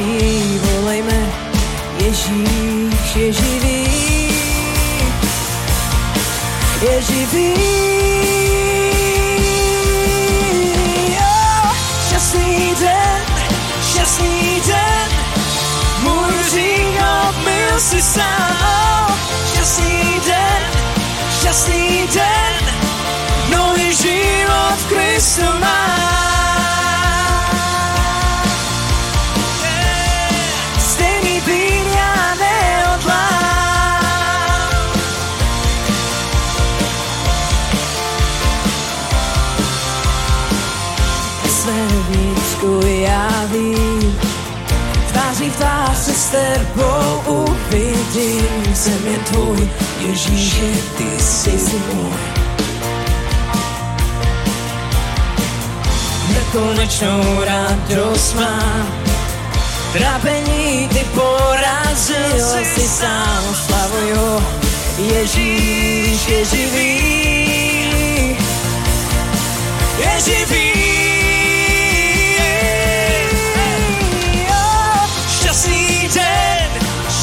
vítězství. Volejme, Ježíš je živý. Je živý. Šťastný den, šťastný den, můj řík obmyl si sám. Šťastný den, šťastný den, nový život v Kristu mám. Uvidím. Jsem je tvůj, Ježíši, ty jsi můj. Nekonečnou radost mám, trápení ty porazil si sám, slavuju, Ježíš je živý. Je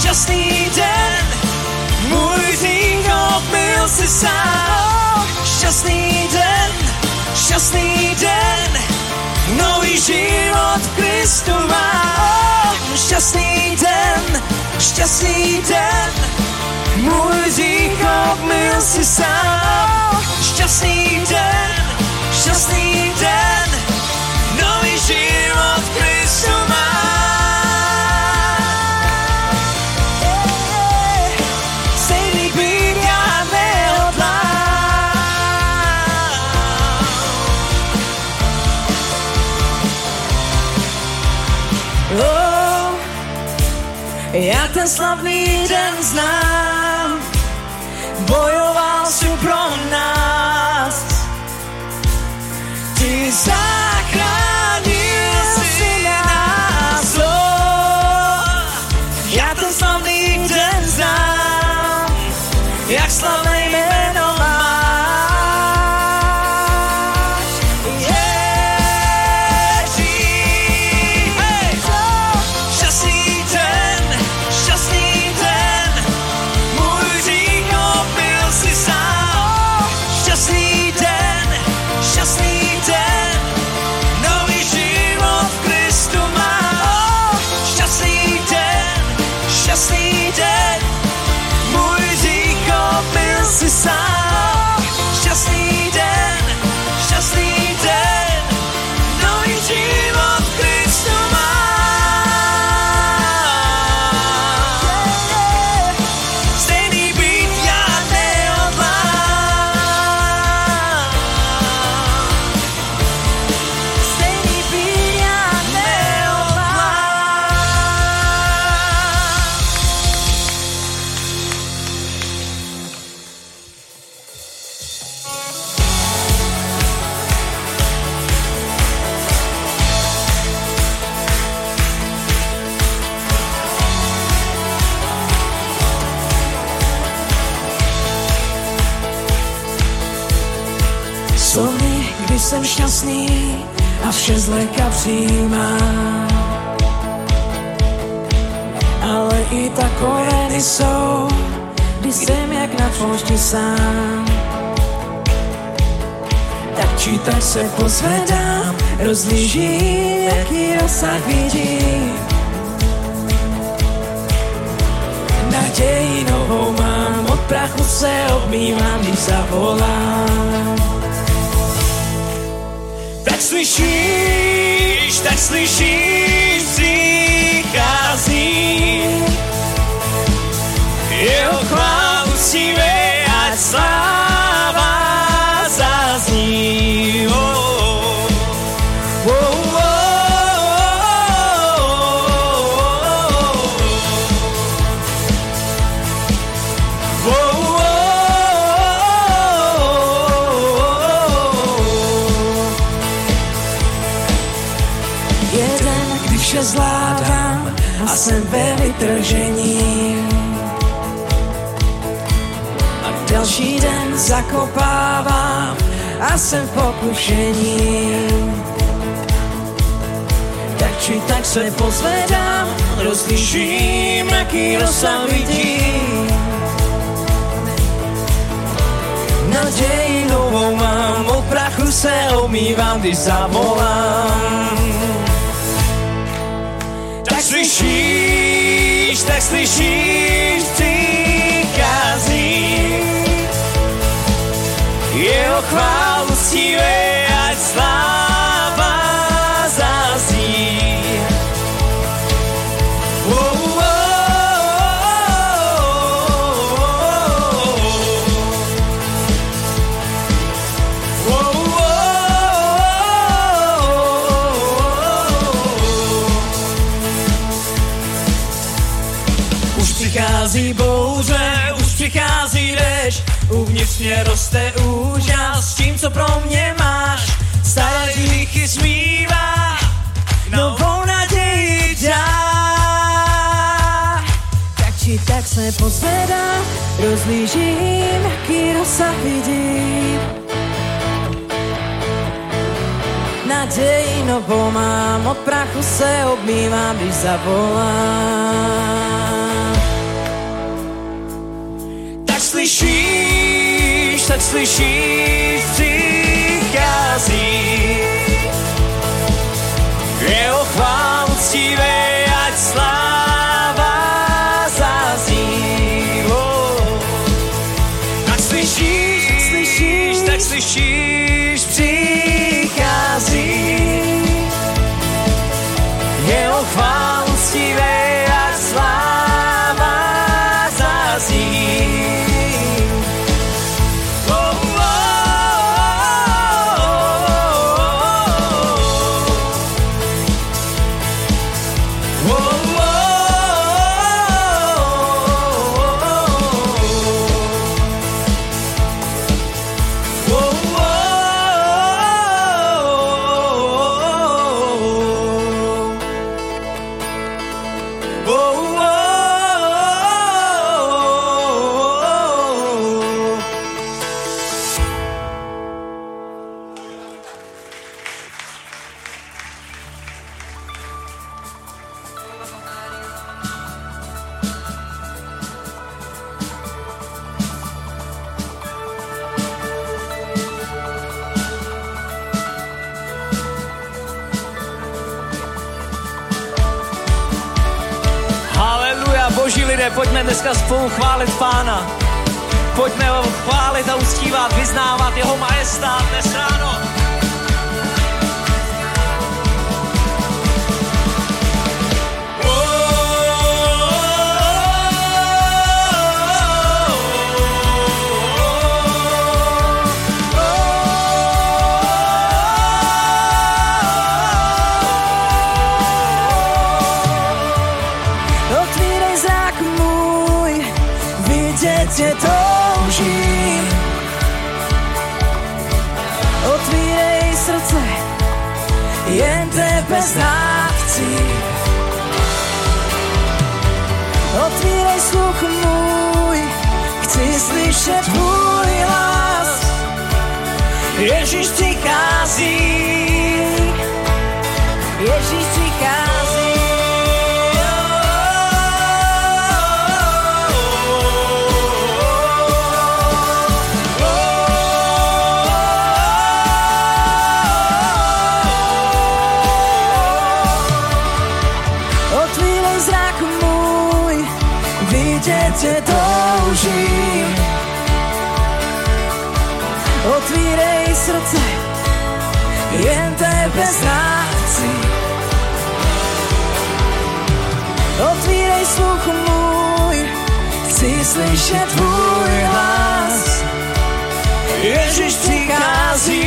šťastný den, můj hřích obmyl si sám. Šťastný den, šťastný den, nový život Kristu mám. Šťastný den, šťastný den, můj hřích obmyl si sám. Šťastný den, šťastný den, nový život Kristu mám. Ja ten slavný den znám, bojoval dny jsou, kdy jsem jak na poušti sám. Tak či tak se pozvedám, rozlížím, jaký rozsah vidím. Naději novou mám, od prachu se obmývám, když zavolám. Tak slyšíš, tak slyšíš, přichází. Jeho chválu si ať zakopávám a jsem v pokušení. Tak či tak se pozvedám, rozliším, jaký rozsah vidím. Naději novou mám, od prachu se omývám, když zavolám. Tak slyšíš, tak slyšíš, veel clouds here, zien wij. Uvnitř mě roste úžas tím, co pro mě máš. Staré hříchy smívá, novou naději dá. Tak či tak se pozvedám, rozlížím, jaký rozsah vidím. Naději novou mám, od prachu se obmývám, když zavolám. Tak slyšíš, tak slyšíš, přichází. Jeho chválu ctíve, pojďme spolu chválit Pána. Pojďme ho chválit a uctívat, vyznávat jeho majestát dnes slyšet tvůj hlas. Ježíš přichází, tebe znát chci. Otvírej sluch můj, chci slyšet tvůj hlas. Ježíš přichází,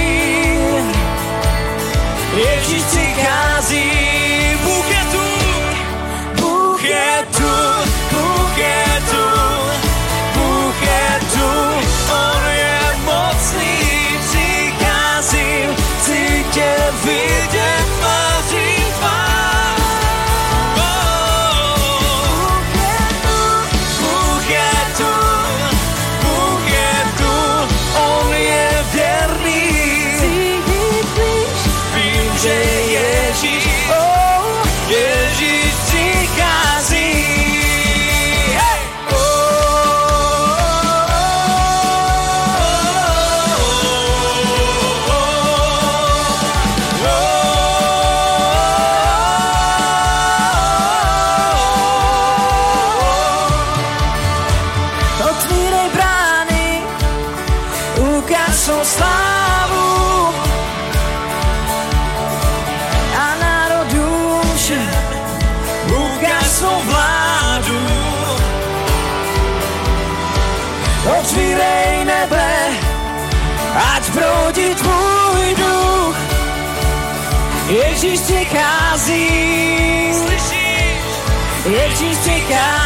Ježíš přichází, can't Ježíš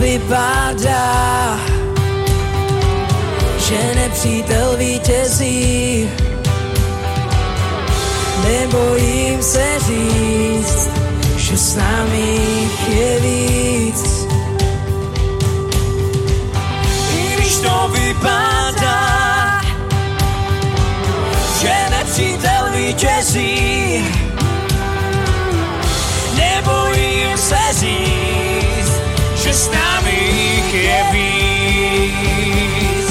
vypadá, že nepřítel vítězí. Nebojím se říct, že s námi je víc. I když to vypadá, že nepřítel vítězí, nebojím se říct, že s námi je víc.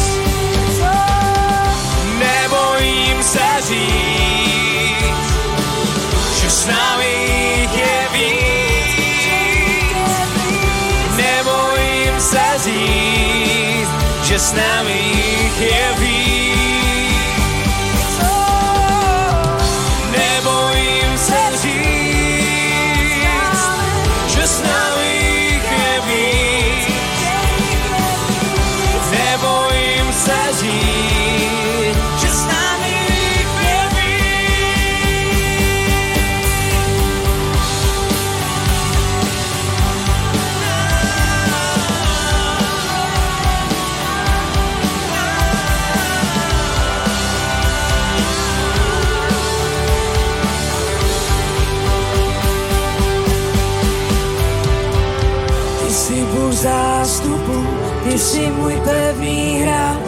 Nebojím se říct, že s námi je víc. Nebojím se říct, že s námi můj pevný hrad,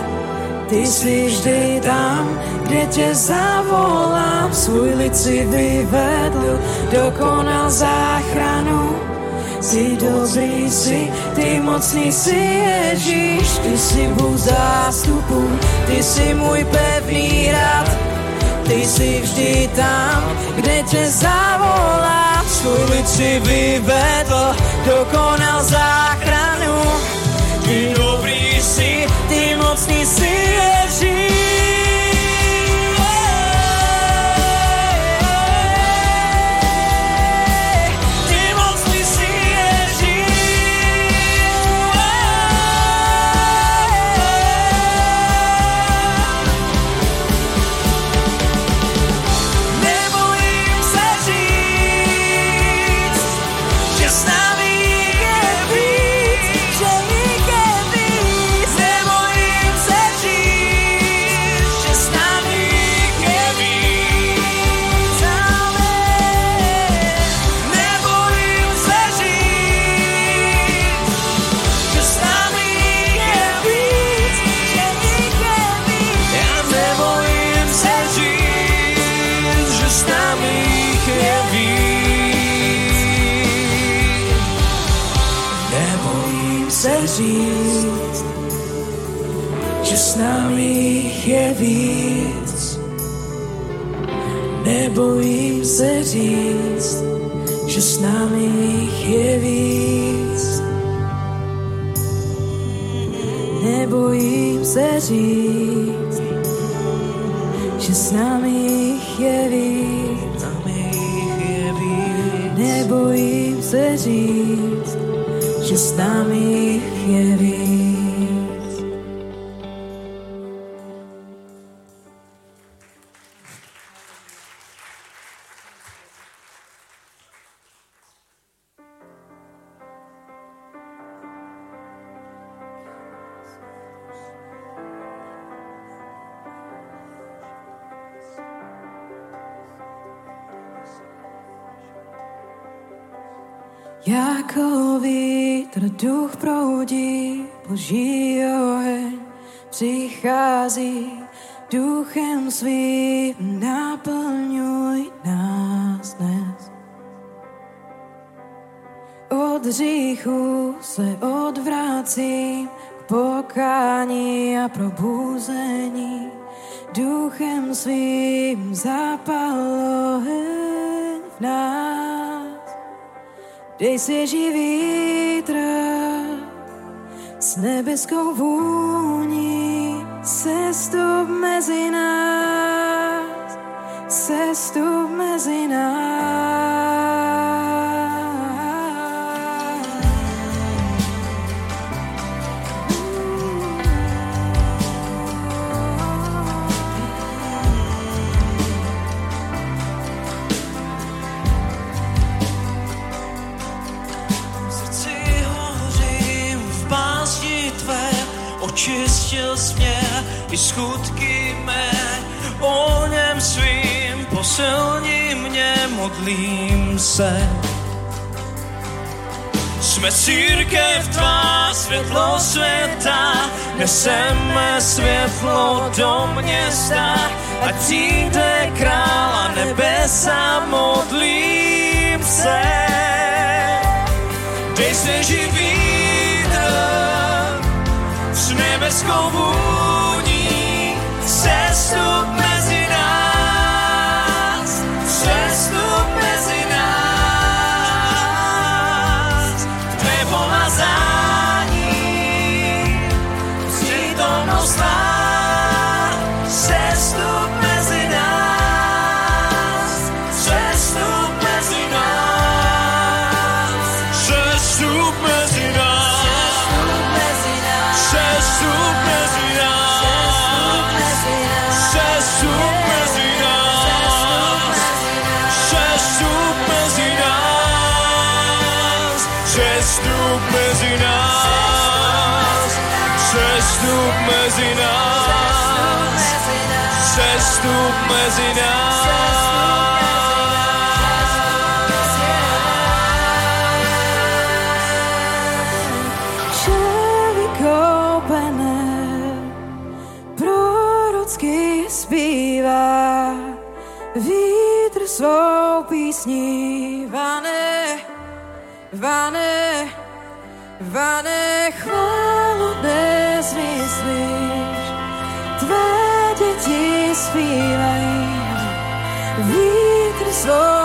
ty si vždy tam, kde tě zavolám, svůj lid si vyvedl, dokonal záchranu. Jsi dobrý si, ty mocný si Ježíš, ty si Bůh zástupu, ty si můj pevný hrad, ty jsi vždy tam, kde tě zavolá, svůj lid si vyvedl, dokonal záchranu. Ty si, ty mocný si Ježíš. Nebojím se říct, že s námi je víc. Nebojím se říct, že s námi je víc. Nebojím se říct, že s námi je víc. Hříchu se odvracím k pokání a probuzení. Duchem svým zapal oheň v nás. Dej svěží vítr s nebeskou vůní, sestup mezi nás, sestup mezi nás. opustil si i skutky mé. O něm svým posilním mě, modlím se. Sme církev tvá, světlo světa, neseme světlo do města, a přijde krála nebesa, modlím se. Dej se živým, nebeskou vůní. Sestup Sestup mezi nás. Sestup mezi nás. Vykoupené, prorocky zpívá vítr svou písní vane, vane, vane chválu nezmyslí. σφυράει δίτρες στο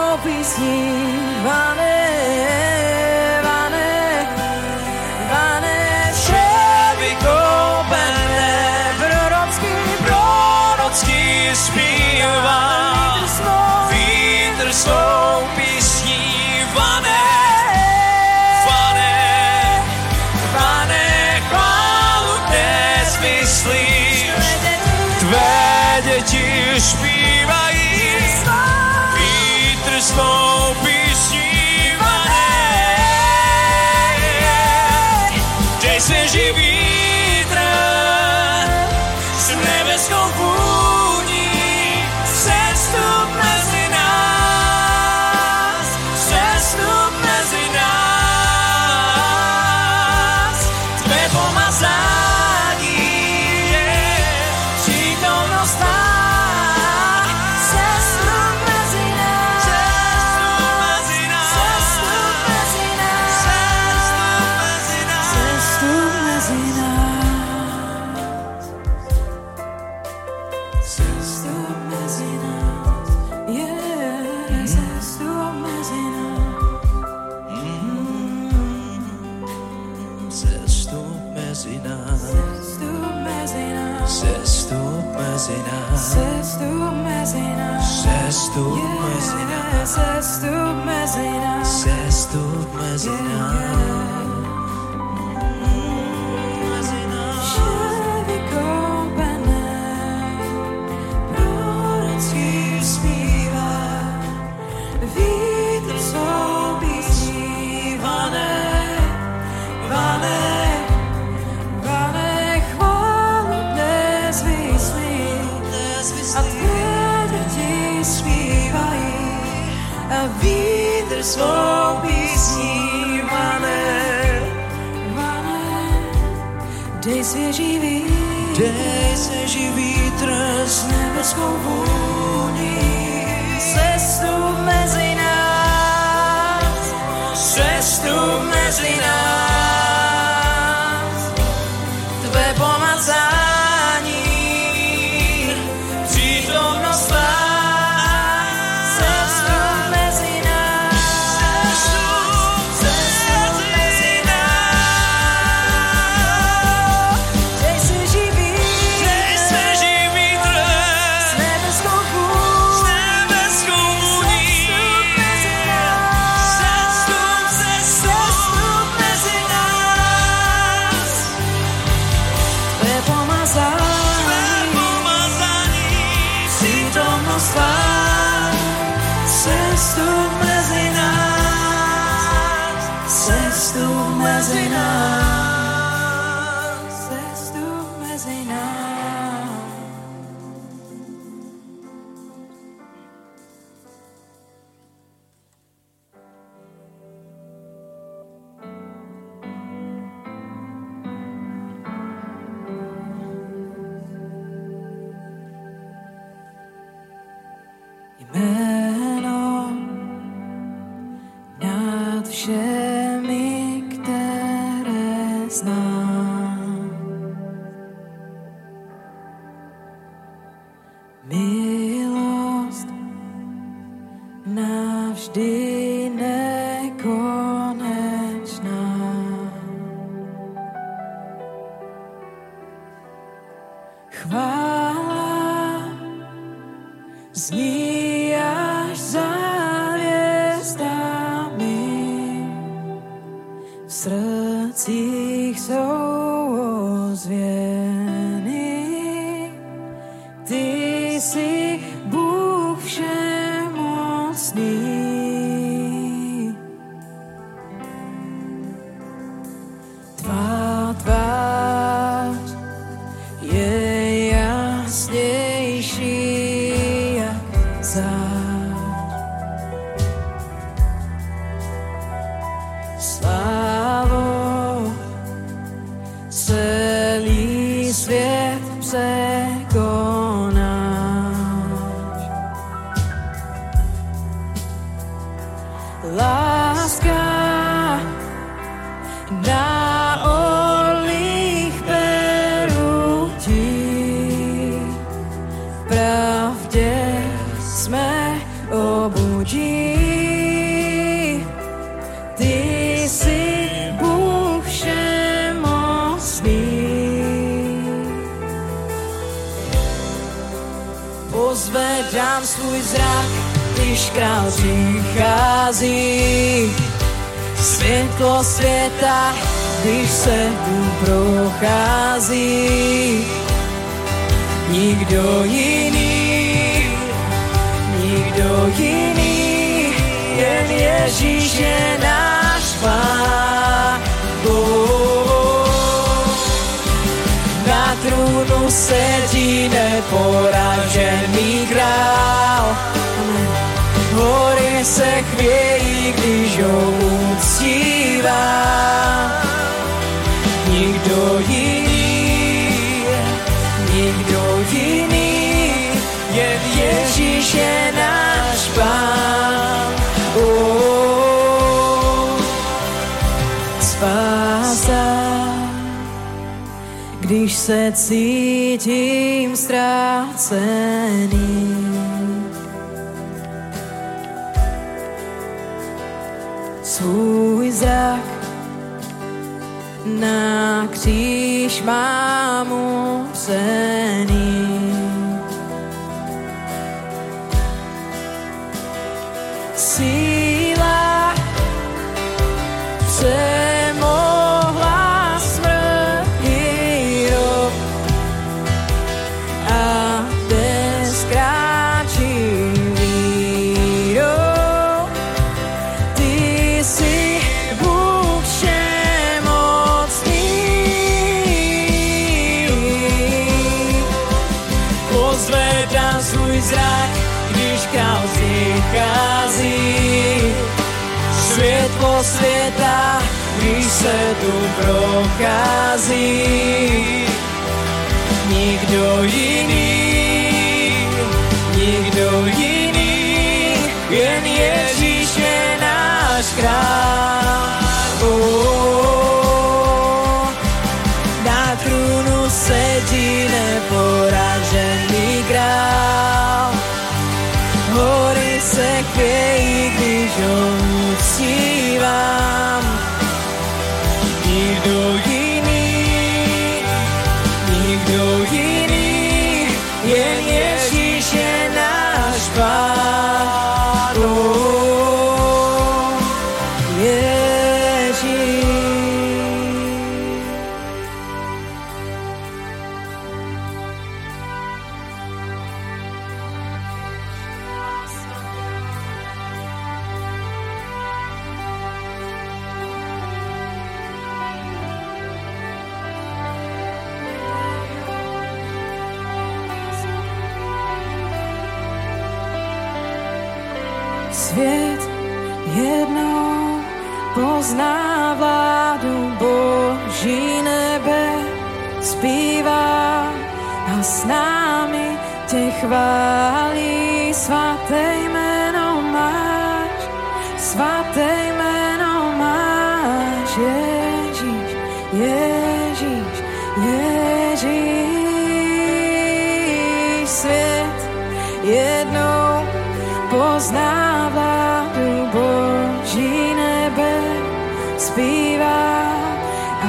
did.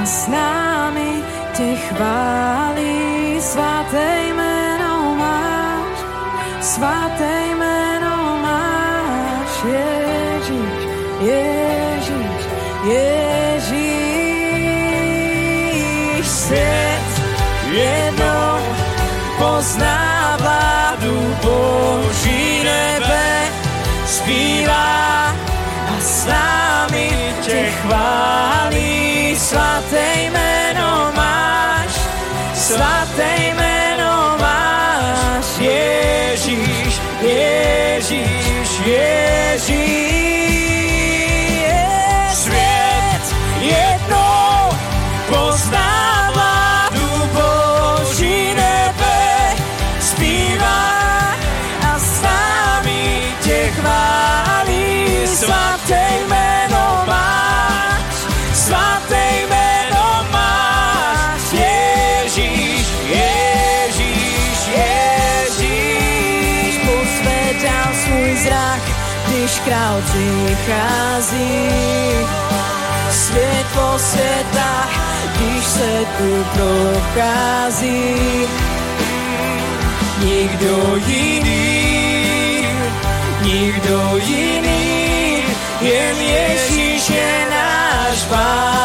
S námi tě chválí. Svaté jméno máš, svaté jméno máš, Ježíš, Ježíš, Ježíš. Svět jednou pozná vládu Boží nebe, zpívá a s námi tě chválí. Svaté jméno máš, svaté jméno máš, Ježíš, Ježíš, Ježíš. Světa, když se tu prochází. Nikdo jiný, nikdo jiný, jen Ježíš je náš pán.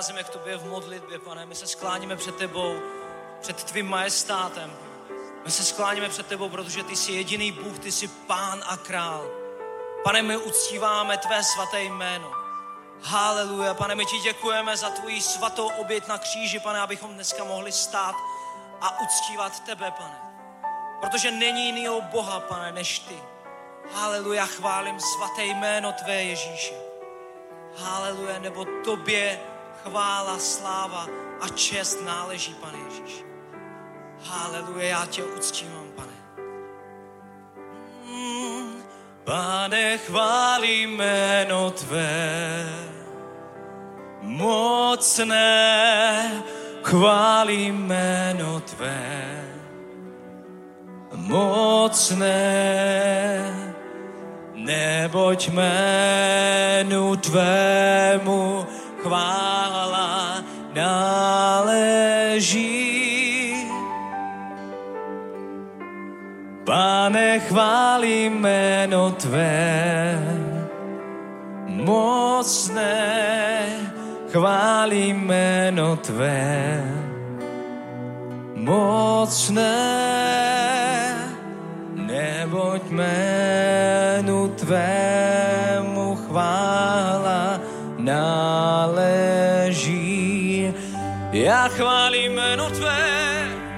Přicházíme k Tobě v modlitbě, pane, my se skláníme před Tebou, před Tvým majestátem. My se skláníme před Tebou, protože Ty jsi jediný Bůh, Ty jsi Pán a Král. Pane, my uctíváme Tvé svaté jméno. Haleluja, pane, my ti děkujeme za tvoji svatou oběť na kříži, pane, abychom dneska mohli stát a uctívat tebe, pane. Protože není jiného Boha, pane, než ty. Haleluja, chválím svaté jméno tvé Ježíše. Haleluja, nebo tobě chvála, sláva a čest náleží, pane Ježíš. Haleluja, já tě uctívám, pane. Mm, Pane, chválím jméno tvé, mocné, chválím jméno tvé, mocné, neboť jménu tvému chvála náleží. Pane, chválím jméno Tvé, mocné, chválím jméno Tvé, mocné, neboť jménu Tvému chvála náleží. Já chválím jméno Tvé,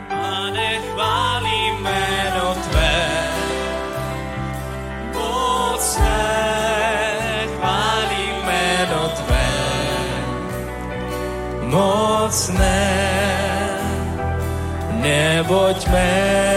Pane, chválím jméno Tvé. Mocné, chválím jméno Tvé. Mocné, neboť jménu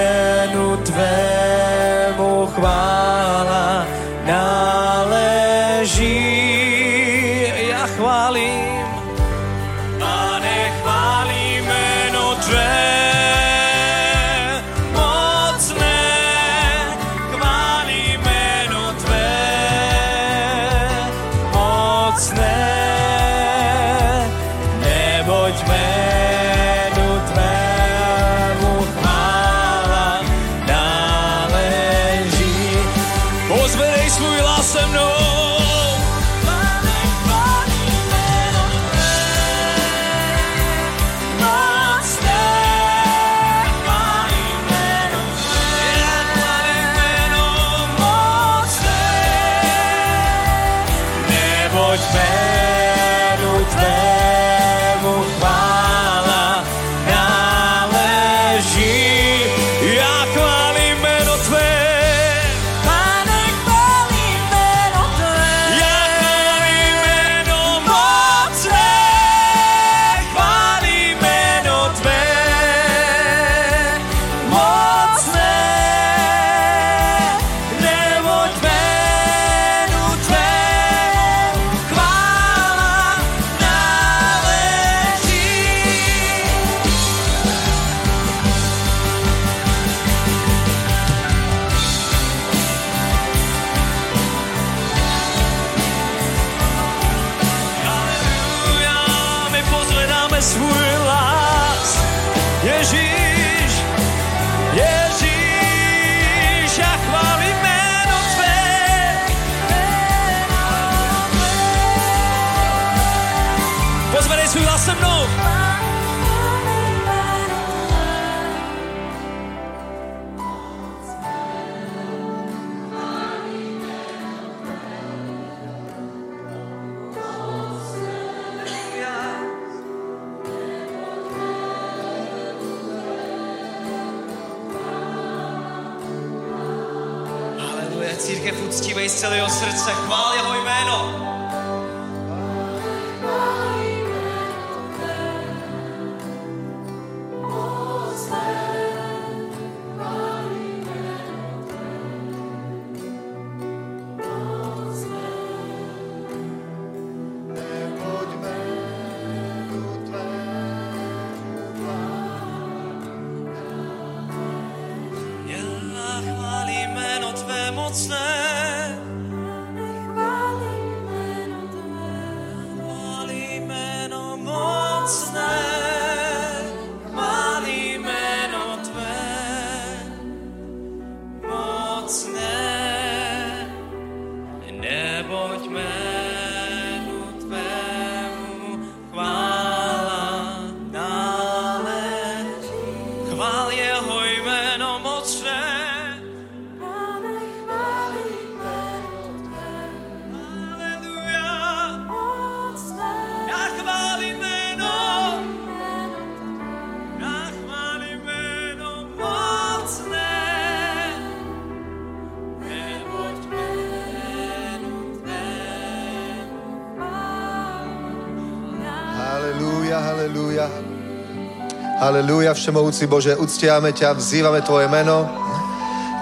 Všemovúci Bože, uctiame ťa, vzývame Tvoje meno.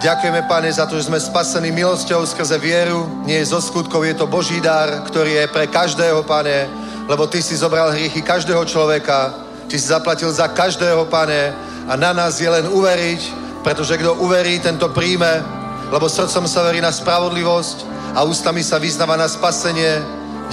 Ďakujeme, Pane, za to, že sme spasení milosťou skrze vieru. Nie je zo skutkov, je to Boží dar, ktorý je pre každého, Pane, lebo Ty si zobral hriechy každého človeka. Ty si zaplatil za každého, Pane, a na nás je len uveriť, pretože kto uverí, tento príjme, lebo srdcom sa verí na spravodlivosť a ústami sa vyznáva na spasenie.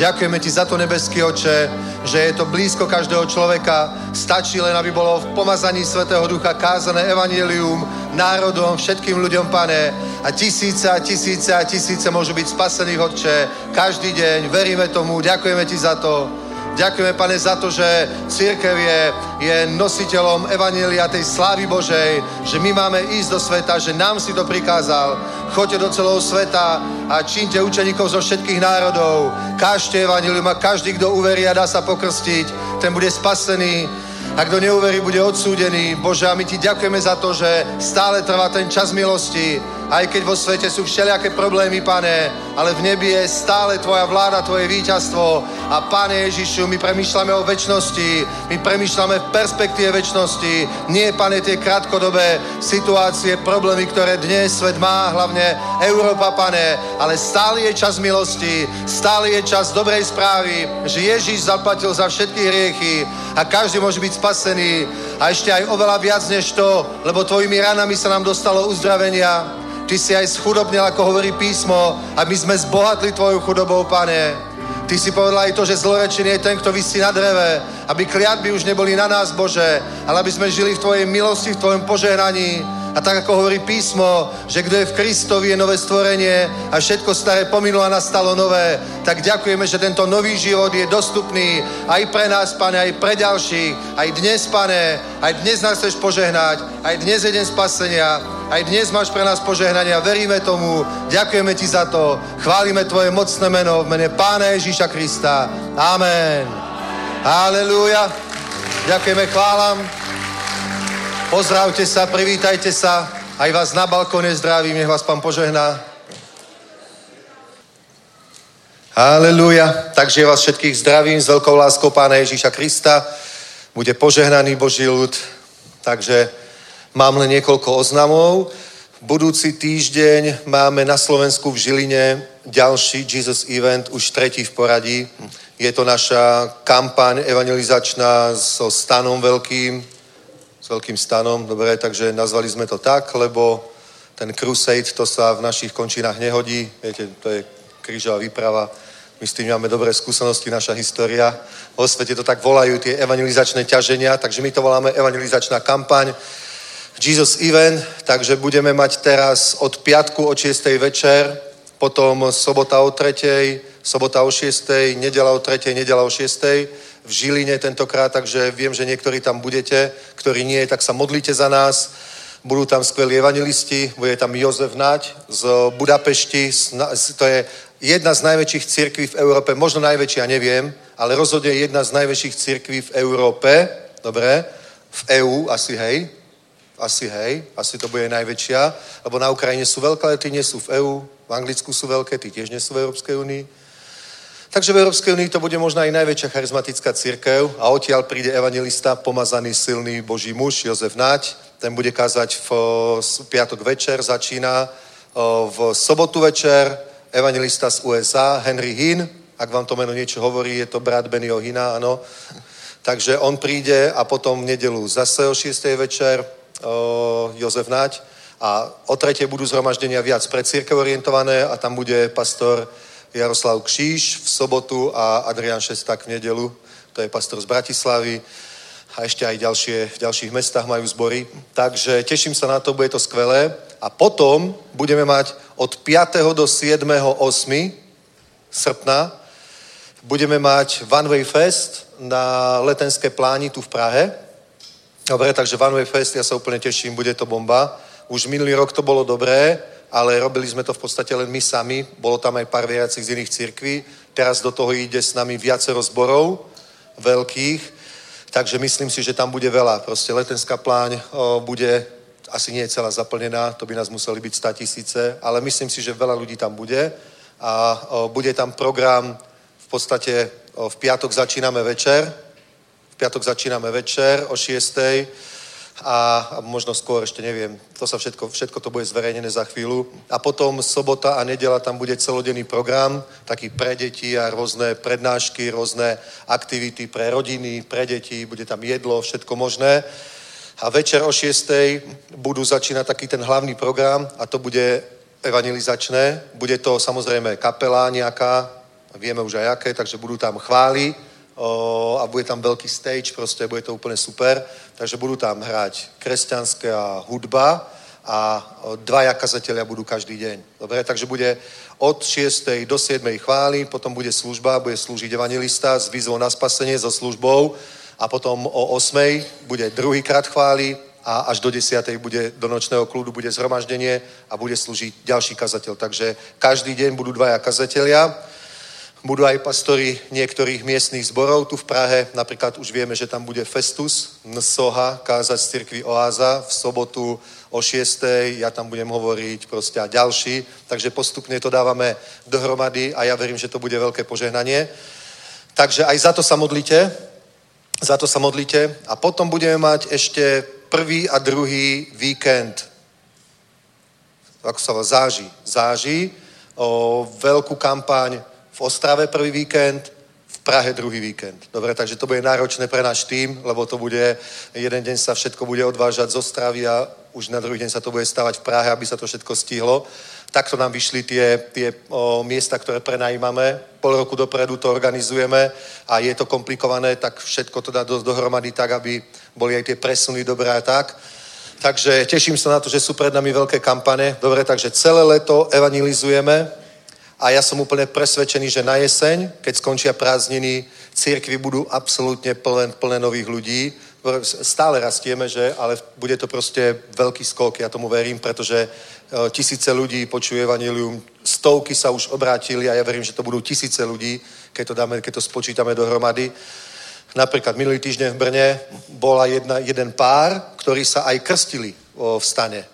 Ďakujeme Ti za to, nebeský oče, že je to blízko každého človeka. Stačí len, aby bolo v pomazaní Svetého Ducha kázané evanelium národom, všetkým ľuďom, pane. A tisíce a tisíce a tisíce môžu byť spasení, Otče, každý deň. Veríme tomu, ďakujeme Ti za to. Ďakujeme, pane, za to, že církev je, je nositeľom Evanielia tej slávy Božej, že my máme ísť do sveta, že nám si to prikázal. Choďte do celého sveta a čínte učeníkov zo všetkých národov. Kážte Evangelium a každý, kto uverí a dá sa pokrstiť, ten bude spasený. A kto neuverí, bude odsúdený. Bože, a my ti ďakujeme za to, že stále trvá ten čas milosti, aj keď vo svete sú všelijaké problémy, pane, ale v nebi je stále tvoja vláda, tvoje víťazstvo. A pane Ježišu, my premýšľame o väčšnosti, my premýšľame v perspektíve väčšnosti, nie, pane, tie krátkodobé situácie, problémy, ktoré dnes svet má, hlavne Európa, pane, ale stále je čas milosti, stále je čas dobrej správy, že Ježiš zaplatil za všetky hriechy a každý môže byť spasený a ešte aj oveľa viac než to, lebo tvojimi ranami sa nám dostalo uzdravenia. Ty si aj schudobnil, ako hovorí písmo, a my sme zbohatli tvojou chudobou, pane. Ty si povedal aj to, že zlorečený je ten, kto vysí na dreve, aby kliatby už neboli na nás, Bože, ale aby sme žili v Tvojej milosti, v Tvojom požehnaní. A tak, ako hovorí písmo, že kto je v Kristovi, je nové stvorenie a všetko staré pominulo a nastalo nové, tak ďakujeme, že tento nový život je dostupný aj pre nás, pane, aj pre ďalších. Aj dnes, pane, aj dnes nás chceš požehnať, aj dnes je deň spasenia, aj dnes máš pre nás požehnanie a veríme tomu. Ďakujeme ti za to. Chválime tvoje mocné meno v mene Pána Ježíša Krista. Amen. Halelúja. Ďakujeme, chválam. Pozdravte sa, privítajte sa. Aj vás na balkóne zdravím, nech vás pán požehná. Halelúja. Takže vás všetkých zdravím s veľkou láskou Pána Ježíša Krista. Bude požehnaný Boží ľud. Takže mám len niekoľko oznamov. Budúci týždeň máme na Slovensku v Žiline ďalší Jesus Event, už tretí v poradí. Je to naša kampaň evangelizačná so stanom veľkým, s veľkým stanom, dobre, takže nazvali sme to tak, lebo ten crusade, to sa v našich končinách nehodí, viete, to je krížová výprava, my s tým máme dobré skúsenosti, naša história. Vo svete to tak volajú tie evangelizačné ťaženia, takže my to voláme evangelizačná kampaň. Jesus Event, takže budeme mať teraz od piatku o 6. večer, potom sobota o 3., sobota o 6., nedela o 3., nedela o 6. v Žiline tentokrát, takže viem, že niektorí tam budete, ktorí nie, tak sa modlite za nás. Budú tam skvelí evangelisti, bude tam Jozef Naď z Budapešti, to je jedna z najväčších cirkví v Európe, možno najväčšia, neviem, ale rozhodne jedna z najväčších cirkví v Európe, dobre, v EÚ asi, hej, Asi hej, asi to bude najväčšia, lebo na Ukrajine sú veľké, ale tí nie sú v EÚ, v Anglicku sú veľké, tí tiež nie sú v Európskej únii. Takže v Európskej únii to bude možno aj najväčšia charizmatická církev a odtiaľ príde evangelista, pomazaný, silný Boží muž, Jozef Nať. Ten bude kázať v, piatok večer, začína v sobotu večer, evangelista z USA, Henry Hinn, ak vám to meno niečo hovorí, je to brat Benio Hina, áno. Takže on príde a potom v nedelu zase o 6. večer Jozef Nať a o tretej budú zhromaždenia viac pre církev orientované a tam bude pastor Jaroslav Kšíš v sobotu a Adrian Šestak v nedelu, to je pastor z Bratislavy a ešte aj ďalšie, v ďalších mestách majú zbory. Takže teším sa na to, bude to skvelé. A potom budeme mať od 5. do 7. 8. srpna budeme mať One Way Fest na Letenské pláni tu v Prahe. Dobre, takže One Way Fest, ja sa úplne teším, bude to bomba. Už minulý rok to bolo dobré, ale robili sme to v podstate len my sami. Bolo tam aj pár veriacich z iných cirkví. Teraz do toho ide s nami viacero zborov veľkých. Takže myslím si, že tam bude veľa. Proste letenská pláň o, bude asi nie je celá zaplnená, to by nás museli byť 100 tisíce, ale myslím si, že veľa ľudí tam bude a o, bude tam program v podstate o, v piatok začíname večer, piatok začíname večer o 6 a, možno skôr, ešte neviem, to sa všetko, všetko to bude zverejnené za chvíľu. A potom sobota a nedela tam bude celodenný program, taký pre deti a rôzne prednášky, rôzne aktivity pre rodiny, pre deti, bude tam jedlo, všetko možné. A večer o 6. budú začínať taký ten hlavný program a to bude evangelizačné. Bude to samozrejme kapela nejaká, vieme už aj aké, takže budú tam chvály, a bude tam veľký stage, proste bude to úplne super. Takže budú tam hrať kresťanská hudba a dvaja kazatelia budú každý deň. Dobre, takže bude od 6. do 7. chvály, potom bude služba, bude slúžiť evangelista s výzvou na spasenie, so službou a potom o 8. bude druhýkrát chvály a až do 10. bude do nočného kľudu bude zhromaždenie a bude slúžiť ďalší kazateľ. Takže každý deň budú dvaja kazatelia budú aj pastori niektorých miestnych zborov tu v Prahe. Napríklad už vieme, že tam bude Festus Nsoha kázať z cirkvi Oáza v sobotu o 6. Ja tam budem hovoriť proste a ďalší. Takže postupne to dávame dohromady a ja verím, že to bude veľké požehnanie. Takže aj za to sa modlite. Za to sa modlite. A potom budeme mať ešte prvý a druhý víkend. Ako sa záži. Záži. O veľkú kampaň v Ostrave prvý víkend, v Prahe druhý víkend. Dobre, takže to bude náročné pre náš tým, lebo to bude, jeden deň sa všetko bude odvážať z Ostravy a už na druhý deň sa to bude stavať v Prahe, aby sa to všetko stihlo. Takto nám vyšli tie, tie o, miesta, ktoré prenajímame. Pol roku dopredu to organizujeme a je to komplikované, tak všetko to dá do, dohromady tak, aby boli aj tie presuny dobré a tak. Takže teším sa na to, že sú pred nami veľké kampane. Dobre, takže celé leto evangelizujeme, a ja som úplne presvedčený, že na jeseň, keď skončia prázdniny, církvy budú absolútne plné, plné nových ľudí. Stále rastieme, že, ale bude to proste veľký skok, ja tomu verím, pretože e, tisíce ľudí počuje evanilium, stovky sa už obrátili a ja verím, že to budú tisíce ľudí, keď to, dáme, keď to spočítame dohromady. Napríklad minulý týždeň v Brne bola jedna, jeden pár, ktorí sa aj krstili v stane.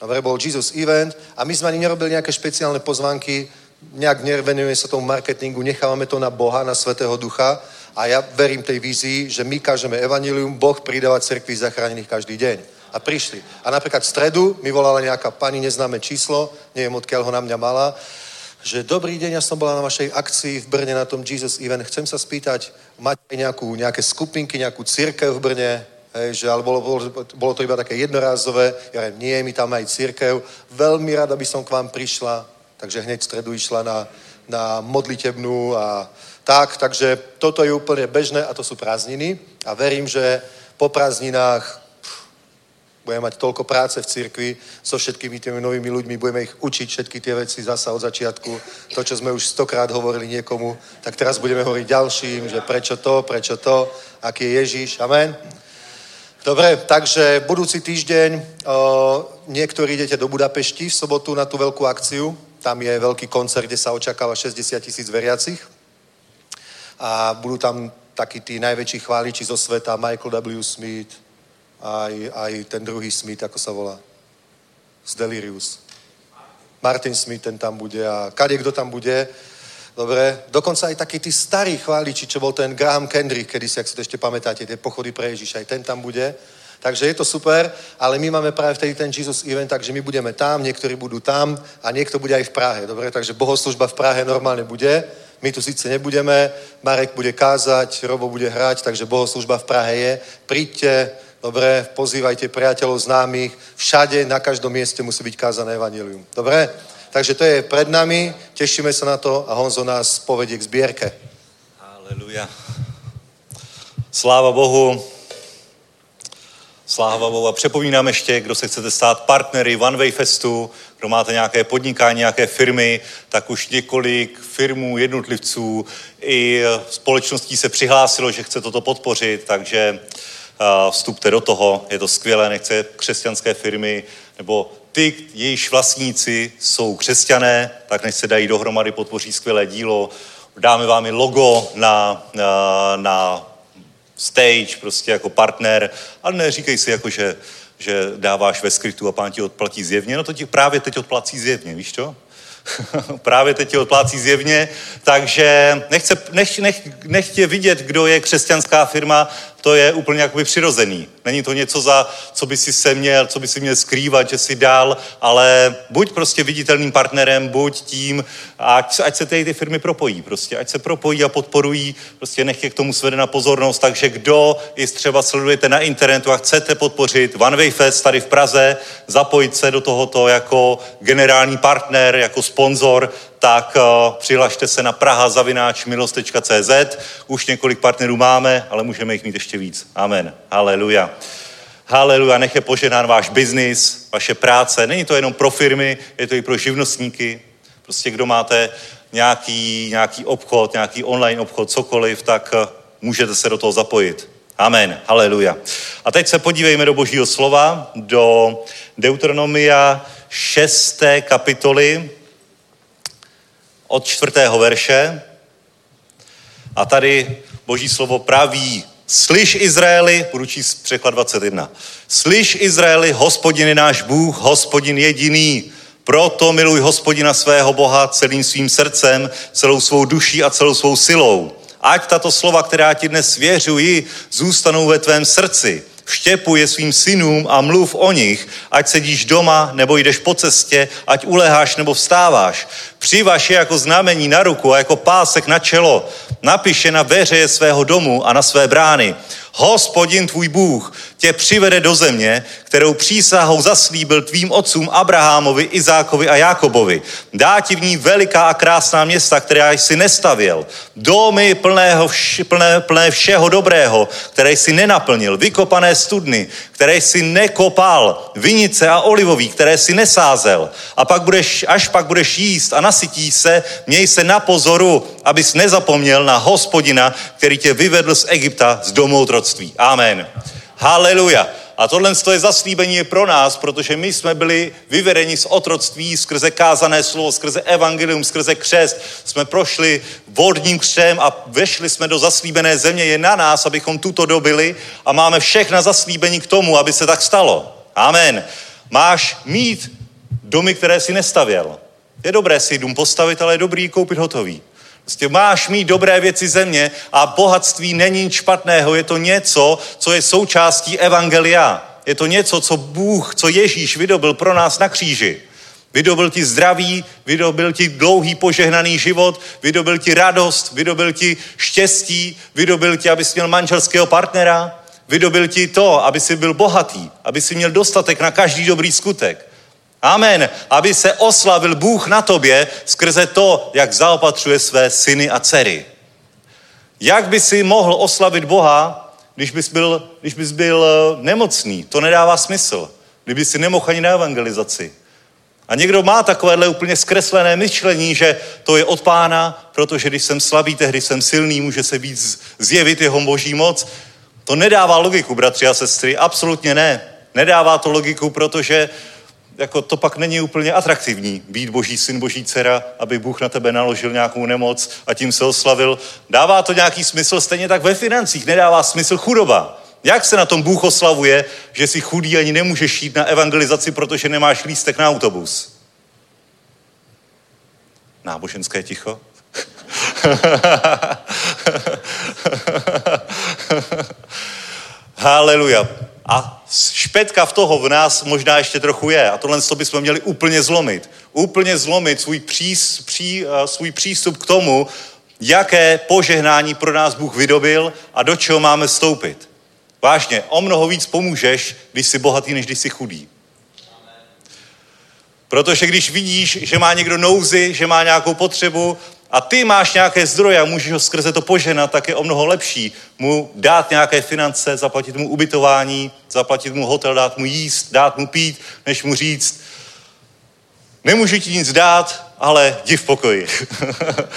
Dobre, bol Jesus Event a my sme ani nerobili nejaké špeciálne pozvanky, nejak nevenujeme sa tomu marketingu, nechávame to na Boha, na Svetého Ducha a ja verím tej vízii, že my kážeme evanilium, Boh pridáva cerkvi zachránených každý deň. A prišli. A napríklad v stredu mi volala nejaká pani, neznáme číslo, neviem odkiaľ ho na mňa mala, že dobrý deň, ja som bola na vašej akcii v Brne na tom Jesus Event. Chcem sa spýtať, máte nejakú, nejaké skupinky, nejakú církev v Brne? Hej, že, ale bolo, bolo, bolo to iba také jednorázové. Ja viem, nie, my tam aj církev. Veľmi rada by som k vám prišla takže hneď v stredu išla na, na modlitebnú a tak, takže toto je úplne bežné a to sú prázdniny a verím, že po prázdninách budeme mať toľko práce v cirkvi so všetkými tými novými ľuďmi, budeme ich učiť všetky tie veci zasa od začiatku. To, čo sme už stokrát hovorili niekomu, tak teraz budeme hovoriť ďalším, že prečo to, prečo to, aký je Ježiš. Amen. Dobre, takže budúci týždeň o, niektorí idete do Budapešti v sobotu na tú veľkú akciu. Tam je veľký koncert, kde sa očakáva 60 tisíc veriacich. A budú tam takí tí najväčší chváliči zo sveta, Michael W. Smith aj, aj ten druhý Smith, ako sa volá. Z Delirius. Martin Smith, ten tam bude a kade kto tam bude. Dobre, dokonca aj takí tí starí chváliči, čo bol ten Graham Kendrick, kedy si, ak si to ešte pamätáte, tie pochody pre Ježiša, aj ten tam bude. Takže je to super, ale my máme práve vtedy ten Jesus event, takže my budeme tam, niektorí budú tam a niekto bude aj v Prahe. Dobre, takže bohoslužba v Prahe normálne bude. My tu síce nebudeme, Marek bude kázať, Robo bude hrať, takže bohoslužba v Prahe je. Príďte, dobre, pozývajte priateľov, známych. Všade, na každom mieste musí byť kázané evanilium. Dobre? Takže to je pred nami, tešíme sa na to a Honzo nás povedie k zbierke. Haleluja. Sláva Bohu. Sláva Bohu. A přepomínám ještě, kdo se chcete stát partnery One Way Festu, kdo máte nějaké podnikání, nějaké firmy, tak už několik firmů, jednotlivců i společností se přihlásilo, že chce toto podpořit, takže vstupte do toho, je to skvělé, nechce křesťanské firmy nebo ty, jejichž vlastníci jsou křesťané, tak než se dají dohromady, podpoří skvělé dílo. Dáme vám i logo na, na, na stage, prostě jako partner, ale neříkej si jako, že, že dáváš ve skrytu a pán ti odplatí zjevně, no to ti právě teď odplatí zjevně, víš to? právě teď ti odplácí zjevně, takže nechce, nech, nech, nech tě vidět, kdo je křesťanská firma, to je úplně jakoby přirozený. Není to něco, za co by si se měl, co by si měl skrývat, že si dál, ale buď prostě viditelným partnerem, buď tím, ať, ať se tady ty firmy propojí, prostě, ať se propojí a podporují, prostě nech je k tomu svedena pozornost, takže kdo i třeba sledujete na internetu a chcete podpořit One Way Fest tady v Praze, zapojit se do tohoto jako generální partner, jako sponzor, tak uh, přihlašte se na praha.milost.cz. Už několik partnerů máme, ale můžeme jich mít ještě víc. Amen. Haleluja. Haleluja, nech je poženán váš biznis, vaše práce. Není to jenom pro firmy, je to i pro živnostníky. Prostě kdo máte nějaký, nějaký obchod, nějaký online obchod, cokoliv, tak uh, můžete se do toho zapojit. Amen. Haleluja. A teď se podívejme do božího slova, do Deuteronomia 6. kapitoly, od čtvrtého verše. A tady boží slovo praví, slyš Izraeli, budu číst překlad 21, slyš Izraeli, hospodin je náš Bůh, hospodin jediný, proto miluj hospodina svého Boha celým svým srdcem, celou svou duší a celou svou silou. Ať tato slova, která ti dnes svěřuji, zůstanou ve tvém srdci vštěpuj je svým synům a mluv o nich, ať sedíš doma nebo jdeš po cestě, ať uleháš nebo vstáváš. Přivaš je jako znamení na ruku a jako pásek na čelo. Napiš je na veřeje svého domu a na své brány. Hospodin tvůj Bůh tě přivede do země, kterou přísahou zaslíbil tvým otcům Abrahamovi, Izákovi a Jákobovi. Dá ti v ní veliká a krásná města, která jsi nestavěl. Domy plného vš- plné, plné všeho dobrého, které jsi nenaplnil. Vykopané studny, které jsi nekopal. Vinice a olivový, které jsi nesázel. A pak budeš, až pak budeš jíst a nasytí se, měj se na pozoru, abys nezapomněl na hospodina, který tě vyvedl z Egypta z domu otroctví. Amen. Haleluja. A tohle je zaslíbení pro nás, protože my jsme byli vyvedeni z otroctví skrze kázané slovo, skrze evangelium, skrze křest. Jsme prošli vodním křem a vešli jsme do zaslíbené země. Je na nás, abychom tuto dobili a máme všechna zaslíbení k tomu, aby se tak stalo. Amen. Máš mít domy, které si nestavěl. Je dobré si dům postavit, ale je dobrý koupit hotový. Prostě máš mít dobré věci země a bohatství není nic špatného. Je to něco, co je součástí evangelia. Je to něco, co Bůh, co Ježíš vydobil pro nás na kříži. Vydobil ti zdraví, vydobil ti dlouhý požehnaný život, vydobil ti radost, vydobil ti štěstí, vydobil ti, abys měl manželského partnera, vydobil ti to, aby si byl bohatý, aby si měl dostatek na každý dobrý skutek. Amen. Aby se oslavil Bůh na tobě skrze to, jak zaopatřuje své syny a dcery. Jak by si mohl oslavit Boha, když bys byl, když bys byl eh, nemocný? To nedává smysl. Kdyby si nemohl ani na evangelizaci. A někdo má takovéhle úplně zkreslené myšlení, že to je od pána, protože když jsem slabý, tehdy jsem silný, může se víc zjevit jeho boží moc. To nedává logiku, bratři a sestry, absolutně ne. Nedává to logiku, protože jako to pak není úplně atraktivní být boží syn, boží dcera, aby Bůh na tebe naložil nějakou nemoc a tím se oslavil. Dává to nějaký smysl, stejně tak ve financích nedává smysl chudoba. Jak se na tom Bůh oslavuje, že si chudý ani nemůžeš jít na evangelizaci, protože nemáš lístek na autobus? Náboženské ticho. Haleluja. A špetka v toho v nás možná ještě trochu je. A tohle bychom měli úplně zlomit. Úplně zlomit svůj, přís, pří, eh, svůj přístup k tomu, jaké požehnání pro nás Bůh vydobil a do čeho máme vstoupit. Vážně, o mnoho víc pomůžeš, když jsi bohatý, než když jsi chudý. Protože když vidíš, že má někdo nouzy, že má nějakou potřebu a ty máš nějaké zdroje a můžeš ho skrze to poženat, tak je o mnoho lepší mu dát nějaké finance, zaplatit mu ubytování, zaplatit mu hotel, dát mu jíst, dát mu pít, než mu říct, nemůžu ti nic dát, ale jdi v pokoji.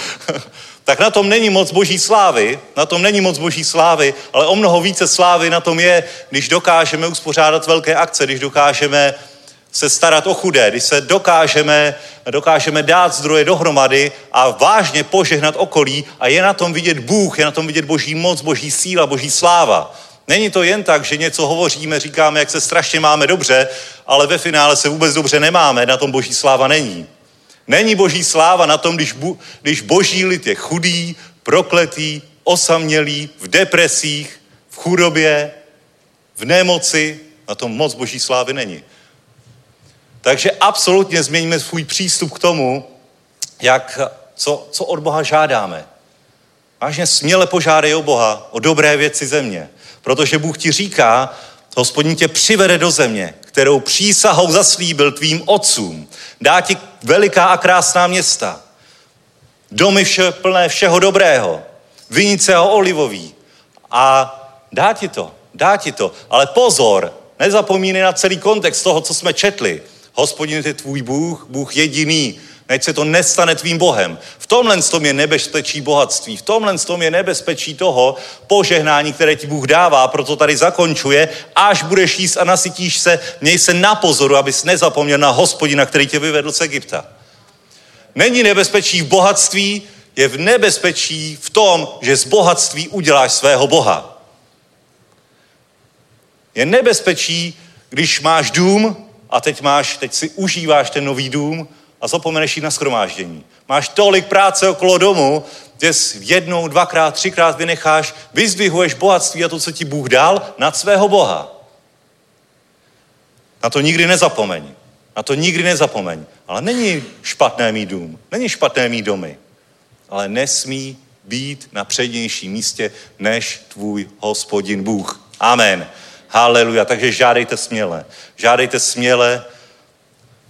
tak na tom není moc boží slávy, na tom není moc boží slávy, ale o mnoho více slávy na tom je, když dokážeme uspořádat velké akce, když dokážeme se starat o chudé, když se dokážeme, dokážeme dát zdroje dohromady a vážně požehnat okolí a je na tom vidět Bůh, je na tom vidět boží moc, boží síla, boží sláva. Není to jen tak, že něco hovoříme, říkáme, jak se strašně máme dobře, ale ve finále se vůbec dobře nemáme, na tom boží sláva není. Není boží sláva na tom, když, bu, když boží lid je chudý, prokletý, osamělý, v depresích, v chudobě, v nemoci, na tom moc boží slávy není. Takže absolutně změníme svůj přístup k tomu, jak, co, co od Boha žádáme. Vážně směle požádej o Boha, o dobré věci země. Protože Bůh ti říká, hospodin tě přivede do země, kterou přísahou zaslíbil tvým otcům. Dá ti veliká a krásná města. Domy vše, plné všeho dobrého. Vinice a olivový. A dá ti to, dá ti to. Ale pozor, nezapomínej na celý kontext toho, co jsme četli. Hospodin je tvůj Bůh, Bůh jediný. Neď se to nestane tvým Bohem. V tomhle tom je nebezpečí bohatství. V tomhle tom je nebezpečí toho požehnání, které ti Bůh dává. Proto tady zakončuje. Až budeš jíst a nasytíš se, měj se na pozoru, abys nezapomněl na hospodina, který tě vyvedl z Egypta. Není nebezpečí v bohatství, je v nebezpečí v tom, že z bohatství uděláš svého Boha. Je nebezpečí, když máš dům, a teď máš, teď si užíváš ten nový dům a zapomeneš jít na schromáždění. Máš tolik práce okolo domu, že jednou, dvakrát, třikrát vynecháš, vyzdvihuješ bohatství a to, co ti Bůh dal, nad svého Boha. Na to nikdy nezapomeň. Na to nikdy nezapomeň. Ale není špatné mít dům, není špatné mít domy, ale nesmí být na přednějším místě než tvůj hospodin Bůh. Amen. Haleluja. Takže žádejte směle. Žádejte směle.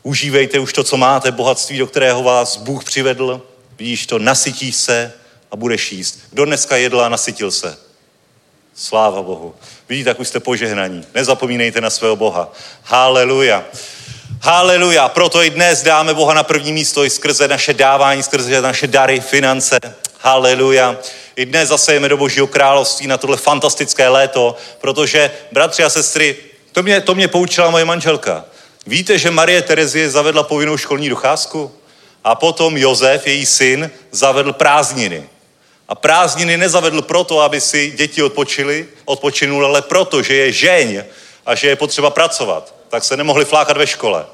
Užívejte už to, co máte, bohatství, do kterého vás Bůh přivedl. Vidíš to, nasytíš se a budeš jíst. Kdo dneska jedl a nasytil se? Sláva Bohu. Vidíte, jak už jste požehnaní. Nezapomínejte na svého Boha. Haleluja. Haleluja. Proto i dnes dáme Boha na první místo i skrze naše dávání, skrze naše dary, finance. Haleluja. I dnes zasejeme do Božího království na tohle fantastické léto, protože, bratři a sestry, to mě, to mě poučila moje manželka. Víte, že Marie Terezie zavedla povinnou školní docházku? A potom Josef, její syn, zavedl prázdniny. A prázdniny nezavedl proto, aby si děti odpočili, odpočinuli, ale proto, že je žeň a že je potřeba pracovat. Tak se nemohli flákat ve škole.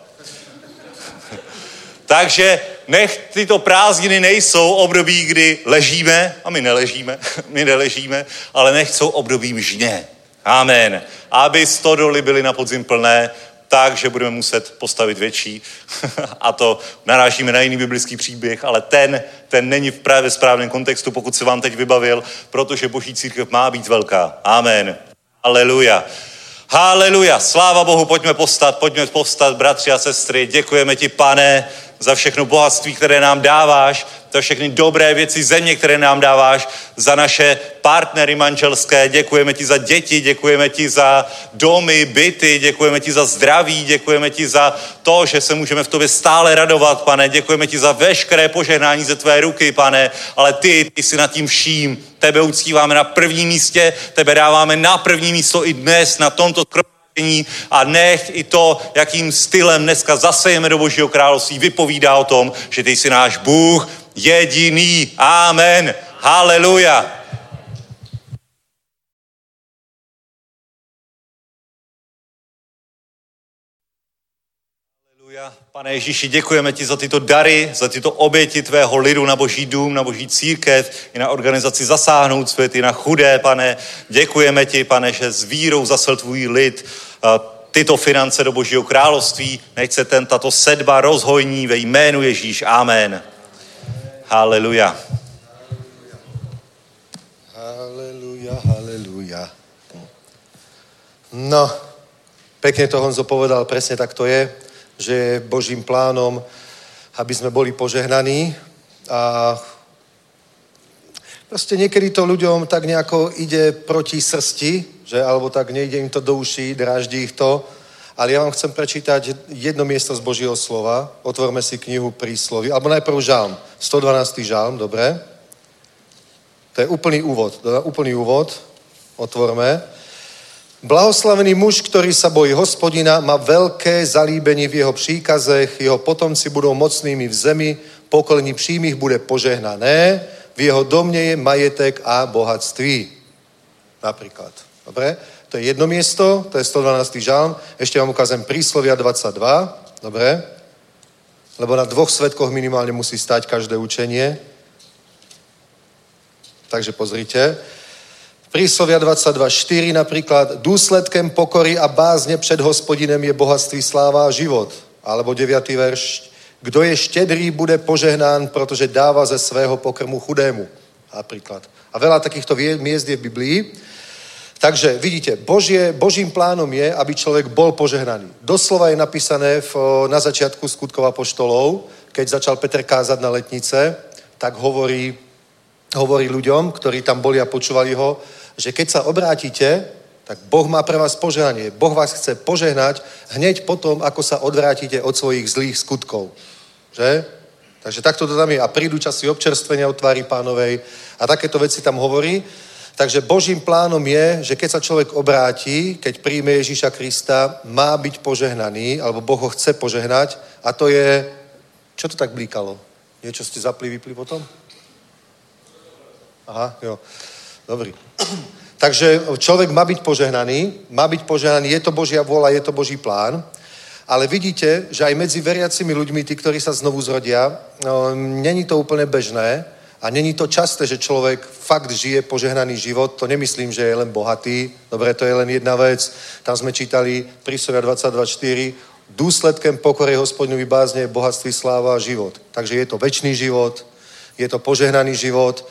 Takže nech tyto prázdniny nejsou období, kdy ležíme, a my neležíme, my neležíme, ale nech jsou obdobím žně. Amen. Aby stodoly byly na podzim plné, tak, že budeme muset postavit větší. A to narážíme na jiný biblický příběh, ale ten, ten není v právě správném kontextu, pokud se vám teď vybavil, protože boží církev má být velká. Amen. Aleluja. Haleluja. Sláva Bohu, pojďme postat, pojďme postat, bratři a sestry. Děkujeme ti, pane, za všechno bohatství, které nám dáváš, za všechny dobré věci země, které nám dáváš, za naše partnery manželské, děkujeme ti za děti, děkujeme ti za domy, byty, děkujeme ti za zdraví, děkujeme ti za to, že se můžeme v tobě stále radovat, pane, děkujeme ti za veškeré požehnání ze tvé ruky, pane, ale ty, ty jsi nad tím vším, tebe uctíváme na prvním místě, tebe dáváme na první místo i dnes, na tomto a nech i to, jakým stylem dneska zasejeme do Božího království, vypovídá o tom, že ty jsi náš Bůh jediný. Amen. Haleluja. Pane Ježíši, děkujeme ti za tyto dary, za tyto oběti tvého lidu na boží dům, na boží církev, i na organizaci Zasáhnout svět, i na chudé, pane. Děkujeme ti, pane, že s vírou zasel tvůj lid tyto finance do božího království. Nech se ten, tato sedba rozhojní ve jménu Ježíš. Amen. Haleluja. Haleluja, haleluja. No, pekne to Honzo povedal, presne tak to je že je Božím plánom, aby sme boli požehnaní a proste niekedy to ľuďom tak nejako ide proti srsti, že alebo tak nejde im to do uší, dráždi ich to, ale ja vám chcem prečítať jedno miesto z Božího slova. Otvorme si knihu príslovy. Alebo najprv žálm. 112. žálm, dobre. To je úplný úvod. Úplný úvod. Otvorme. Blahoslavený muž, ktorý sa bojí hospodina, má veľké zalíbenie v jeho příkazech, jeho potomci budou mocnými v zemi, pokolení přímých bude požehnané, v jeho domě je majetek a bohatství. Napríklad. Dobre? To je jedno miesto, to je 112. žalm. Ešte vám ukážem príslovia 22. Dobre? Lebo na dvoch svetkoch minimálne musí stať každé učenie. Takže pozrite. Príslovia 22.4 napríklad, důsledkem pokory a bázne před hospodinem je bohatství, sláva a život. Alebo 9. verš, kdo je štědrý, bude požehnán, protože dává ze svého pokrmu chudému. Napríklad. A veľa takýchto miest je v Biblii. Takže vidíte, Božie, Božím plánom je, aby človek bol požehnaný. Doslova je napísané v, na začiatku skutkova poštolov, keď začal Petr kázať na letnice, tak hovorí, hovorí ľuďom, ktorí tam boli a počúvali ho, že keď sa obrátite, tak Boh má pre vás požehnanie. Boh vás chce požehnať hneď potom, ako sa odvrátite od svojich zlých skutkov. Že? Takže takto to tam je. A prídu časy občerstvenia od tvári pánovej a takéto veci tam hovorí. Takže Božím plánom je, že keď sa človek obráti, keď príjme Ježíša Krista, má byť požehnaný, alebo Boh ho chce požehnať. A to je... Čo to tak blíkalo? Niečo ste zapli, vypli potom? Aha, jo. Dobrý. Takže človek má byť požehnaný, má byť požehnaný, je to Božia vôľa, je to Boží plán, ale vidíte, že aj medzi veriacimi ľuďmi, tí, ktorí sa znovu zrodia, no, není to úplne bežné a není to časté, že človek fakt žije požehnaný život. To nemyslím, že je len bohatý. Dobre, to je len jedna vec. Tam sme čítali prísovia 22.4. Důsledkem pokory hospodňu bázne bohatství, sláva a život. Takže je to väčší život, je to požehnaný život.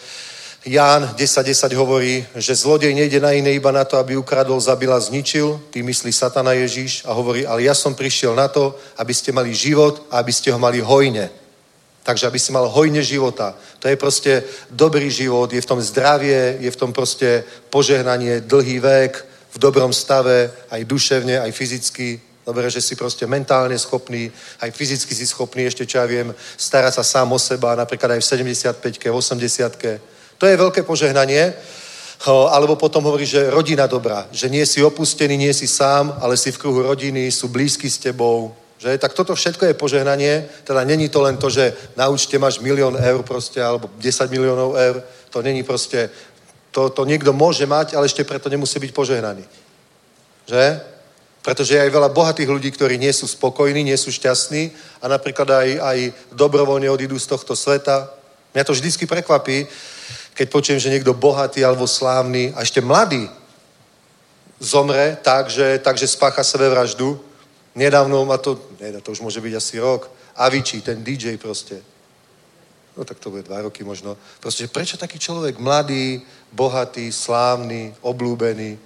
Ján 10.10 10 hovorí, že zlodej nejde na iné iba na to, aby ukradol, zabil a zničil. Tý myslí satana Ježíš a hovorí, ale ja som prišiel na to, aby ste mali život a aby ste ho mali hojne. Takže aby si mal hojne života. To je proste dobrý život, je v tom zdravie, je v tom proste požehnanie, dlhý vek, v dobrom stave, aj duševne, aj fyzicky. Dobre, že si proste mentálne schopný, aj fyzicky si schopný, ešte čo ja viem, starať sa sám o seba, napríklad aj v 75 v 80 to je veľké požehnanie. Alebo potom hovorí, že rodina dobrá, že nie si opustený, nie si sám, ale si v kruhu rodiny, sú blízky s tebou. Že? Tak toto všetko je požehnanie, teda není to len to, že na účte máš milión eur proste, alebo 10 miliónov eur, to není proste, to, to niekto môže mať, ale ešte preto nemusí byť požehnaný. Že? Pretože je aj veľa bohatých ľudí, ktorí nie sú spokojní, nie sú šťastní a napríklad aj, aj dobrovoľne odídu z tohto sveta. Mňa to vždycky prekvapí, keď počujem, že niekto bohatý alebo slávny a ešte mladý zomre tak, že, takže spácha sebevraždu. Nedávno ma to, ne, to už môže byť asi rok, Avicii, ten DJ proste. No tak to bude dva roky možno. Proste, prečo taký človek mladý, bohatý, slávny, oblúbený,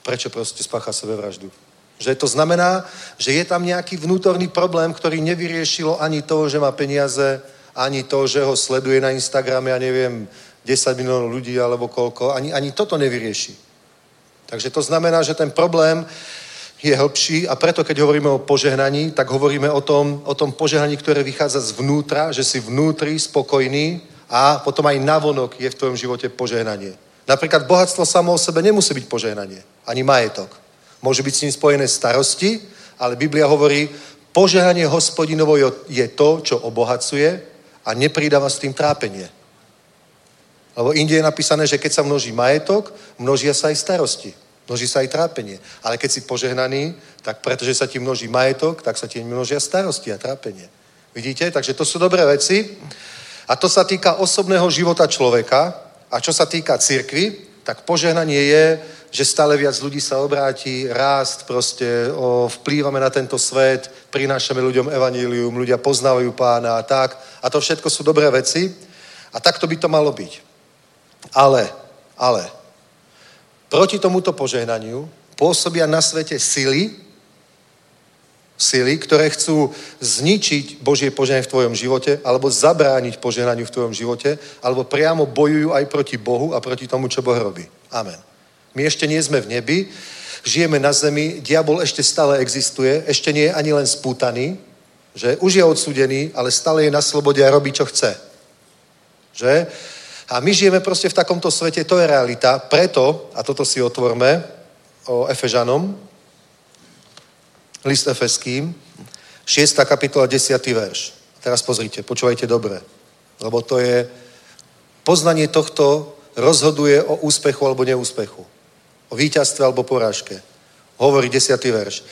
prečo proste spácha sebevraždu? Že to znamená, že je tam nejaký vnútorný problém, ktorý nevyriešilo ani to, že má peniaze, ani to, že ho sleduje na Instagrame, ja neviem, 10 miliónov ľudí alebo koľko, ani, ani toto nevyrieši. Takže to znamená, že ten problém je hĺbší a preto, keď hovoríme o požehnaní, tak hovoríme o tom, o tom požehnaní, ktoré vychádza zvnútra, že si vnútri spokojný a potom aj navonok je v tvojom živote požehnanie. Napríklad bohatstvo samo o sebe nemusí byť požehnanie, ani majetok. Môže byť s ním spojené starosti, ale Biblia hovorí, požehnanie hospodinovo je to, čo obohacuje a nepridáva s tým trápenie. Lebo inde je napísané, že keď sa množí majetok, množia sa aj starosti. Množí sa aj trápenie. Ale keď si požehnaný, tak pretože sa ti množí majetok, tak sa ti množia starosti a trápenie. Vidíte? Takže to sú dobré veci. A to sa týka osobného života človeka. A čo sa týka cirkvy, tak požehnanie je, že stále viac ľudí sa obráti, rást, proste o, vplývame na tento svet, prinášame ľuďom evanílium, ľudia poznávajú pána a tak. A to všetko sú dobré veci. A takto by to malo byť. Ale, ale, proti tomuto požehnaniu pôsobia na svete sily, sily, ktoré chcú zničiť Božie požehnanie v tvojom živote, alebo zabrániť požehnaniu v tvojom živote, alebo priamo bojujú aj proti Bohu a proti tomu, čo Boh robí. Amen. My ešte nie sme v nebi, žijeme na zemi, diabol ešte stále existuje, ešte nie je ani len spútaný, že už je odsudený, ale stále je na slobode a robí, čo chce. Že? A my žijeme proste v takomto svete, to je realita. Preto, a toto si otvorme o Efežanom, list Efeským, 6. kapitola, 10. verš. Teraz pozrite, počúvajte dobre, lebo to je poznanie tohto rozhoduje o úspechu alebo neúspechu. O víťazstve alebo porážke. Hovorí 10. verš.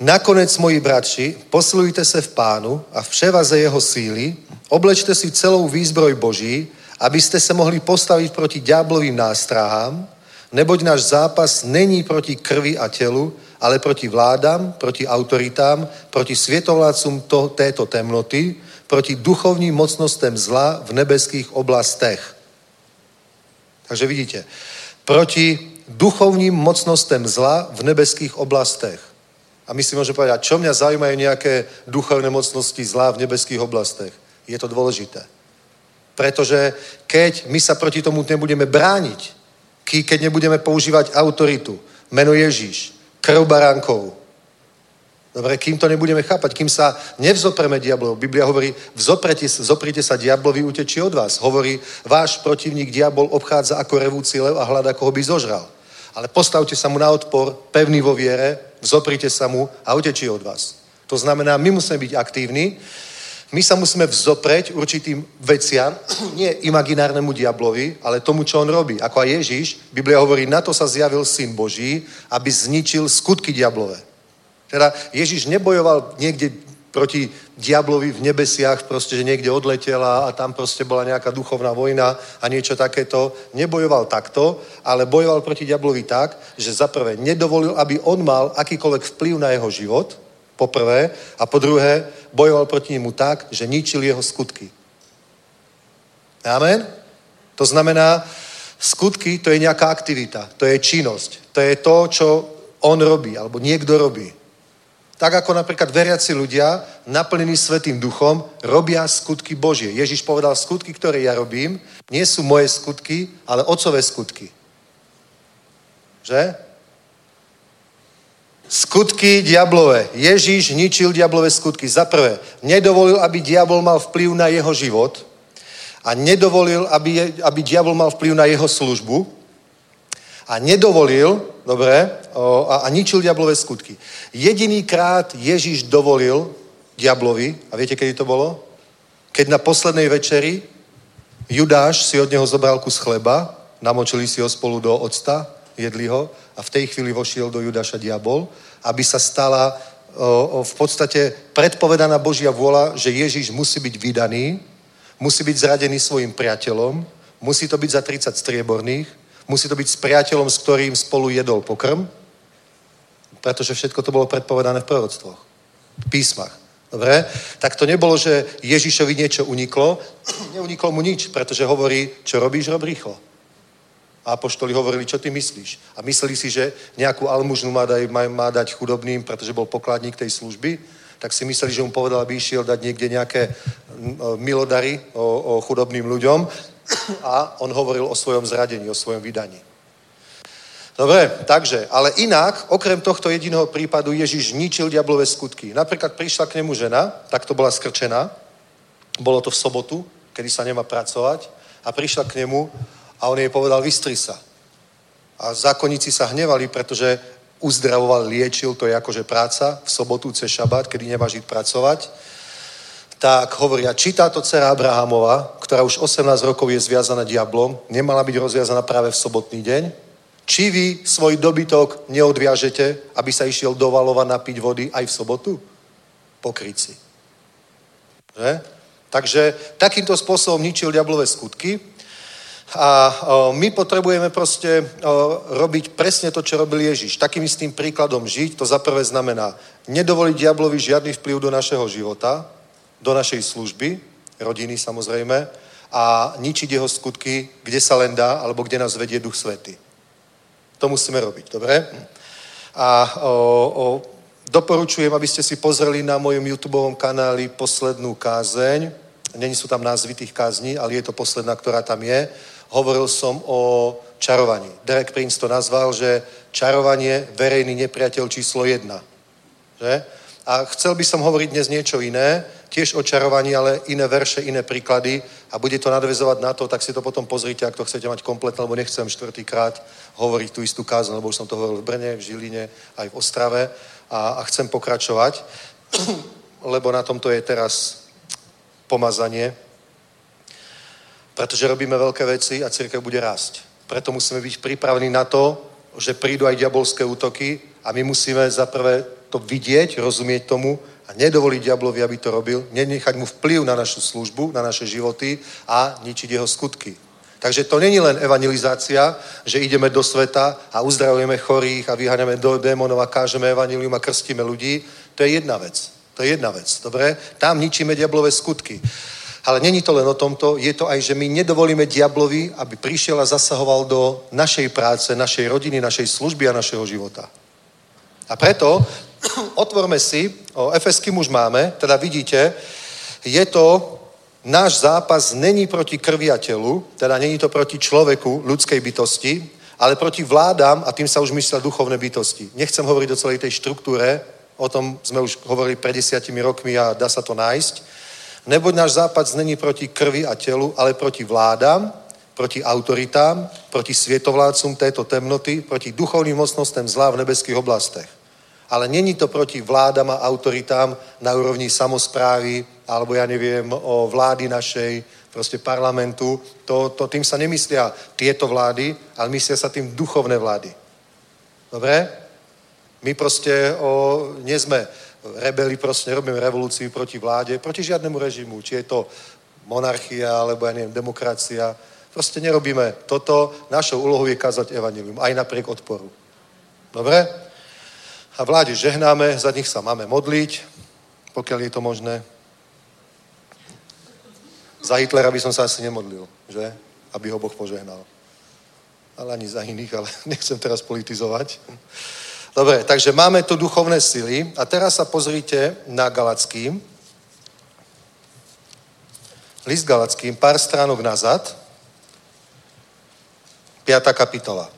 Nakonec, moji bratři, posilujte se v pánu a v převaze jeho síly, oblečte si celou výzbroj Boží, abyste se mohli postavit proti ďáblovým nástrahám, neboť náš zápas není proti krvi a tělu, ale proti vládám, proti autoritám, proti světovládcům to, této temnoty, proti duchovním mocnostem zla v nebeských oblastech. Takže vidíte, proti duchovním mocnostem zla v nebeských oblastech. A my si môžeme povedať, čo mňa zaujímajú nejaké duchovné mocnosti zla v nebeských oblastech. Je to dôležité. Pretože keď my sa proti tomu nebudeme brániť, keď nebudeme používať autoritu, meno Ježíš, krv baránkov, Dobre, kým to nebudeme chápať, kým sa nevzopreme diablovi. Biblia hovorí, vzoprete, zoprite sa diablovi, utečí od vás. Hovorí, váš protivník diabol obchádza ako revúci lev a hľadá, koho by zožral. Ale postavte sa mu na odpor, pevný vo viere, vzoprite sa mu a utečí od vás. To znamená, my musíme byť aktívni, my sa musíme vzopreť určitým veciam, nie imaginárnemu diablovi, ale tomu, čo on robí. Ako aj Ježíš, Biblia hovorí, na to sa zjavil Syn Boží, aby zničil skutky diablové. Teda Ježíš nebojoval niekde proti diablovi v nebesiach, proste, že niekde odletela a tam proste bola nejaká duchovná vojna a niečo takéto. Nebojoval takto, ale bojoval proti diablovi tak, že za nedovolil, aby on mal akýkoľvek vplyv na jeho život, po prvé, a po druhé, bojoval proti nemu tak, že ničil jeho skutky. Amen? To znamená, skutky to je nejaká aktivita, to je činnosť, to je to, čo on robí, alebo niekto robí. Tak ako napríklad veriaci ľudia, naplnení Svetým duchom, robia skutky Božie. Ježiš povedal, skutky, ktoré ja robím, nie sú moje skutky, ale otcové skutky. Že? Skutky diablové. Ježíš ničil diablové skutky. Za prvé, nedovolil, aby diabol mal vplyv na jeho život a nedovolil, aby, aby diabol mal vplyv na jeho službu a nedovolil, dobre, o, a, a ničil diablové skutky. Jedinýkrát Ježíš dovolil diablovi, a viete, kedy to bolo? Keď na poslednej večeri Judáš si od neho zobral kus chleba, namočili si ho spolu do octa, jedli ho a v tej chvíli vošiel do Judáša diabol, aby sa stala v podstate predpovedaná Božia vôľa, že Ježíš musí byť vydaný, musí byť zradený svojim priateľom, musí to byť za 30 strieborných, musí to byť s priateľom, s ktorým spolu jedol pokrm, pretože všetko to bolo predpovedané v proroctvoch, v písmach. Dobre? Tak to nebolo, že Ježišovi niečo uniklo. Neuniklo mu nič, pretože hovorí, čo robíš, rob rýchlo. A apoštoli hovorili, čo ty myslíš? A mysleli si, že nejakú almužnu má, dať, má, má dať chudobným, pretože bol pokladník tej služby, tak si mysleli, že mu povedal, aby išiel dať niekde nejaké milodary o, o chudobným ľuďom a on hovoril o svojom zradení, o svojom vydaní. Dobre, takže, ale inak, okrem tohto jediného prípadu, Ježiš ničil diablové skutky. Napríklad prišla k nemu žena, tak to bola skrčená, bolo to v sobotu, kedy sa nemá pracovať, a prišla k nemu a on jej povedal, vystri sa. A zákonníci sa hnevali, pretože uzdravoval, liečil, to je akože práca v sobotu cez šabát, kedy nemá žiť pracovať. Tak hovoria, či táto dcera Abrahamova, ktorá už 18 rokov je zviazaná diablom, nemala byť rozviazaná práve v sobotný deň? Či vy svoj dobytok neodviažete, aby sa išiel do Valova napiť vody aj v sobotu? Pokryci. Že? Takže takýmto spôsobom ničil diablové skutky a my potrebujeme proste robiť presne to, čo robil Ježiš. Takým istým príkladom žiť, to za prvé znamená nedovoliť diablovi žiadny vplyv do našeho života, do našej služby, rodiny samozrejme, a ničiť jeho skutky, kde sa len dá, alebo kde nás vedie Duch Svety. To musíme robiť, dobre? A o, o, doporučujem, aby ste si pozreli na mojom YouTube kanáli poslednú kázeň. Není sú tam názvy tých kázní, ale je to posledná, ktorá tam je. Hovoril som o čarovaní. Derek Prince to nazval, že čarovanie verejný nepriateľ číslo jedna. Že? A chcel by som hovoriť dnes niečo iné, tiež o čarovaní, ale iné verše, iné príklady a bude to nadvezovať na to, tak si to potom pozrite, ak to chcete mať kompletné, lebo nechcem štvrtýkrát hovoriť tú istú kázu, lebo už som to hovoril v Brne, v Žiline, aj v Ostrave a, a chcem pokračovať, lebo na tomto je teraz pomazanie, pretože robíme veľké veci a církev bude rásť. Preto musíme byť pripravení na to, že prídu aj diabolské útoky a my musíme zaprvé to vidieť, rozumieť tomu a nedovoliť diablovi, aby to robil, nenechať mu vplyv na našu službu, na naše životy a ničiť jeho skutky. Takže to není len evangelizácia, že ideme do sveta a uzdravujeme chorých a vyháňame do démonov a kážeme evanilium a krstíme ľudí. To je jedna vec. To je jedna vec, dobre? Tam ničíme diablové skutky. Ale není to len o tomto, je to aj, že my nedovolíme diablovi, aby prišiel a zasahoval do našej práce, našej rodiny, našej služby a našeho života. A preto otvorme si, o Efesky už máme, teda vidíte, je to, náš zápas není proti krvi a telu, teda není to proti človeku, ľudskej bytosti, ale proti vládám, a tým sa už myslia duchovné bytosti. Nechcem hovoriť o celej tej štruktúre, o tom sme už hovorili pred desiatimi rokmi a dá sa to nájsť. Neboť náš západ není proti krvi a telu, ale proti vládám, proti autoritám, proti svietovládcom této temnoty, proti duchovným mocnostem zlá v nebeských oblastech ale není to proti vládam a autoritám na úrovni samozprávy, alebo ja neviem, o vlády našej, proste parlamentu. To, to tým sa nemyslia tieto vlády, ale myslia sa tým duchovné vlády. Dobre? My proste o, nie sme rebeli, proste nerobíme revolúciu proti vláde, proti žiadnemu režimu, či je to monarchia, alebo ja neviem, demokracia. Proste nerobíme toto. Našou úlohou je kazať evanilium, aj napriek odporu. Dobre? A vláde žehnáme, za nich sa máme modliť, pokiaľ je to možné. Za Hitlera by som sa asi nemodlil, že? Aby ho Boh požehnal. Ale ani za iných, ale nechcem teraz politizovať. Dobre, takže máme tu duchovné sily a teraz sa pozrite na Galackým. List Galackým, pár stránok nazad. 5. kapitola.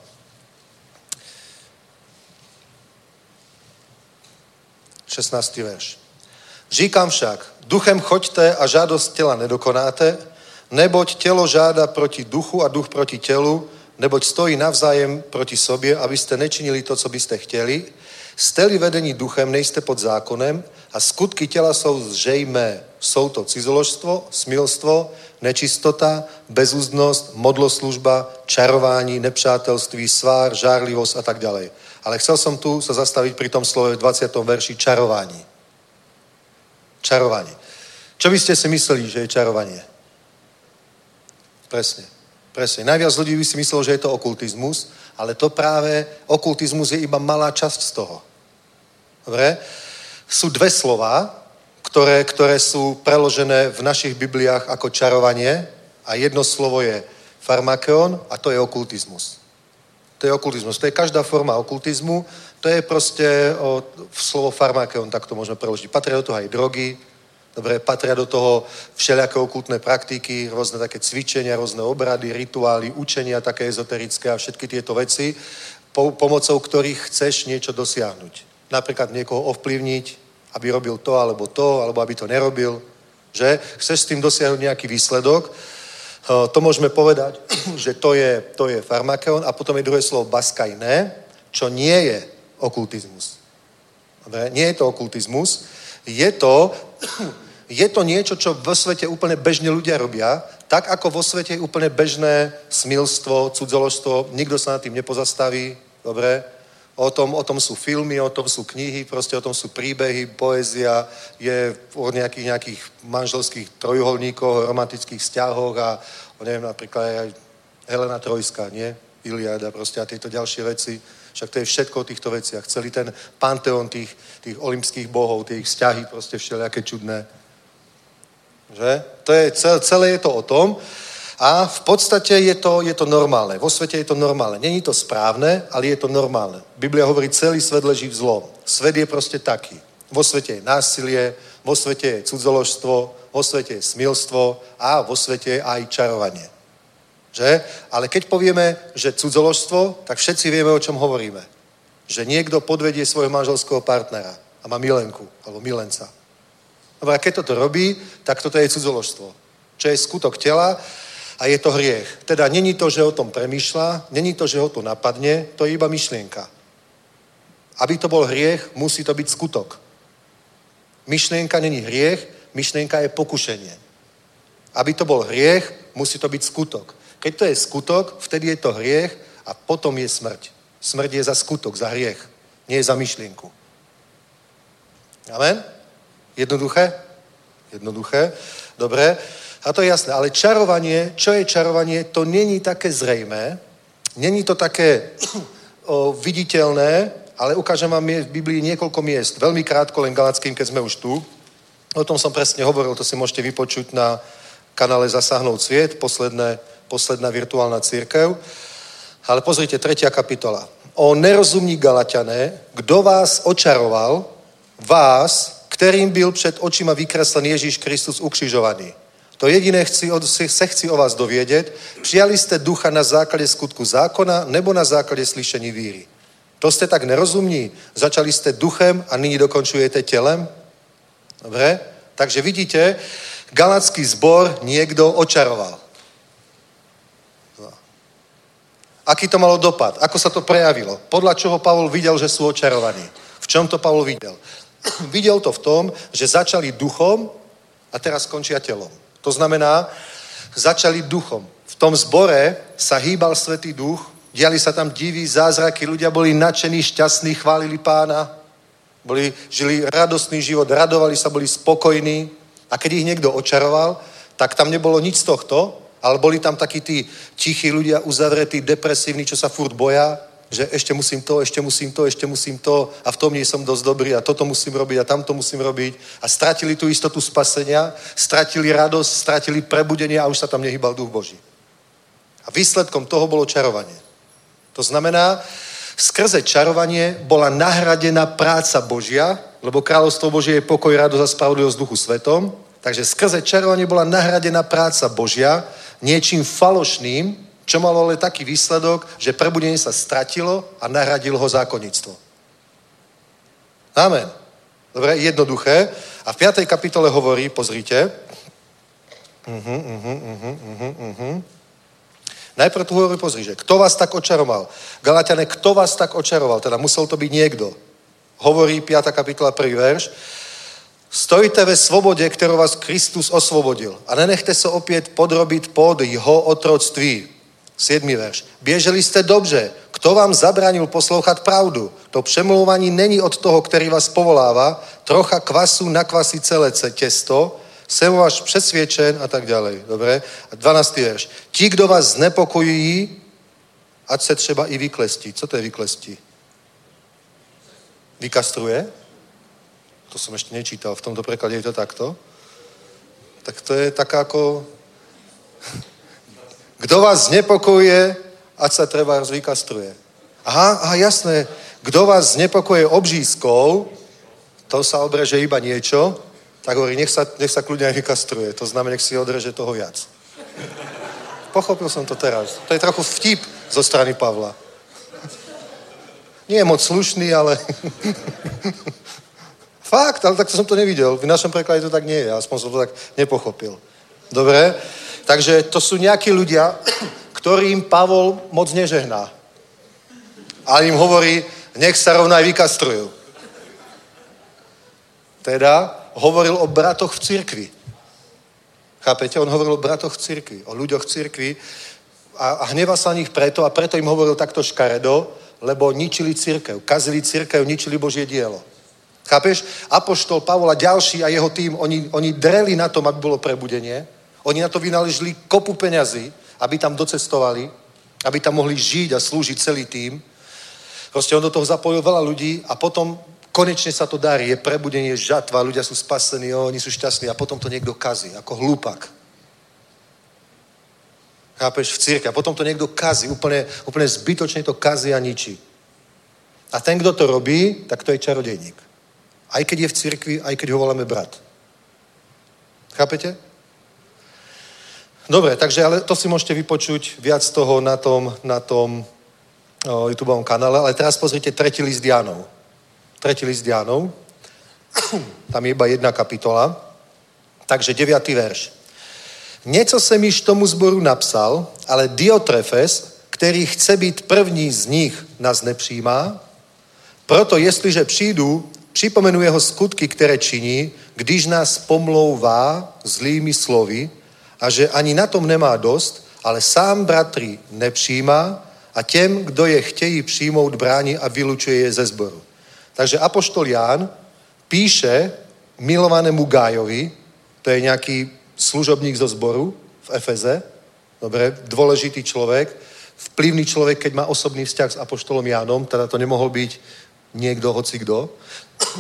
16. verš. Říkám však, duchem choďte a žádost těla nedokonáte, neboť tělo žáda proti duchu a duch proti tělu, neboť stojí navzájem proti sobě, abyste nečinili to, co byste chtěli. Jste-li vedení duchem, nejste pod zákonem a skutky těla jsou zřejmé. Jsou to cizoložstvo, smilstvo, nečistota, bezúzdnosť, modloslužba, čarování, nepřátelství, svár, žárlivosť a tak ďalej. Ale chcel som tu sa zastaviť pri tom slove v 20. verši čarování. Čarovanie. Čo by ste si mysleli, že je čarovanie? Presne. Presne. Najviac ľudí by si myslelo, že je to okultizmus, ale to práve, okultizmus je iba malá časť z toho. Dobre? Sú dve slova, ktoré, ktoré sú preložené v našich Bibliách ako čarovanie a jedno slovo je farmakeon a to je okultizmus. To je okultizmus. To je každá forma okultizmu. To je proste o, slovo farmakeon, tak to môžeme preložiť. Patria do toho aj drogy, dobre, patria do toho všelijaké okultné praktiky, rôzne také cvičenia, rôzne obrady, rituály, učenia také ezoterické a všetky tieto veci, po, pomocou ktorých chceš niečo dosiahnuť. Napríklad niekoho ovplyvniť, aby robil to alebo to, alebo aby to nerobil. Že? Chceš s tým dosiahnuť nejaký výsledok to môžeme povedať, že to je, to je farmakeon a potom je druhé slovo baskajné, čo nie je okultizmus. Dobre? Nie je to okultizmus. Je to, je to niečo, čo vo svete úplne bežne ľudia robia. Tak ako vo svete je úplne bežné smilstvo, cudzoložstvo, nikto sa nad tým nepozastaví, dobre? O tom, o tom sú filmy, o tom sú knihy, proste o tom sú príbehy, poézia, je o nejakých, nejakých manželských trojuholníkoch, romantických vzťahoch a o neviem, napríklad aj Helena Trojská, nie? Iliada proste a tieto ďalšie veci. Však to je všetko o týchto veciach. Celý ten panteón tých, tých olympských bohov, tých vzťahy proste všelijaké čudné. Že? To je, celé je to o tom. A v podstate je to, je to normálne. Vo svete je to normálne. Není to správne, ale je to normálne. Biblia hovorí, celý svet leží v zlom. Svet je proste taký. Vo svete je násilie, vo svete je cudzoložstvo, vo svete je smilstvo a vo svete je aj čarovanie. Že? Ale keď povieme, že cudzoložstvo, tak všetci vieme, o čom hovoríme. Že niekto podvedie svojho manželského partnera a má milenku alebo milenca. A keď toto robí, tak toto je cudzoložstvo. Čo je skutok tela a je to hriech. Teda není to, že o tom premýšľa, není to, že ho to napadne, to je iba myšlienka. Aby to bol hriech, musí to byť skutok. Myšlienka není hriech, myšlienka je pokušenie. Aby to bol hriech, musí to byť skutok. Keď to je skutok, vtedy je to hriech a potom je smrť. Smrť je za skutok, za hriech, nie za myšlienku. Amen? Jednoduché? Jednoduché. Dobre. A to je jasné. Ale čarovanie, čo je čarovanie, to není také zrejmé, není to také o, viditeľné, ale ukážem vám v Biblii niekoľko miest. Veľmi krátko, len galackým, keď sme už tu. O tom som presne hovoril, to si môžete vypočuť na kanále Zasahnout sviet, posledné, posledná virtuálna církev. Ale pozrite, tretia kapitola. O nerozumní Galatiané, kdo vás očaroval, vás, kterým byl před očima vykreslen Ježíš Kristus ukřižovaný. To jediné chci, se chci o vás dovědět. Přijali jste ducha na základě skutku zákona nebo na základě slyšení víry? To jste tak nerozumní. Začali jste duchem a nyní dokončujete tělem? Dobre? Takže vidíte, galacký zbor niekto očaroval. Aký to malo dopad? Ako sa to prejavilo? Podľa čoho Pavol videl, že sú očarovaní? V čom to Pavol videl? videl to v tom, že začali duchom a teraz skončia telom. To znamená, začali duchom. V tom zbore sa hýbal Svetý duch, diali sa tam divy, zázraky, ľudia boli nadšení, šťastní, chválili pána, boli, žili radostný život, radovali sa, boli spokojní. A keď ich niekto očaroval, tak tam nebolo nič z tohto, ale boli tam takí tí tichí ľudia, uzavretí, depresívni, čo sa furt boja, že ešte musím to, ešte musím to, ešte musím to a v tom nie som dosť dobrý a toto musím robiť a tamto musím robiť a stratili tú istotu spasenia, stratili radosť, stratili prebudenie a už sa tam nehybal duch Boží. A výsledkom toho bolo čarovanie. To znamená, skrze čarovanie bola nahradená práca Božia, lebo kráľovstvo Božie je pokoj, radosť a spravodlivosť duchu svetom, takže skrze čarovanie bola nahradená práca Božia niečím falošným, čo malo ale taký výsledok, že prebudenie sa stratilo a nahradilo ho zákonnictvo. Amen. Dobre, jednoduché. A v 5. kapitole hovorí, pozrite. Uh-huh, uh-huh, uh-huh, uh-huh. Najprv tu hovorí, pozri, že kto vás tak očaroval? Galatiane, kto vás tak očaroval? Teda musel to byť niekto. Hovorí 5. kapitola, 1. verš. Stojte ve svobode, ktorú vás Kristus osvobodil. A nenechte sa opäť podrobiť pod jeho otroctví. 7. verš. Běželi jste dobře. Kto vám zabránil poslouchat pravdu? To přemlouvání není od toho, který vás povolává. Trocha kvasu nakvasí celé těsto. Jsem váš přesvědčen a tak ďalej. Dobre? A 12. verš. Ti, kdo vás znepokojují, ať se třeba i vyklestí. Co to je vyklestí? Vykastruje? To som ešte nečítal. V tomto preklade je to takto. Tak to je taká ako kto vás znepokojuje, ať sa treba vykastruje. Aha, aha, jasné. Kto vás znepokojuje obžískou, to sa obreže iba niečo, tak hovorí, nech sa, nech sa kľudne aj vykastruje. To znamená, nech si odreže toho viac. Pochopil som to teraz. To je trochu vtip zo strany Pavla. Nie je moc slušný, ale... Fakt, ale tak som to nevidel. V našom preklade to tak nie je. Aspoň som to tak nepochopil. Dobre? Takže to sú nejakí ľudia, ktorým Pavol moc nežehná. A im hovorí, nech sa rovno vykastrujú. Teda hovoril o bratoch v cirkvi. Chápete? On hovoril o bratoch v cirkvi, o ľuďoch v cirkvi a, a hneva sa nich preto a preto im hovoril takto škaredo, lebo ničili církev, kazili církev, ničili Božie dielo. Chápeš? Apoštol Pavol a ďalší a jeho tým, oni, oni dreli na tom, aby bolo prebudenie. Oni na to vynaležili kopu peňazí, aby tam docestovali, aby tam mohli žiť a slúžiť celý tým. Proste on do toho zapojil veľa ľudí a potom konečne sa to darí, je prebudenie, žatva, ľudia sú spasení, jo, oni sú šťastní a potom to niekto kazí, ako hlúpak. Chápeš, v círke. A potom to niekto kazí, úplne, úplne zbytočne to kazí a ničí. A ten, kto to robí, tak to je čarodejník. Aj keď je v cirkvi, aj keď ho voláme brat. Chápete? Dobre, takže ale to si môžete vypočuť viac toho na tom, na tom YouTube kanále, ale teraz pozrite tretí list Janov. Tretí list Janov. Tam je iba jedna kapitola. Takže deviatý verš. Něco jsem již tomu zboru napsal, ale Diotrefes, který chce být první z nich, nás nepřijímá. Proto jestliže přijdu, připomenu jeho skutky, které činí, když nás pomlouvá zlými slovy a že ani na tom nemá dost, ale sám bratry nepřijímá a těm, kdo je chtějí přijmout, brání a vylučuje je ze zboru. Takže Apoštol Ján píše milovanému Gájovi, to je nejaký služobník zo zboru v Efeze, dobre, dôležitý človek, vplyvný človek, keď má osobný vzťah s Apoštolom Jánom, teda to nemohol byť niekto, hoci kto,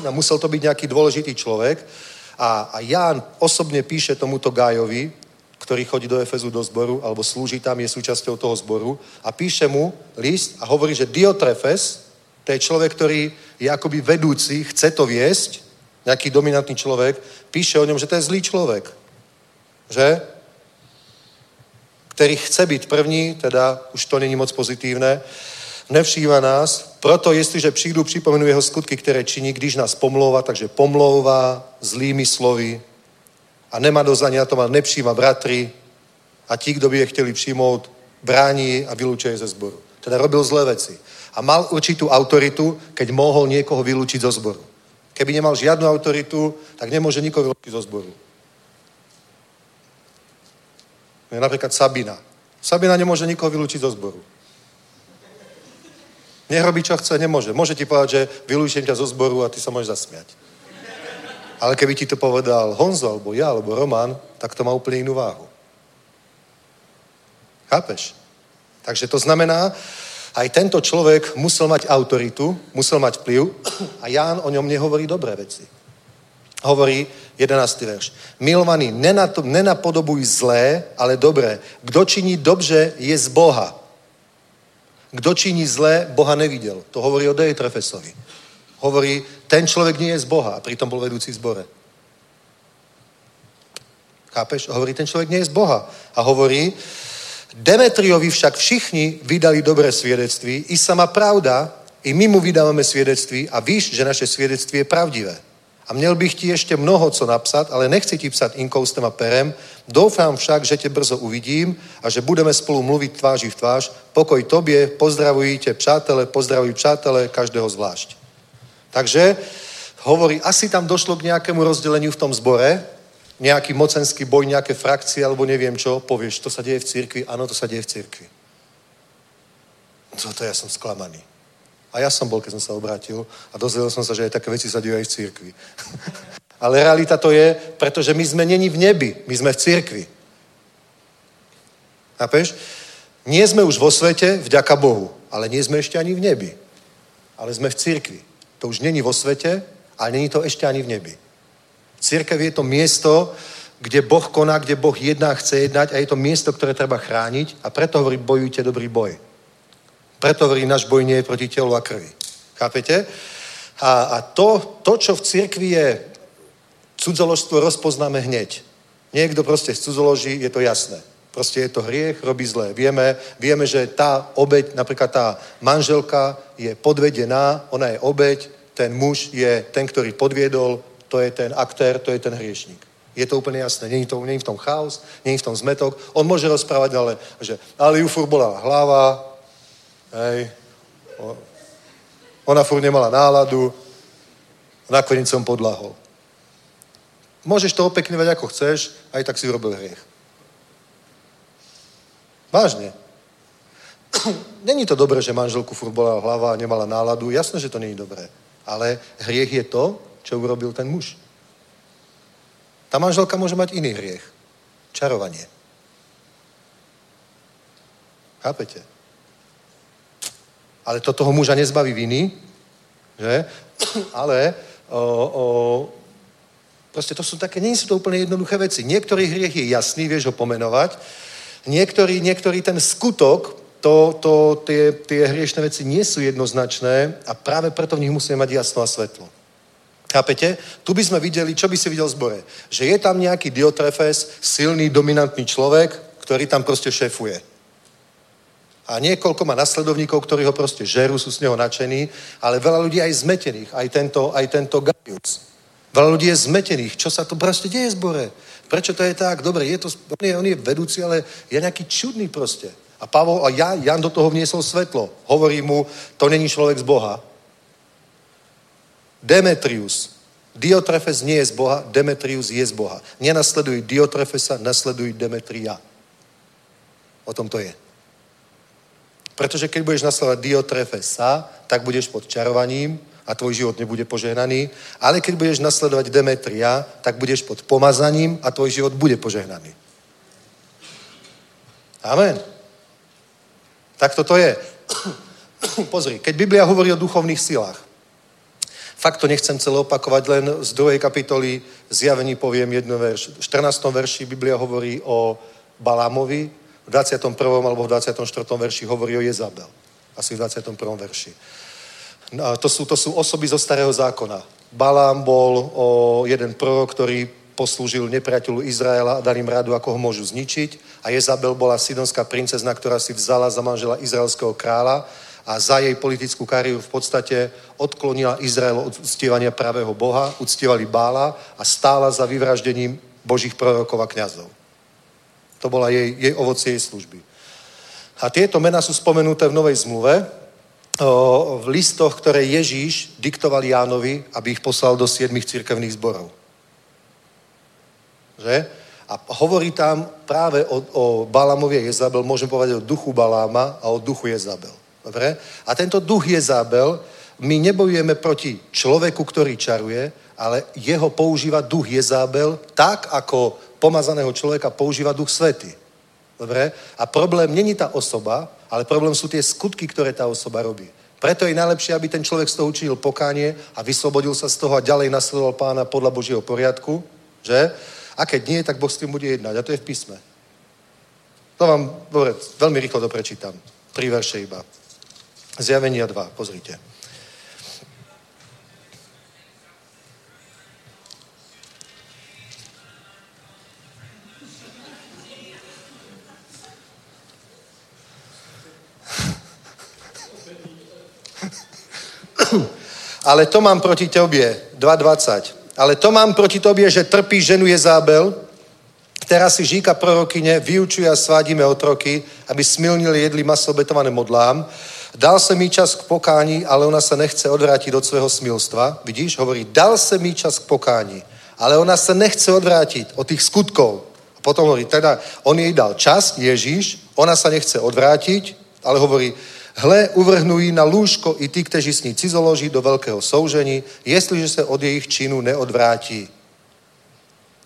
a musel to byť nejaký dôležitý človek. A, a Ján osobne píše tomuto Gájovi, ktorý chodí do Efezu do zboru, alebo slúži tam, je súčasťou toho zboru, a píše mu list a hovorí, že Diotrefes, to je človek, ktorý je akoby vedúci, chce to viesť, nejaký dominantný človek, píše o ňom, že to je zlý človek. Že? Který chce být první, teda už to není moc pozitívne, nevšíma nás, proto jestliže přijdu, připomenu jeho skutky, které činí, když nás pomlouvá, takže pomlouvá zlými slovy a nemá dost ani na tom a nepřijíma bratry a ti, kdo by je chtěli přijmout, brání a vylúčuje ze zboru. Teda robil zlé veci. A mal určitú autoritu, keď mohol niekoho vylúčiť zo zboru. Keby nemal žiadnu autoritu, tak nemôže nikoho vylúčiť zo zboru. Napríklad Sabina. Sabina nemôže nikoho vylúčiť zo zboru. Nech čo chce, nemôže. Môže ti povedať, že vylúčim ťa zo zboru a ty sa môžeš zasmiať. Ale keby ti to povedal Honzo, alebo ja, alebo Roman, tak to má úplne inú váhu. Chápeš? Takže to znamená, aj tento človek musel mať autoritu, musel mať vplyv a Ján o ňom nehovorí dobré veci. Hovorí 11. verš. Milovaný, nenapodobuj zlé, ale dobré. Kdo činí dobře, je z Boha. Kdo činí zlé, Boha nevidel. To hovorí o Deitrefesovi. Hovorí, ten človek nie je z Boha, a pritom bol vedúci v zbore. Chápeš? Hovorí, ten človek nie je z Boha. A hovorí, Demetriovi však všichni vydali dobré svedectví, i sama pravda, i my mu vydávame svedectví a víš, že naše svedectví je pravdivé. A měl bych ti ještě mnoho co napsat, ale nechci ti psat inkoustem a perem. Doufám však, že tě brzo uvidím a že budeme spolu mluvit tváří v tvář. Pokoj tobě, pozdravují tě přátelé, pozdravují přátelé, každého zvlášť. Takže hovorí, asi tam došlo k nejakému rozdeleniu v tom zbore, nejaký mocenský boj, nejaké frakcie alebo neviem čo, povieš, to sa deje v cirkvi, áno, to sa deje v cirkvi. to ja som sklamaný. A ja som bol, keď som sa obrátil a dozvedel som sa, že aj také veci sa dejú aj v církvi. Ale realita to je, pretože my sme není v nebi, my sme v církvi. Chápeš? Nie sme už vo svete, vďaka Bohu, ale nie sme ešte ani v nebi. Ale sme v církvi. To už není vo svete, ale není to ešte ani v nebi. Církev je to miesto, kde Boh koná, kde Boh jedná, chce jednať a je to miesto, ktoré treba chrániť a preto hovorí, bojujte dobrý boj. Preto hovorí, náš boj nie je proti telu a krvi. Chápete? A, a to, to, čo v cirkvi je cudzoložstvo, rozpoznáme hneď. Niekto proste cudzoloží, je to jasné. Proste je to hriech, robí zlé. Vieme, vieme, že tá obeď, napríklad tá manželka je podvedená, ona je obeď, ten muž je ten, ktorý podviedol, to je ten aktér, to je ten hriešník. Je to úplne jasné. Není, to, není v tom chaos, není v tom zmetok. On môže rozprávať, ale že ale ju furt bola hlava, Hej. Ona furt nemala náladu, nakoniec som podlahol. Môžeš to opekňovať ako chceš, aj tak si urobil hriech. Vážne. Není to dobré, že manželku furt hlava a nemala náladu. Jasné, že to není dobré. Ale hriech je to, čo urobil ten muž. Tá manželka môže mať iný hriech. Čarovanie. Chápete? Ale to toho muža nezbaví viny, že? Ale o, o, proste to sú také, nie sú to úplne jednoduché veci. Niektorý hriech je jasný, vieš ho pomenovať. Niektorý, niektorý ten skutok, to, to, tie, tie hriešne veci nie sú jednoznačné a práve preto v nich musíme mať jasno a svetlo. Chápete? Tu by sme videli, čo by si videl v zbore? Že je tam nejaký Diotrefes, silný, dominantný človek, ktorý tam proste šéfuje. A niekoľko má nasledovníkov, ktorí ho proste žerú, sú z neho nadšení, ale veľa ľudí aj zmetených, aj tento, aj tento Gaius. Veľa ľudí je zmetených. Čo sa to proste deje v zbore? Prečo to je tak? Dobre, je to, on, je, on je vedúci, ale je nejaký čudný proste. A Pavol a ja, Jan do toho vniesol svetlo. Hovorí mu, to není človek z Boha. Demetrius. Diotrefes nie je z Boha, Demetrius je z Boha. Nenasleduj Diotrefesa, nasleduj Demetria. O tom to je. Pretože keď budeš nasledovať Diotrefesa, tak budeš pod čarovaním a tvoj život nebude požehnaný. Ale keď budeš nasledovať Demetria, tak budeš pod pomazaním a tvoj život bude požehnaný. Amen. Tak toto je. Pozri, keď Biblia hovorí o duchovných silách, fakt to nechcem celé opakovať, len z druhej kapitoly zjavení poviem jednu verš. V 14. verši Biblia hovorí o Balámovi, v 21. alebo v 24. verši hovorí o Jezabel. Asi v 21. verši. To sú, to sú osoby zo starého zákona. Balám bol o jeden prorok, ktorý poslúžil nepriateľu Izraela a dal im radu, ako ho môžu zničiť. A Jezabel bola sidonská princezna, ktorá si vzala za manžela izraelského kráľa a za jej politickú kariéru v podstate odklonila Izrael od uctievania pravého Boha, uctievali Bála a stála za vyvraždením božích prorokov a kňazov. To bola jej, jej ovocie jej služby. A tieto mená sú spomenuté v Novej zmluve, v listoch, ktoré Ježíš diktoval Jánovi, aby ich poslal do siedmých cirkevných zborov. Že? A hovorí tam práve o, o Balamovie Jezabel, môžem povedať o duchu Baláma a o duchu Jezabel. Dobre? A tento duch Jezabel, my nebojujeme proti človeku, ktorý čaruje, ale jeho používa duch Jezabel tak, ako pomazaného človeka používa duch svety. Dobre? A problém není tá osoba, ale problém sú tie skutky, ktoré tá osoba robí. Preto je najlepšie, aby ten človek z toho učinil pokánie a vyslobodil sa z toho a ďalej nasledoval pána podľa Božieho poriadku, že? A keď nie, tak Boh s tým bude jednať. A to je v písme. To vám, dobre, veľmi rýchlo to prečítam. Tri verše iba. Zjavenia 2, pozrite. Ale to mám proti tobě, 2.20. Ale to mám proti tobě, že trpí ženu Jezábel, která si žíka prorokyně, vyučuje a svádíme otroky, aby smilnili jedli maso obetované modlám. Dal jsem jí čas k pokání, ale ona se nechce odvrátit od svého smilstva. Vidíš, hovorí, dal jsem jí čas k pokání, ale ona se nechce odvrátit od tých skutkov. A potom hovorí, teda on jej dal čas, Ježíš, ona sa nechce odvrátiť, ale hovorí, Hle, uvrhnú ji na lůžko i ty, kteří s ní cizoloží do veľkého soužení, jestliže se od jejich činu neodvrátí.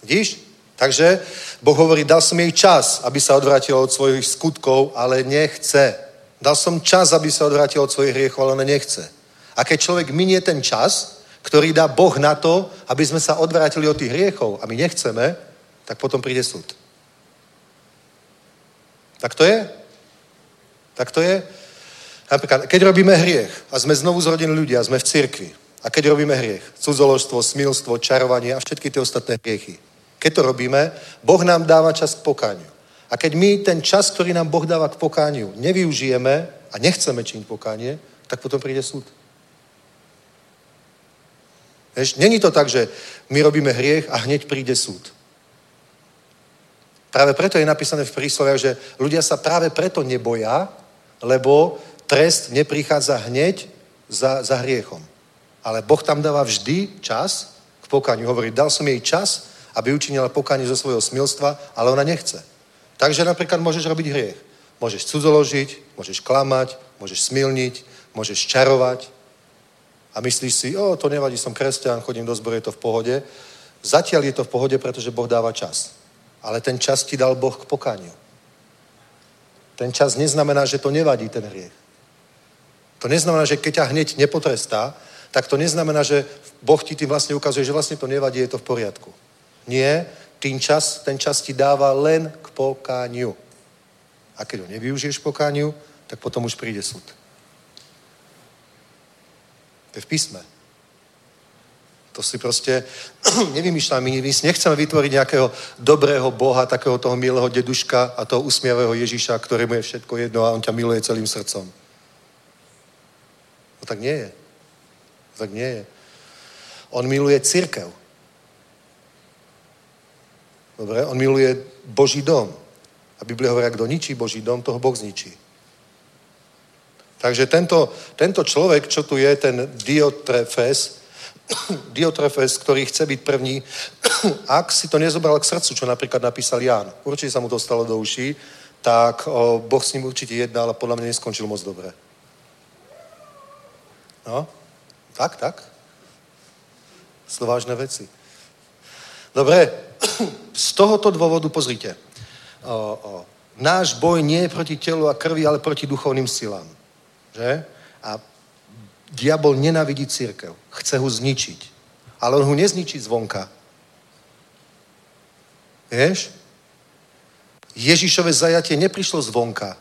Vidíš? Takže Boh hovorí, dal som jej čas, aby sa odvrátila od svojich skutkov, ale nechce. Dal som čas, aby sa odvrátila od svojich hriechov, ale nechce. A keď človek minie ten čas, ktorý dá Boh na to, aby sme sa odvrátili od tých hriechov a my nechceme, tak potom príde súd. Tak to je? Tak to je? Napríklad, keď robíme hriech a sme znovu zrodení ľudia, sme v cirkvi a keď robíme hriech, cudzoložstvo, smilstvo, čarovanie a všetky tie ostatné hriechy, keď to robíme, Boh nám dáva čas k pokániu. A keď my ten čas, ktorý nám Boh dáva k pokániu, nevyužijeme a nechceme činiť pokánie, tak potom príde súd. Vieš, není to tak, že my robíme hriech a hneď príde súd. Práve preto je napísané v prísloviach, že ľudia sa práve preto neboja, lebo trest neprichádza hneď za, za hriechom. Ale Boh tam dáva vždy čas k pokániu. Hovorí, dal som jej čas, aby učinila pokánie zo svojho smilstva, ale ona nechce. Takže napríklad môžeš robiť hriech. Môžeš cudzoložiť, môžeš klamať, môžeš smilniť, môžeš čarovať. A myslíš si, o, to nevadí, som kresťan, chodím do zboru, je to v pohode. Zatiaľ je to v pohode, pretože Boh dáva čas. Ale ten čas ti dal Boh k pokániu. Ten čas neznamená, že to nevadí, ten hriech. To neznamená, že keď ťa hneď nepotrestá, tak to neznamená, že Boh ti tým vlastne ukazuje, že vlastne to nevadí, je to v poriadku. Nie, tým čas, ten čas ti dáva len k pokániu. A keď ho nevyužiješ pokániu, tak potom už príde súd. To je v písme. To si proste nevymýšľame. My nechceme vytvoriť nejakého dobrého Boha, takého toho milého deduška a toho usmiavého Ježiša, ktorému je všetko jedno a on ťa miluje celým srdcom. Tak nie je. Tak nie je. On miluje církev. Dobre? On miluje Boží dom. A Biblia hovorí, kto ničí Boží dom, toho Boh zničí. Takže tento, tento človek, čo tu je, ten Diotrefes, Diotrefes, ktorý chce byť první, ak si to nezobral k srdcu, čo napríklad napísal Ján, určite sa mu to stalo do uší, tak o, Boh s ním určite jednal a podľa mňa neskončil moc dobre. No, tak, tak. Sú vážne veci. Dobre, z tohoto dôvodu pozrite. O, o, náš boj nie je proti telu a krvi, ale proti duchovným silám. Že? A diabol nenavidí církev. Chce ho zničiť. Ale on ho nezničí zvonka. Vieš? Ježišové zajatie neprišlo zvonka.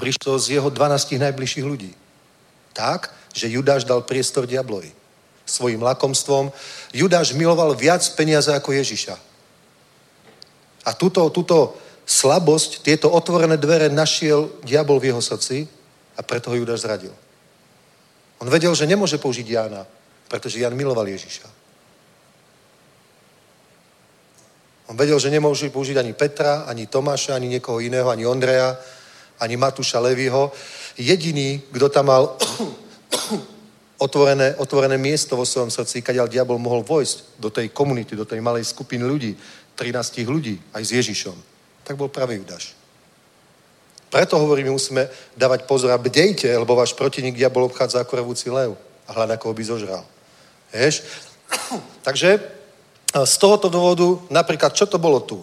Prišlo z jeho 12 najbližších ľudí. Tak, že Judáš dal priestor diablovi svojim lakomstvom. Judáš miloval viac peniaze ako Ježiša. A túto, túto slabosť, tieto otvorené dvere našiel diabol v jeho srdci a preto ho Judáš zradil. On vedel, že nemôže použiť Jána, pretože Jan miloval Ježiša. On vedel, že nemôže použiť ani Petra, ani Tomáša, ani niekoho iného, ani Ondreja, ani Matúša Levyho. Jediný, kto tam mal otvorené, otvorené miesto vo svojom srdci, kadiaľ diabol mohol vojsť do tej komunity, do tej malej skupiny ľudí, 13 ľudí, aj s Ježišom, tak bol pravý Judáš. Preto hovorím, musíme dávať pozor a bdejte, lebo váš protivník diabol obchádza ako revúci lev a hľadá, koho by zožral. Vieš? Takže z tohoto dôvodu, napríklad, čo to bolo tu?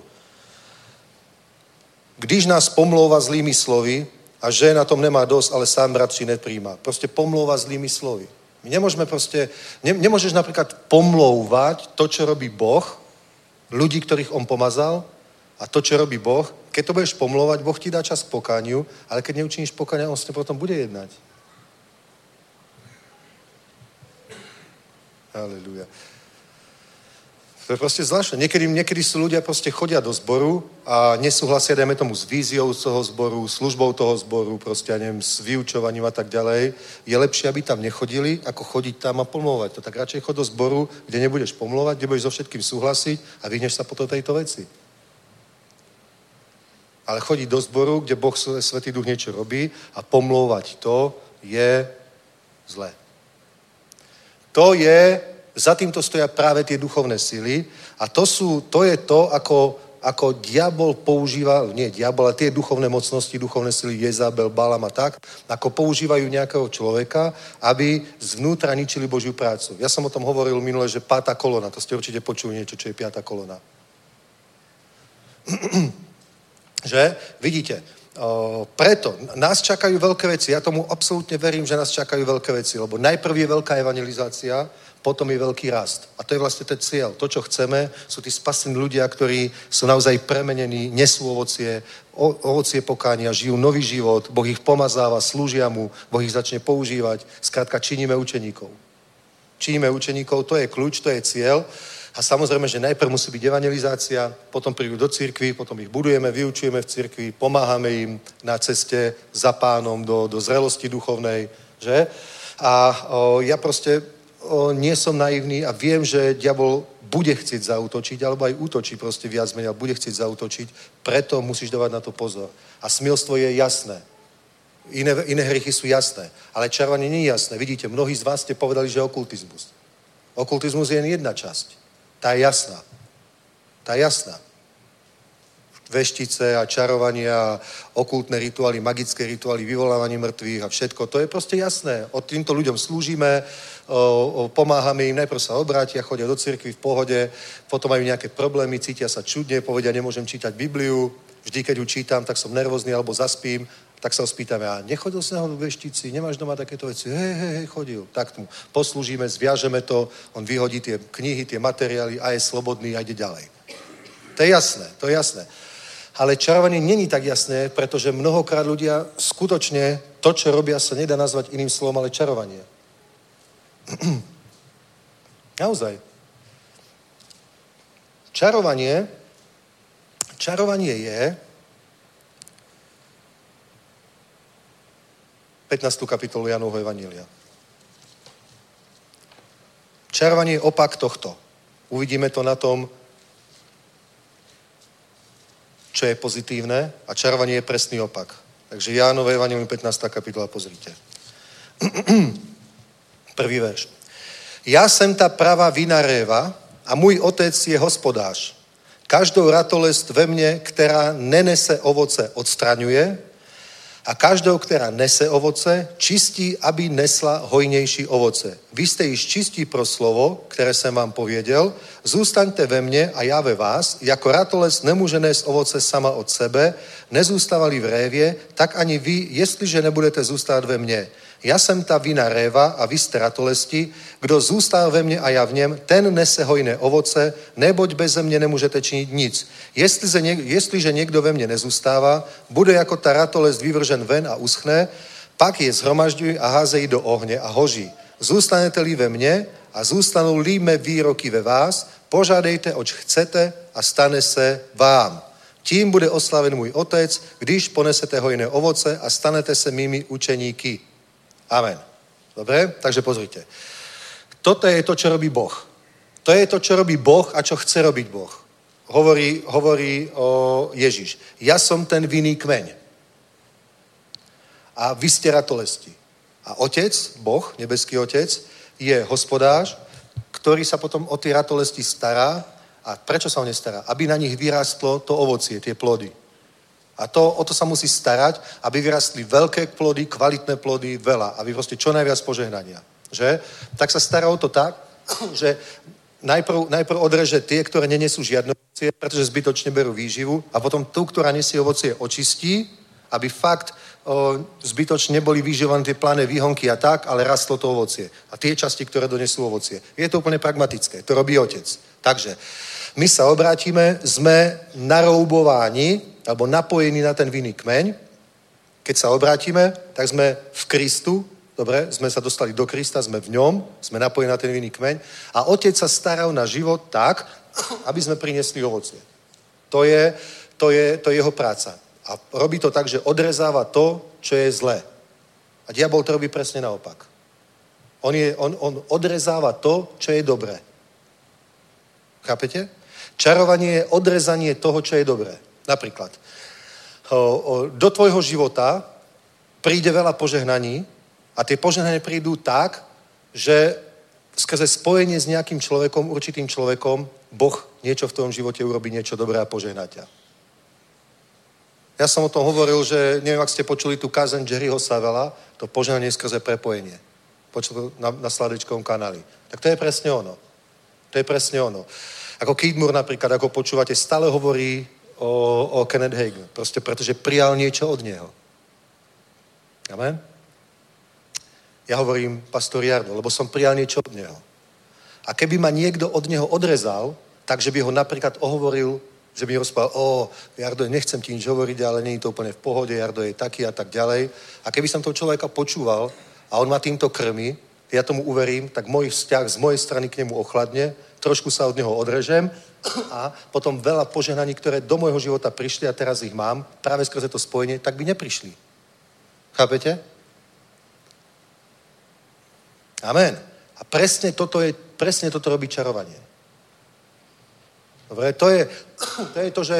Když nás pomlouva zlými slovy a že na tom nemá dosť, ale sám bratři nepríjma. Proste pomlouva zlými slovy. My nemôžeme proste, ne, nemôžeš napríklad pomlouvať to, čo robí Boh, ľudí, ktorých On pomazal, a to, čo robí Boh, keď to budeš pomlouvať, Boh ti dá čas k pokániu, ale keď neučiníš pokáňa, On s potom bude jednať. Halleluja. To je proste zvláštne. Niekedy, niekedy sú ľudia proste chodia do zboru a nesúhlasia, dajme tomu, s víziou z toho zboru, službou toho zboru, proste, ja neviem, s vyučovaním a tak ďalej. Je lepšie, aby tam nechodili, ako chodiť tam a pomluvať. To tak radšej chod do zboru, kde nebudeš pomluvať, kde budeš so všetkým súhlasiť a vyhneš sa potom tejto veci. Ale chodiť do zboru, kde Boh Svetý Duch niečo robí a pomlouvať to je zlé. To je za týmto stoja práve tie duchovné sily a to, sú, to je to, ako, ako diabol používa, nie diabol, ale tie duchovné mocnosti, duchovné sily Jezabel, Balam a tak, ako používajú nejakého človeka, aby zvnútra ničili Božiu prácu. Ja som o tom hovoril minule, že pátá kolona, to ste určite počuli niečo, čo je piatá kolona. že? Vidíte, O, preto nás čakajú veľké veci. Ja tomu absolútne verím, že nás čakajú veľké veci, lebo najprv je veľká evangelizácia, potom je veľký rast. A to je vlastne ten cieľ. To, čo chceme, sú tí spasení ľudia, ktorí sú naozaj premenení, nesú ovocie, ovocie pokánia, žijú nový život, Boh ich pomazáva, slúžia mu, Boh ich začne používať. Skrátka, činíme učeníkov. Činíme učeníkov, to je kľúč, to je cieľ. A samozrejme, že najprv musí byť evangelizácia, potom prídu do cirkvi, potom ich budujeme, vyučujeme v cirkvi, pomáhame im na ceste za pánom do, do zrelosti duchovnej, že? A o, ja proste o, nie som naivný a viem, že diabol bude chcieť zautočiť, alebo aj útočí proste viac menej, bude chcieť zautočiť, preto musíš dávať na to pozor. A smilstvo je jasné. Iné, iné hriechy sú jasné, ale čarovanie nie je jasné. Vidíte, mnohí z vás ste povedali, že okultizmus. Okultizmus je jen jedna časť. Tá je jasná. Tá jasná. Veštice a čarovania, okultné rituály, magické rituály, vyvolávanie mŕtvych a všetko. To je proste jasné. Od týmto ľuďom slúžime, pomáhame im, najprv sa obrátia, chodia do cirkvi v pohode, potom majú nejaké problémy, cítia sa čudne, povedia, nemôžem čítať Bibliu, vždy, keď ju čítam, tak som nervózny alebo zaspím, tak sa ho spýtame, a nechodil si náhodou v veštici, nemáš doma takéto veci? Hej, hej, hej, chodil. Tak mu poslúžime, zviažeme to, on vyhodí tie knihy, tie materiály a je slobodný a ide ďalej. To je jasné, to je jasné. Ale čarovanie není tak jasné, pretože mnohokrát ľudia skutočne to, čo robia, sa nedá nazvať iným slovom, ale čarovanie. Naozaj. Čarovanie, čarovanie je, 15. kapitolu Janovho Evanília. Čarovanie je opak tohto. Uvidíme to na tom, čo je pozitívne a čarovanie je presný opak. Takže Jánové Evangelium 15. kapitola, pozrite. Prvý verš. Ja jsem ta pravá vina réva a můj otec je hospodář. Každou ratolest ve mne, která nenese ovoce, odstraňuje a každou, která nese ovoce, čistí, aby nesla hojnější ovoce. Vy jste již čistí pro slovo, které jsem vám pověděl, zůstaňte ve mne a já ve vás, jako ratolest nemůže nést ovoce sama od sebe, nezůstávali v révě, tak ani vy, jestliže nebudete zůstat ve mne. Ja jsem ta vina réva a vy jste ratolesti, kdo zůstá ve mne a já v něm, ten nese hojné ovoce, neboť bez mě nemůžete činit nic. Jestliže, něk, jestliže někdo ve mne nezůstává, bude jako ta ratolest vyvržen ven a uschne, pak je zhromažďují a házejí do ohně a hoží. Zůstanete-li ve mne a zůstanou-li mé výroky ve vás, požádejte, oč chcete a stane se vám. Tím bude oslaven můj otec, když ponesete hojné ovoce a stanete se mými učeníky. Amen. Dobre? Takže pozrite. Toto je to, čo robí Boh. To je to, čo robí Boh a čo chce robiť Boh. Hovorí, hovorí o Ježiš. Ja som ten vinný kmeň. A vy ste ratolesti. A otec, Boh, nebeský otec, je hospodář, ktorý sa potom o tie ratolesti stará. A prečo sa o ne stará? Aby na nich vyrástlo to ovocie, tie plody. A to, o to sa musí starať, aby vyrastli veľké plody, kvalitné plody, veľa, aby proste čo najviac požehnania. Že? Tak sa stará o to tak, že najprv, najprv odreže tie, ktoré nenesú žiadne ovocie, pretože zbytočne berú výživu a potom tú, ktorá nesie ovocie, očistí, aby fakt o, zbytočne neboli vyživované tie plané výhonky a tak, ale rastlo to ovocie. A tie časti, ktoré donesú ovocie. Je to úplne pragmatické. To robí otec. Takže my sa obrátime, sme naroubováni alebo napojení na ten vinný kmeň. Keď sa obrátime, tak sme v Kristu, dobre, sme sa dostali do Krista, sme v ňom, sme napojení na ten vinný kmeň a Otec sa stará na život tak, aby sme priniesli ovocie. To je, to je, to je jeho práca. A robí to tak, že odrezáva to, čo je zlé. A diabol to robí presne naopak. On, je, on, on odrezáva to, čo je dobré. Chápete? Čarovanie je odrezanie toho, čo je dobré. Napríklad, do tvojho života príde veľa požehnaní a tie požehnania prídu tak, že skrze spojenie s nejakým človekom, určitým človekom, Boh niečo v tom živote urobí, niečo dobré a požehná ťa. Ja som o tom hovoril, že neviem, ak ste počuli tú kázeň Jerryho Savela, to požehnanie skrze prepojenie. Počul na, na sladečkovom kanáli. Tak to je presne ono. To je presne ono. Ako Moore napríklad, ako počúvate, stále hovorí o, o Kenneth Hagin. Proste pretože prijal niečo od neho. Amen? Ja hovorím pastor Jardo, lebo som prijal niečo od neho. A keby ma niekto od neho odrezal, takže by ho napríklad ohovoril, že by mi rozprával, o, Jardo, nechcem ti nič hovoriť, ale je to úplne v pohode, Jardo je taký a tak ďalej. A keby som toho človeka počúval a on ma týmto krmi, ja tomu uverím, tak môj vzťah z mojej strany k nemu ochladne, trošku sa od neho odrežem a potom veľa požehnaní, ktoré do môjho života prišli a teraz ich mám, práve skrze to spojenie, tak by neprišli. Chápete? Amen. A presne toto, je, presne toto robí čarovanie. Dobre, to je to, je to že...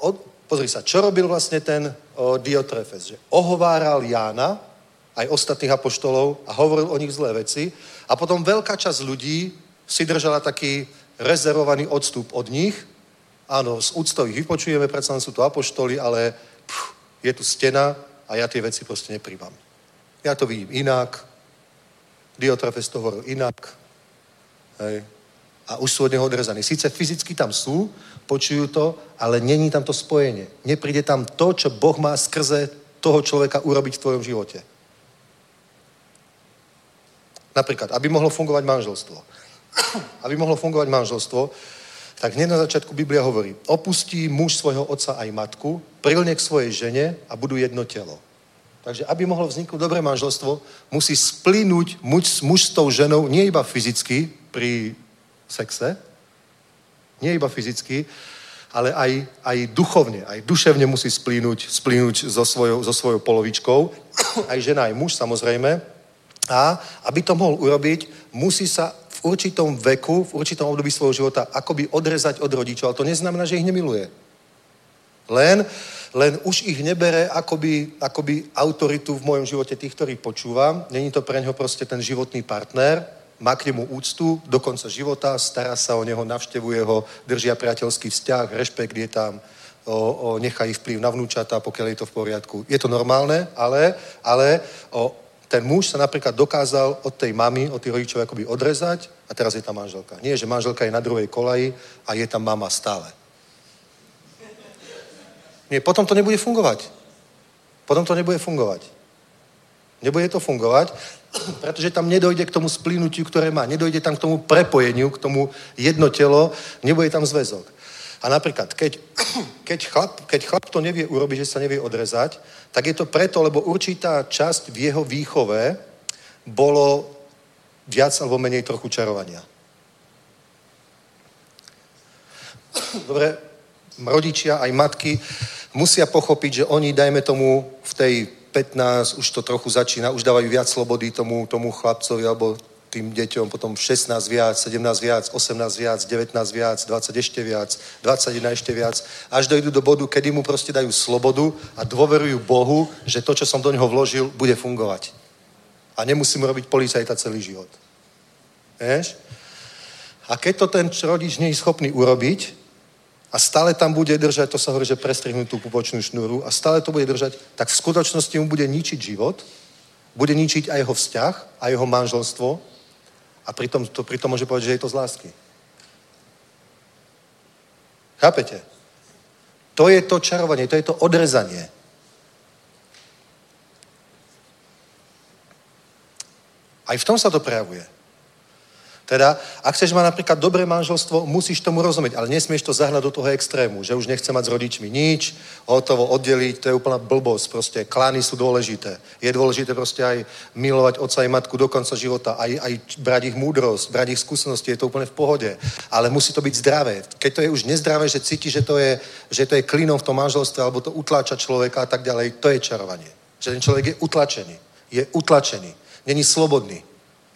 Od, pozri sa, čo robil vlastne ten o, Diotrefes? Že ohováral Jána, aj ostatných apoštolov a hovoril o nich zlé veci. A potom veľká časť ľudí si držala taký rezervovaný odstup od nich áno, z úctou ich vypočujeme, predsa sú to apoštoli, ale pff, je tu stena a ja tie veci proste nepríjmam. Ja to vidím inak, Diotrefes to hovoril inak, hej, a už sú od neho odrezaní. Sice fyzicky tam sú, počujú to, ale není tam to spojenie. Nepríde tam to, čo Boh má skrze toho človeka urobiť v tvojom živote. Napríklad, aby mohlo fungovať manželstvo. aby mohlo fungovať manželstvo, tak hneď na začiatku Biblia hovorí, opustí muž svojho otca aj matku, prilne k svojej žene a budú jedno telo. Takže aby mohlo vzniknúť dobré manželstvo, musí splínuť muž, muž s tou ženou nie iba fyzicky pri sexe, nie iba fyzicky, ale aj, aj duchovne, aj duševne musí splínuť, splínuť so, svojou, so svojou polovičkou, aj žena, aj muž samozrejme. A aby to mohol urobiť, musí sa v určitom veku, v určitom období svojho života akoby odrezať od rodičov. Ale to neznamená, že ich nemiluje. Len, len už ich nebere akoby, akoby autoritu v mojom živote tých, ktorých počúvam. Není to pre neho proste ten životný partner, má k nemu úctu do konca života, stará sa o neho, navštevuje ho, držia priateľský vzťah, rešpekt je tam, o, o, nechají vplyv na vnúčata, pokiaľ je to v poriadku. Je to normálne, ale, ale o, ten muž sa napríklad dokázal od tej mamy, od tých rodičov akoby odrezať a teraz je tam manželka. Nie, že manželka je na druhej kolaji a je tam mama stále. Nie, potom to nebude fungovať. Potom to nebude fungovať. Nebude to fungovať, pretože tam nedojde k tomu splínutiu, ktoré má. Nedojde tam k tomu prepojeniu, k tomu jedno telo, nebude tam zväzok. A napríklad, keď, keď, chlap, keď chlap to nevie urobiť, že sa nevie odrezať, tak je to preto, lebo určitá časť v jeho výchove bolo viac alebo menej trochu čarovania. Dobre, rodičia aj matky musia pochopiť, že oni, dajme tomu, v tej 15 už to trochu začína, už dávajú viac slobody tomu, tomu chlapcovi alebo tým deťom, potom 16 viac, 17 viac, 18 viac, 19 viac, 20 ešte viac, 21 ešte viac, až dojdu do bodu, kedy mu proste dajú slobodu a dôverujú Bohu, že to, čo som do neho vložil, bude fungovať. A nemusím robiť policajta celý život. Vieš? A keď to ten rodič nie je schopný urobiť, a stále tam bude držať, to sa hovorí, že prestrihnú tú pupočnú šnúru a stále to bude držať, tak v skutočnosti mu bude ničiť život, bude ničiť aj jeho vzťah, a jeho manželstvo a pritom, to, pritom môže povedať, že je to z lásky. Chápete? To je to čarovanie, to je to odrezanie. Aj v tom sa to prejavuje. Teda, ak chceš mať napríklad dobré manželstvo, musíš tomu rozumieť, ale nesmieš to zahnať do toho extrému, že už nechce mať s rodičmi nič, hotovo oddeliť, to je úplná blbosť, proste klány sú dôležité. Je dôležité proste aj milovať otca i matku do konca života, aj, aj brať ich múdrosť, brať ich skúsenosti, je to úplne v pohode. Ale musí to byť zdravé. Keď to je už nezdravé, že cíti, že to je, že to je klínom v tom manželstve, alebo to utláča človeka a tak ďalej, to je čarovanie. Že ten človek je utlačený. Je utlačený. Není slobodný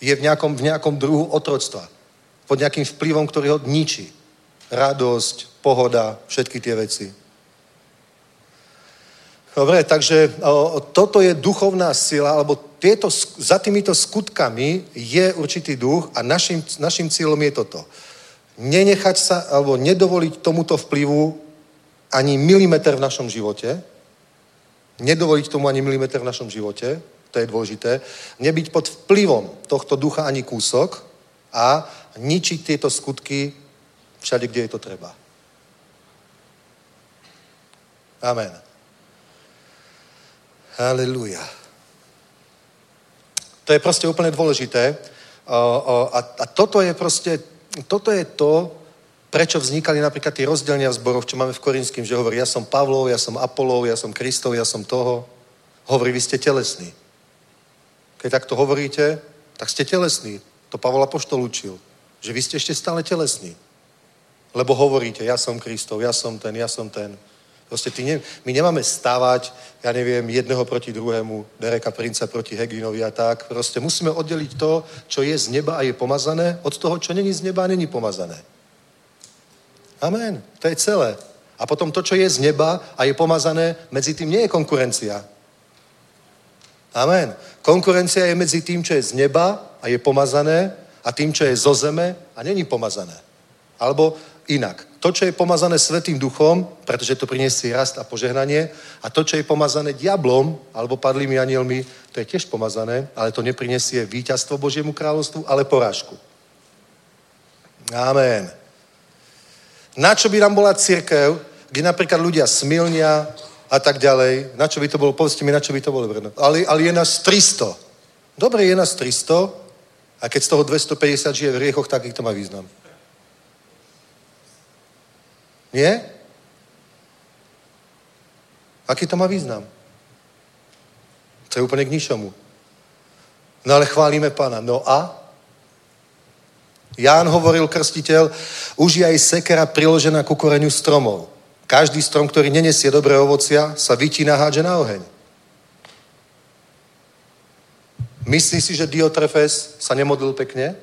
je v nejakom, v nejakom druhu otroctva. Pod nejakým vplyvom, ktorý ho ničí. Radosť, pohoda, všetky tie veci. Dobre, takže o, toto je duchovná sila, alebo tieto, za týmito skutkami je určitý duch a našim, našim cieľom je toto. Nenechať sa, alebo nedovoliť tomuto vplyvu ani milimeter v našom živote, nedovoliť tomu ani milimeter v našom živote, to je dôležité, nebyť pod vplyvom tohto ducha ani kúsok a ničiť tieto skutky všade, kde je to treba. Amen. Halleluja. To je proste úplne dôležité. A, a toto je proste, toto je to, prečo vznikali napríklad tie rozdelenia v zboroch, čo máme v Korinským, že hovorí, ja som Pavlov, ja som Apolov, ja som Kristov, ja som toho. Hovorí, vy ste telesní. Keď takto hovoríte, tak ste telesní. To Pavol Apoštol učil. Že vy ste ešte stále telesní. Lebo hovoríte, ja som Kristov, ja som ten, ja som ten. Proste ty ne, my nemáme stávať, ja neviem, jedného proti druhému, Dereka Princa proti Heginovi a tak. Proste musíme oddeliť to, čo je z neba a je pomazané, od toho, čo není z neba a není pomazané. Amen. To je celé. A potom to, čo je z neba a je pomazané, medzi tým nie je konkurencia. Amen. Konkurencia je medzi tým, čo je z neba a je pomazané a tým, čo je zo zeme a není pomazané. Alebo inak. To, čo je pomazané Svetým duchom, pretože to priniesie rast a požehnanie, a to, čo je pomazané diablom alebo padlými anielmi, to je tiež pomazané, ale to neprinesie víťazstvo Božiemu kráľovstvu, ale porážku. Amen. Na čo by nám bola církev, kde napríklad ľudia smilnia a tak ďalej? Na čo by to bolo? Povedzte mi, na čo by to bolo. Ale, ale je nás 300. Dobre, je nás 300, a keď z toho 250 žije v riechoch, tak to má význam. Nie? Aký to má význam? To je úplne k ničomu. No ale chválime pána. No a? Ján hovoril, krstiteľ, už je aj sekera priložená ku koreňu stromov. Každý strom, ktorý nenesie dobré ovocia, sa vytína hádže na oheň. Myslí si, že Diotrefes sa nemodlil pekne?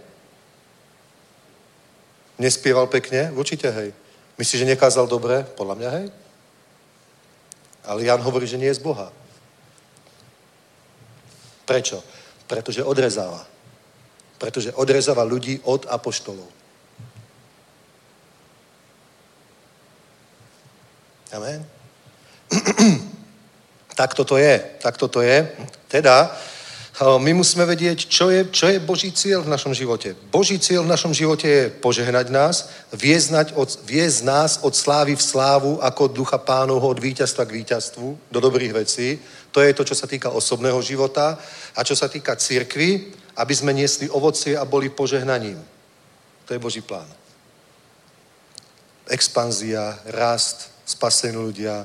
Nespieval pekne? Určite hej. Myslíš, že nekázal dobre? Podľa mňa hej. Ale Jan hovorí, že nie je z Boha. Prečo? Pretože odrezáva. Pretože odrezáva ľudí od apoštolov. Amen. tak toto je. Tak toto je. Teda, my musíme vedieť, čo je, čo je Boží cieľ v našom živote. Boží cieľ v našom živote je požehnať nás, viesť, od, viesť nás od slávy v slávu, ako od ducha pánovho, od víťazstva k víťazstvu, do dobrých vecí. To je to, čo sa týka osobného života. A čo sa týka církvy, aby sme niesli ovocie a boli požehnaním. To je Boží plán. Expanzia, rast, spasení ľudia,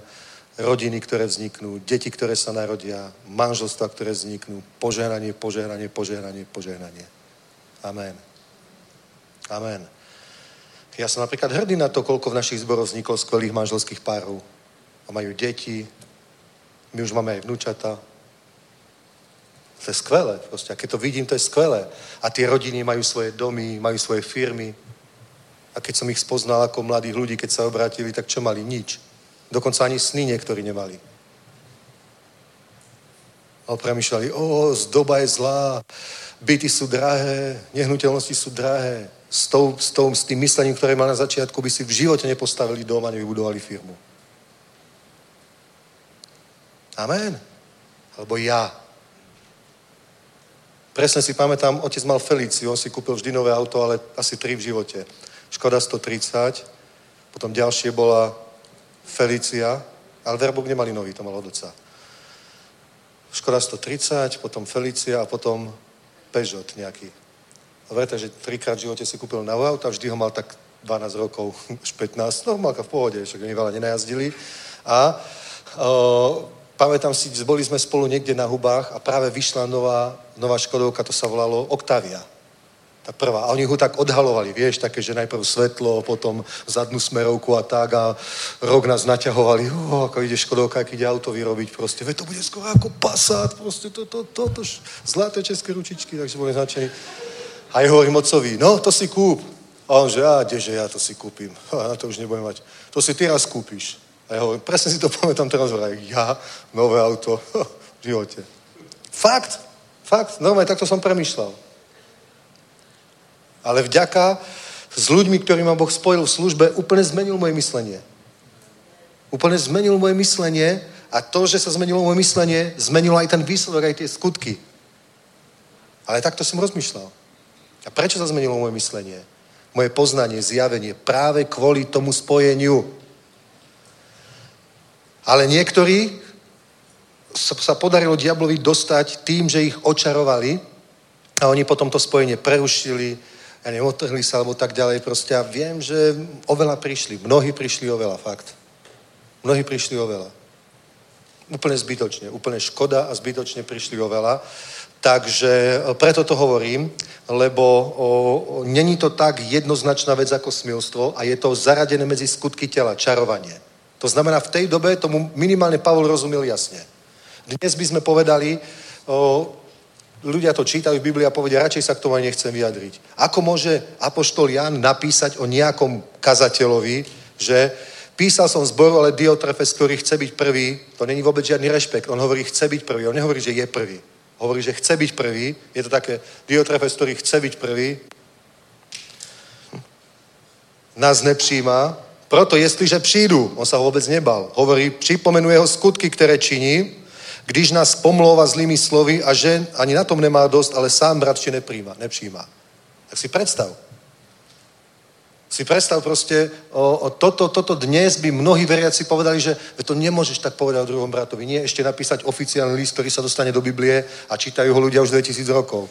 rodiny, ktoré vzniknú, deti, ktoré sa narodia, manželstva, ktoré vzniknú, požehnanie, požehnanie, požehnanie, požehnanie. Amen. Amen. Ja som napríklad hrdý na to, koľko v našich zboroch vzniklo skvelých manželských párov. A majú deti, my už máme aj vnúčata. To je skvelé. Proste. A keď to vidím, to je skvelé. A tie rodiny majú svoje domy, majú svoje firmy. A keď som ich spoznal ako mladých ľudí, keď sa obrátili, tak čo mali? Nič. Dokonca ani sny niektorí nemali. A premyšľali, o, zdoba je zlá, byty sú drahé, nehnuteľnosti sú drahé. S, tou, s, tou, s tým myslením, ktoré má na začiatku, by si v živote nepostavili dom a nevybudovali firmu. Amen. Alebo ja. Presne si pamätám, otec mal Feliciu, on si kúpil vždy nové auto, ale asi tri v živote. Škoda 130, potom ďalšie bola Felicia, ale Verbuk nemali nový, to malo od Škoda 130, potom Felicia a potom Peugeot nejaký. A verte, že trikrát v živote si kúpil nové auto a vždy ho mal tak 12 rokov, až 15, normálka v pohode, však oni veľa nenajazdili. A o, pamätám si, boli sme spolu niekde na hubách a práve vyšla nová, nová Škodovka, to sa volalo Octavia tá prvá. A oni ho tak odhalovali, vieš, také, že najprv svetlo, potom zadnú smerovku a tak a rok nás naťahovali, oh, ako ide Škodovka, ak ide auto vyrobiť, proste, veď to bude skoro ako Passat, proste to, to, to, to, zlaté české ručičky, takže boli značení. A ja hovorím mocovi, no, to si kúp. A on, že ja, kdeže ja to si kúpim. A to už nebudem mať. To si ty raz kúpiš. A ja hovorím, presne si to pamätám teraz, hovorím, ja, nové auto, v živote. Fakt, fakt, normálne takto som premyšľal ale vďaka s ľuďmi, ktorými ma Boh spojil v službe, úplne zmenil moje myslenie. Úplne zmenil moje myslenie a to, že sa zmenilo moje myslenie, zmenilo aj ten výsledok, aj tie skutky. Ale takto som rozmýšľal. A prečo sa zmenilo moje myslenie? Moje poznanie, zjavenie práve kvôli tomu spojeniu. Ale niektorí sa podarilo diablovi dostať tým, že ich očarovali a oni potom to spojenie prerušili, ja neviem, otrhli sa alebo tak ďalej. Proste ja viem, že oveľa prišli. Mnohí prišli oveľa, fakt. Mnohí prišli oveľa. Úplne zbytočne. Úplne škoda a zbytočne prišli oveľa. Takže e, preto to hovorím, lebo o, o, není to tak jednoznačná vec ako smilstvo a je to zaradené medzi skutky tela, čarovanie. To znamená, v tej dobe tomu minimálne Pavol rozumel jasne. Dnes by sme povedali, o, ľudia to čítajú v Biblii a povedia, radšej sa k tomu aj nechcem vyjadriť. Ako môže Apoštol Jan napísať o nejakom kazateľovi, že písal som zboru, ale Diotrefes, ktorý chce byť prvý, to není vôbec žiadny rešpekt. On hovorí, chce byť prvý. On nehovorí, že je prvý. Hovorí, že chce byť prvý. Je to také Diotrefes, ktorý chce byť prvý. nás nepřijímá, proto jestliže přijdu, on sa ho vôbec nebal, hovorí, připomenu jeho skutky, ktoré činí, když nás pomlouva zlými slovy a že ani na tom nemá dost, ale sám bratče nepríjma, nepřijíma. Tak si predstav. Si predstav proste, o, o toto, toto dnes by mnohí veriaci povedali, že to nemôžeš tak povedať o druhom bratovi. Nie ešte napísať oficiálny list, ktorý sa dostane do Biblie a čítajú ho ľudia už 2000 rokov.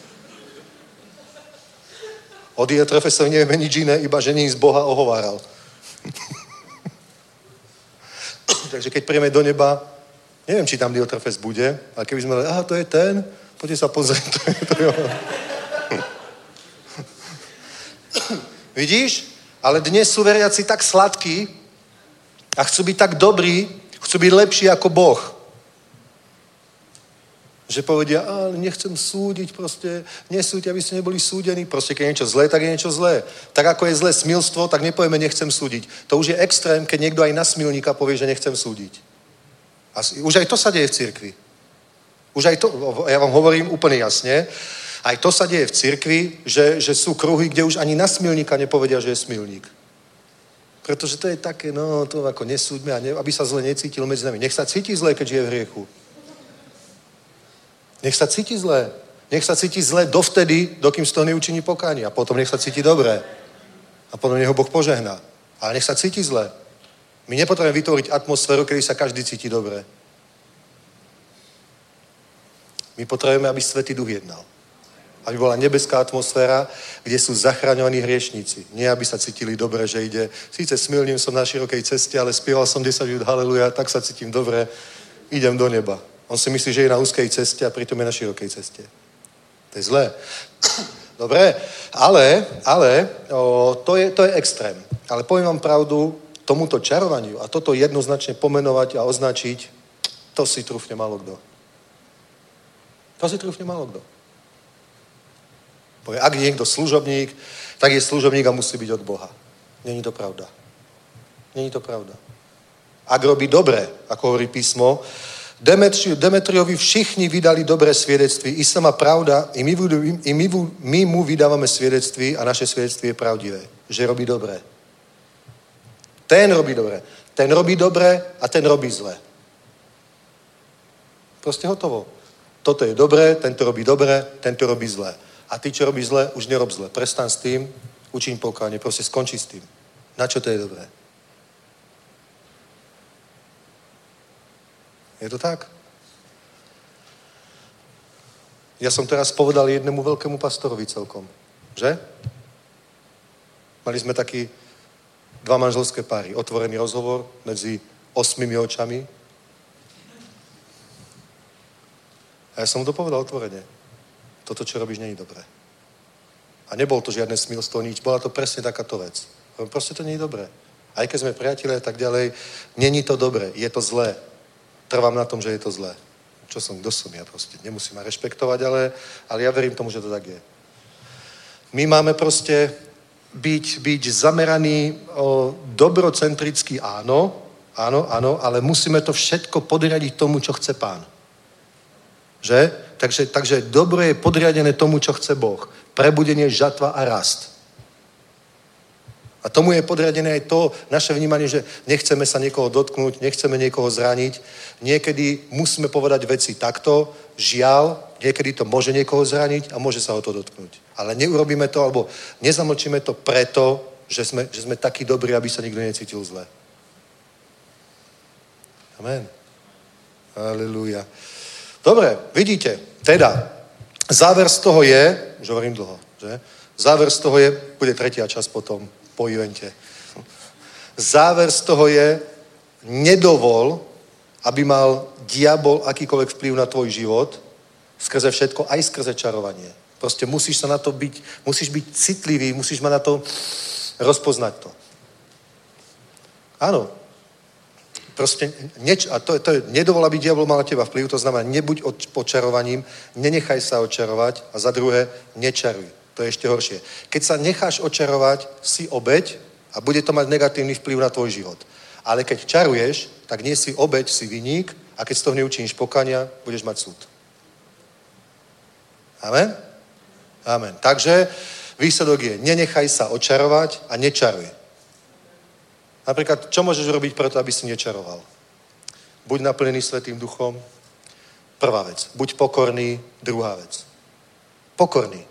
Od Dietrefesovi nevieme nič iné, iba že z Boha ohováral. Takže keď príjeme do neba, neviem, či tam Diotrefes bude, ale keby sme aha, to je ten, poďte sa pozrieť, to je, to je Vidíš? Ale dnes sú veriaci tak sladkí a chcú byť tak dobrí, chcú byť lepší ako Boh. Že povedia, ale nechcem súdiť, proste nesúďte, aby ste neboli súdení. Proste keď je niečo zlé, tak je niečo zlé. Tak ako je zlé smilstvo, tak nepovieme nechcem súdiť. To už je extrém, keď niekto aj na smilníka povie, že nechcem súdiť. A už aj to sa deje v cirkvi. Už aj to, ja vám hovorím úplne jasne, aj to sa deje v cirkvi, že, že sú kruhy, kde už ani na smilníka nepovedia, že je smilník. Pretože to je také, no to ako nesúďme, a ne, aby sa zle necítil medzi nami. Nech sa cíti zle, keď je v hriechu. Nech sa cíti zle. Nech sa cíti zle dovtedy, dokým z toho neučiní pokánie. A potom nech sa cíti dobre. A potom nech ho Boh požehná. Ale nech sa cíti zle. My nepotrebujeme vytvoriť atmosféru, kedy sa každý cíti dobre. My potrebujeme, aby Svetý Duch jednal. Aby bola nebeská atmosféra, kde sú zachraňovaní hriešníci. Nie, aby sa cítili dobre, že ide. Síce smilním som na širokej ceste, ale spieval som 10 minút haleluja, tak sa cítim dobre, idem do neba. On si myslí, že je na úzkej ceste a pritom je na širokej ceste. To je zlé. Dobre, ale, ale o, to, je, to je extrém. Ale poviem vám pravdu, tomuto čarovaniu a toto jednoznačne pomenovať a označiť, to si trúfne malo kto. To si trúfne malo kto. Povie, ak je niekto služobník, tak je služobník a musí byť od Boha. Není to pravda. Není to pravda. Ak robí dobre, ako hovorí písmo, Demetri, Demetriovi všichni vydali dobré svedectví. I sama pravda, i my, i my, my mu vydávame svedectví a naše svedectví je pravdivé. Že robí dobré. Ten robí dobré. Ten robí dobré a ten robí zlé. Proste hotovo. Toto je dobré, tento robí dobré, tento robí zlé. A ty, čo robí zlé, už nerob zlé. Prestan s tým, učiň pokáne, proste skončí s tým. Na čo to je dobré? Je to tak? Ja som teraz povedal jednému veľkému pastorovi celkom. Že? Mali sme taký dva manželské páry. Otvorený rozhovor medzi osmými očami. A ja som mu to povedal otvorene. Toto, čo robíš, není dobré. A nebol to žiadne smilstvo, nič. Bola to presne takáto vec. Proste to je dobré. Aj keď sme priatelia a tak ďalej, není to dobré, je to zlé trvám na tom, že je to zlé. Čo som, kto som ja proste, nemusím ma rešpektovať, ale, ale ja verím tomu, že to tak je. My máme proste byť, byť zameraní o dobrocentricky áno, áno, áno, ale musíme to všetko podriadiť tomu, čo chce pán. Že? Takže, takže dobro je podriadené tomu, čo chce Boh. Prebudenie, žatva a rast. A tomu je podriadené aj to naše vnímanie, že nechceme sa niekoho dotknúť, nechceme niekoho zraniť. Niekedy musíme povedať veci takto, žiaľ, niekedy to môže niekoho zraniť a môže sa ho to dotknúť. Ale neurobíme to, alebo nezamlčíme to preto, že sme, že sme takí dobrí, aby sa nikto necítil zle. Amen. Aleluja. Dobre, vidíte, teda, záver z toho je, už hovorím dlho, že? Záver z toho je, bude tretia časť potom, po evente. Záver z toho je, nedovol, aby mal diabol akýkoľvek vplyv na tvoj život, skrze všetko, aj skrze čarovanie. Proste musíš sa na to byť, musíš byť citlivý, musíš ma na to rozpoznať to. Áno. Proste, neč, a to, to je, nedovol, aby diabol mal na teba vplyv, to znamená, nebuď od, počarovaním, nenechaj sa očarovať a za druhé, nečaruj. To je ešte horšie. Keď sa necháš očarovať, si obeď a bude to mať negatívny vplyv na tvoj život. Ale keď čaruješ, tak nie si obeď, si vyník a keď z toho neučiníš pokania, budeš mať súd. Amen? Amen. Takže výsledok je, nenechaj sa očarovať a nečaruj. Napríklad, čo môžeš robiť preto, aby si nečaroval? Buď naplnený Svetým duchom, prvá vec. Buď pokorný, druhá vec. Pokorný,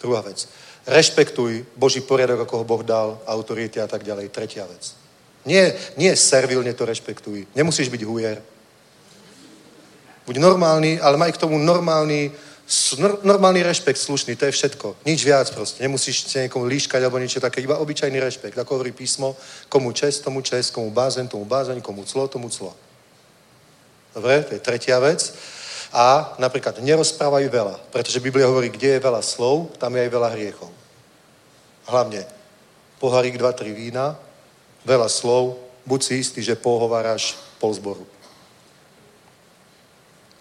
druhá vec. Rešpektuj Boží poriadok, ako ho Boh dal, autority a tak ďalej, tretia vec. Nie, nie servilne to rešpektuj. Nemusíš byť hujer. Buď normálny, ale maj k tomu normálny, normálny rešpekt, slušný, to je všetko. Nič viac proste. Nemusíš sa niekomu líškať alebo niečo také, iba obyčajný rešpekt. Ako hovorí písmo, komu čest, tomu čest, komu bázen, tomu bázeň, komu clo, tomu clo. Dobre, to je tretia vec. A napríklad nerozprávajú veľa, pretože Biblia hovorí, kde je veľa slov, tam je aj veľa hriechov. Hlavne poharík 2-3 vína, veľa slov, buď si istý, že pohováraš pol zboru.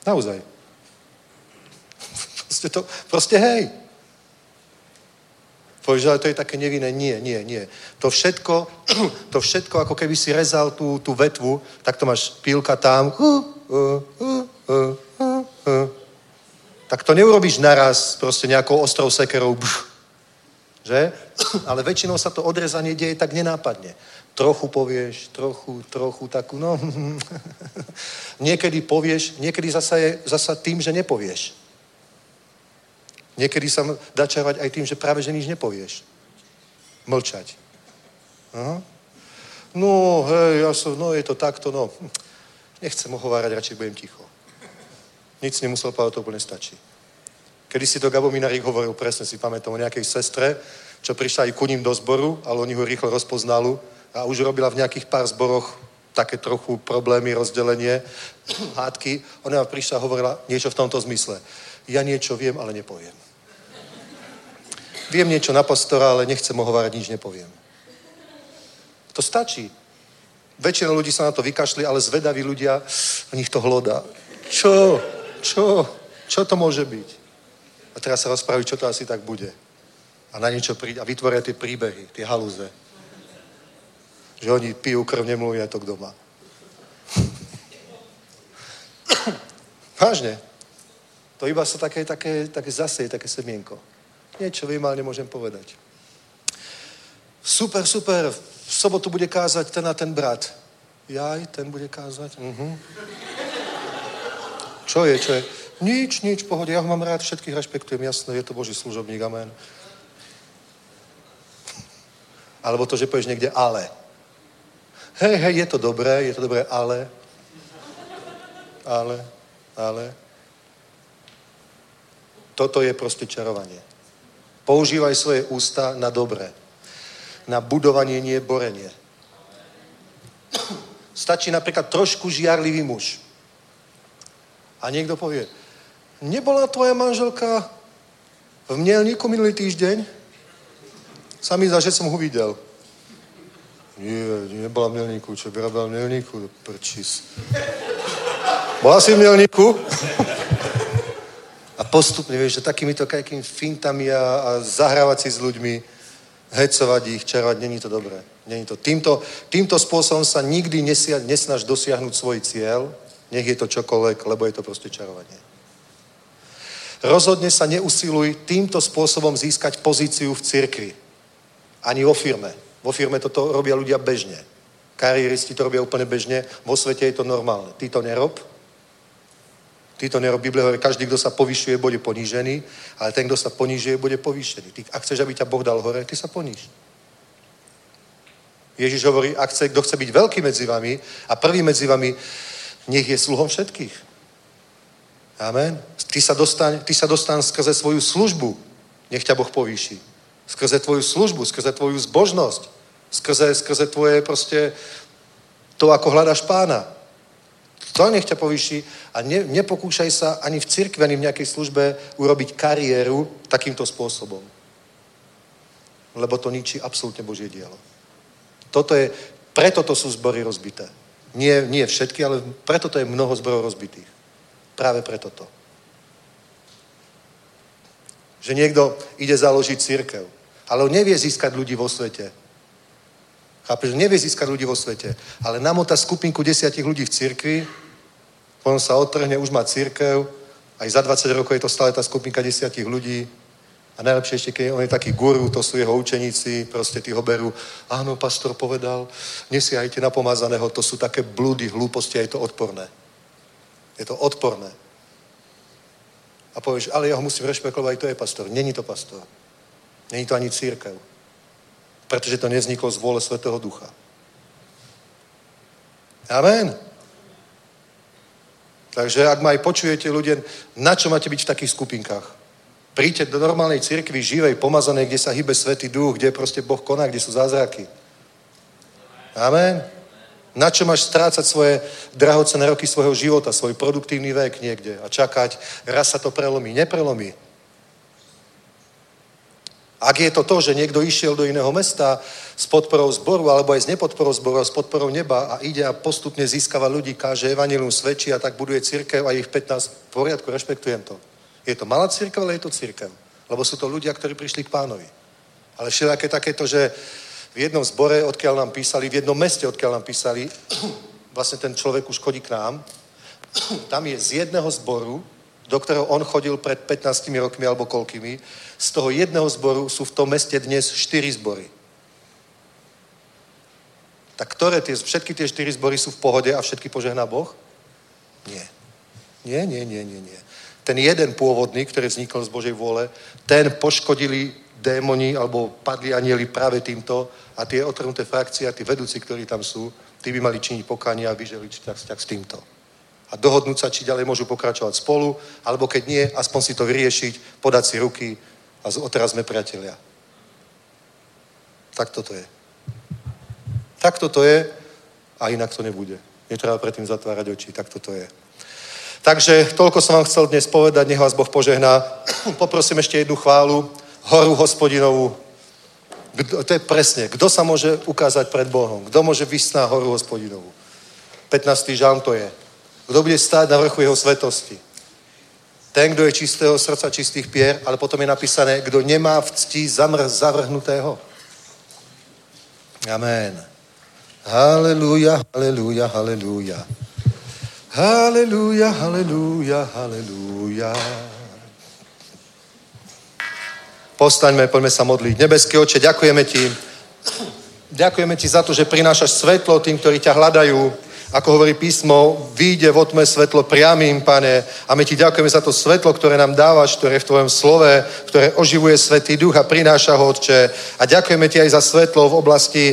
Naozaj. Proste, to, proste hej. Povieš, ale to je také nevinné. Nie, nie, nie. To všetko, to všetko, ako keby si rezal tú, tú vetvu, tak to máš pílka tam. Uh, uh, uh, uh. Tak to neurobíš naraz proste nejakou ostrou sekerou. Bš, že? Ale väčšinou sa to odrezanie deje tak nenápadne. Trochu povieš, trochu, trochu takú, no. niekedy povieš, niekedy zasa je zasa tým, že nepovieš. Niekedy sa dá čarovať aj tým, že práve že nič nepovieš. Mlčať. Aha. No, hej, ja som, no je to takto, no. Nechcem ohovárať, radšej budem ticho. Nic nemusel povedať, to úplne stačí. Kedy si to Gabo Minarík hovoril, presne si pamätám o nejakej sestre, čo prišla aj ku ním do zboru, ale oni ho rýchlo rozpoznali a už robila v nejakých pár zboroch také trochu problémy, rozdelenie, hádky. Ona prišla a hovorila niečo v tomto zmysle. Ja niečo viem, ale nepoviem. Viem niečo na pastora, ale nechcem hovárať, nič nepoviem. To stačí. Väčšina ľudí sa na to vykašli, ale zvedaví ľudia, v nich to hlodá. Čo? Čo? Čo to môže byť? A teraz sa rozprávajú, čo to asi tak bude. A na niečo príde a vytvoria tie príbehy, tie halúze. Že oni pijú krv, nemluvia to kto má. Vážne. To iba sa také, také, také zaseje, také semienko. Niečo viem, ale nemôžem povedať. Super, super. V sobotu bude kázať ten a ten brat. Jaj, ten bude kázať? Uh-huh. Čo je, čo je? Nič, nič, pohode. Ja ho mám rád, všetkých rešpektujem, jasné, je to Boží služobník, amen. Alebo to, že povieš niekde ale. Hej, hej, je to dobré, je to dobré, ale. Ale, ale. Toto je proste čarovanie. Používaj svoje ústa na dobré. Na budovanie, nie borenie. Stačí napríklad trošku žiarlivý muž. A niekto povie, nebola tvoja manželka v Mielníku minulý týždeň? Sa zdá, že som ho videl. Nie, nebola v Mielníku. Čo vyrobila v Mielníku? Prčis. Bola si v Mielníku? A postupne, vieš, že takýmito takými fintami a, a zahrávať si s ľuďmi, hecovať ich, čarovať, není to dobré. Není to. Týmto, týmto spôsobom sa nikdy nesia, nesnaž dosiahnuť svoj cieľ, nech je to čokoľvek, lebo je to proste čarovanie. Rozhodne sa neusiluj týmto spôsobom získať pozíciu v cirkvi. Ani vo firme. Vo firme toto robia ľudia bežne. Kariéristi to robia úplne bežne, vo svete je to normálne. Ty to nerob, ty to nerob. Biblia hovorí, každý, kto sa povyšuje, bude ponížený, ale ten, kto sa ponížuje, bude povýšený. Ty, ak chceš, aby ťa Boh dal hore, ty sa poníž. Ježiš hovorí, ak chce, kto chce byť veľký medzi vami a prvý medzi vami, nech je sluhom všetkých. Amen. Ty sa dostaň, ty sa dostaň skrze svoju službu. Nech ťa Boh povýši. Skrze tvoju službu, skrze tvoju zbožnosť, skrze, skrze tvoje proste to, ako hľadaš pána. To nech ťa povýši a ne, nepokúšaj sa ani v cirkvi, ani v nejakej službe urobiť kariéru takýmto spôsobom. Lebo to ničí absolútne Božie dielo. Toto je, preto to sú zbory rozbité. Nie, nie všetky, ale preto to je mnoho zborov rozbitých. Práve preto to. Že niekto ide založiť církev, ale on nevie získať ľudí vo svete. Chápeš? Nevie získať ľudí vo svete. Ale namota skupinku desiatich ľudí v cirkvi, potom sa odtrhne, už má církev, aj za 20 rokov je to stále tá skupinka desiatich ľudí A najlepšie ešte, keď on je taký guru, to sú jeho učeníci, proste tí ho berú. Áno, pastor povedal, nesiahajte na pomazaného, to sú také blúdy, hlúposti a je to odporné. Je to odporné. A povieš, ale ja ho musím rešpektovať, to je pastor. Není to pastor. Není to ani církev. Pretože to nevzniklo z vôle Svetého Ducha. Amen. Takže ak ma aj počujete ľudia, na čo máte byť v takých skupinkách? Príďte do normálnej cirkvi, živej, pomazanej, kde sa hýbe Svetý Duch, kde proste Boh koná, kde sú zázraky. Amen. Na čo máš strácať svoje drahocené roky svojho života, svoj produktívny vek niekde a čakať, raz sa to prelomí. Neprelomí. Ak je to to, že niekto išiel do iného mesta s podporou zboru, alebo aj s nepodporou zboru, s podporou neba a ide a postupne získava ľudí, káže evanilium, svedčí a tak buduje církev a ich 15 v poriadku, rešpektujem to. Je to malá církev, ale je to církev. Lebo sú to ľudia, ktorí prišli k pánovi. Ale všelijaké takéto, že v jednom zbore, odkiaľ nám písali, v jednom meste, odkiaľ nám písali, vlastne ten človek už chodí k nám, tam je z jedného zboru, do ktorého on chodil pred 15 rokmi alebo koľkými, z toho jedného zboru sú v tom meste dnes 4 zbory. Tak ktoré tie, všetky tie 4 zbory sú v pohode a všetky požehná Boh? Nie. Nie, nie, nie, nie, nie. Ten jeden pôvodný, ktorý vznikol z Božej vôle, ten poškodili démoni alebo padli anieli práve týmto a tie otrhnuté frakcie a tí vedúci, ktorí tam sú, tí by mali činiť pokánie a vyželiť vzťah s týmto. A dohodnúť sa, či ďalej môžu pokračovať spolu, alebo keď nie, aspoň si to vyriešiť, podať si ruky a odteraz sme priatelia. Tak toto je. Tak toto je a inak to nebude. Netreba predtým zatvárať oči, tak toto je. Takže toľko som vám chcel dnes povedať, nech vás Boh požehná. Poprosím ešte jednu chválu, horu hospodinovú. Kdo, to je presne, kto sa môže ukázať pred Bohom? Kto môže vysť na horu hospodinovú? 15. žalm to je. Kto bude stáť na vrchu jeho svetosti? Ten, kdo je čistého srdca, čistých pier, ale potom je napísané, kdo nemá v cti zamr zavrhnutého. Amen. Haleluja, haleluja, haleluja. Haleluja, haleluja, haleluja. Postaňme, poďme sa modliť. Nebeský oče, ďakujeme ti. Ďakujeme ti za to, že prinášaš svetlo tým, ktorí ťa hľadajú ako hovorí písmo, vyjde vo tme svetlo priamým, pane. A my ti ďakujeme za to svetlo, ktoré nám dávaš, ktoré je v tvojom slove, ktoré oživuje svetý duch a prináša ho, Otče. A ďakujeme ti aj za svetlo v oblasti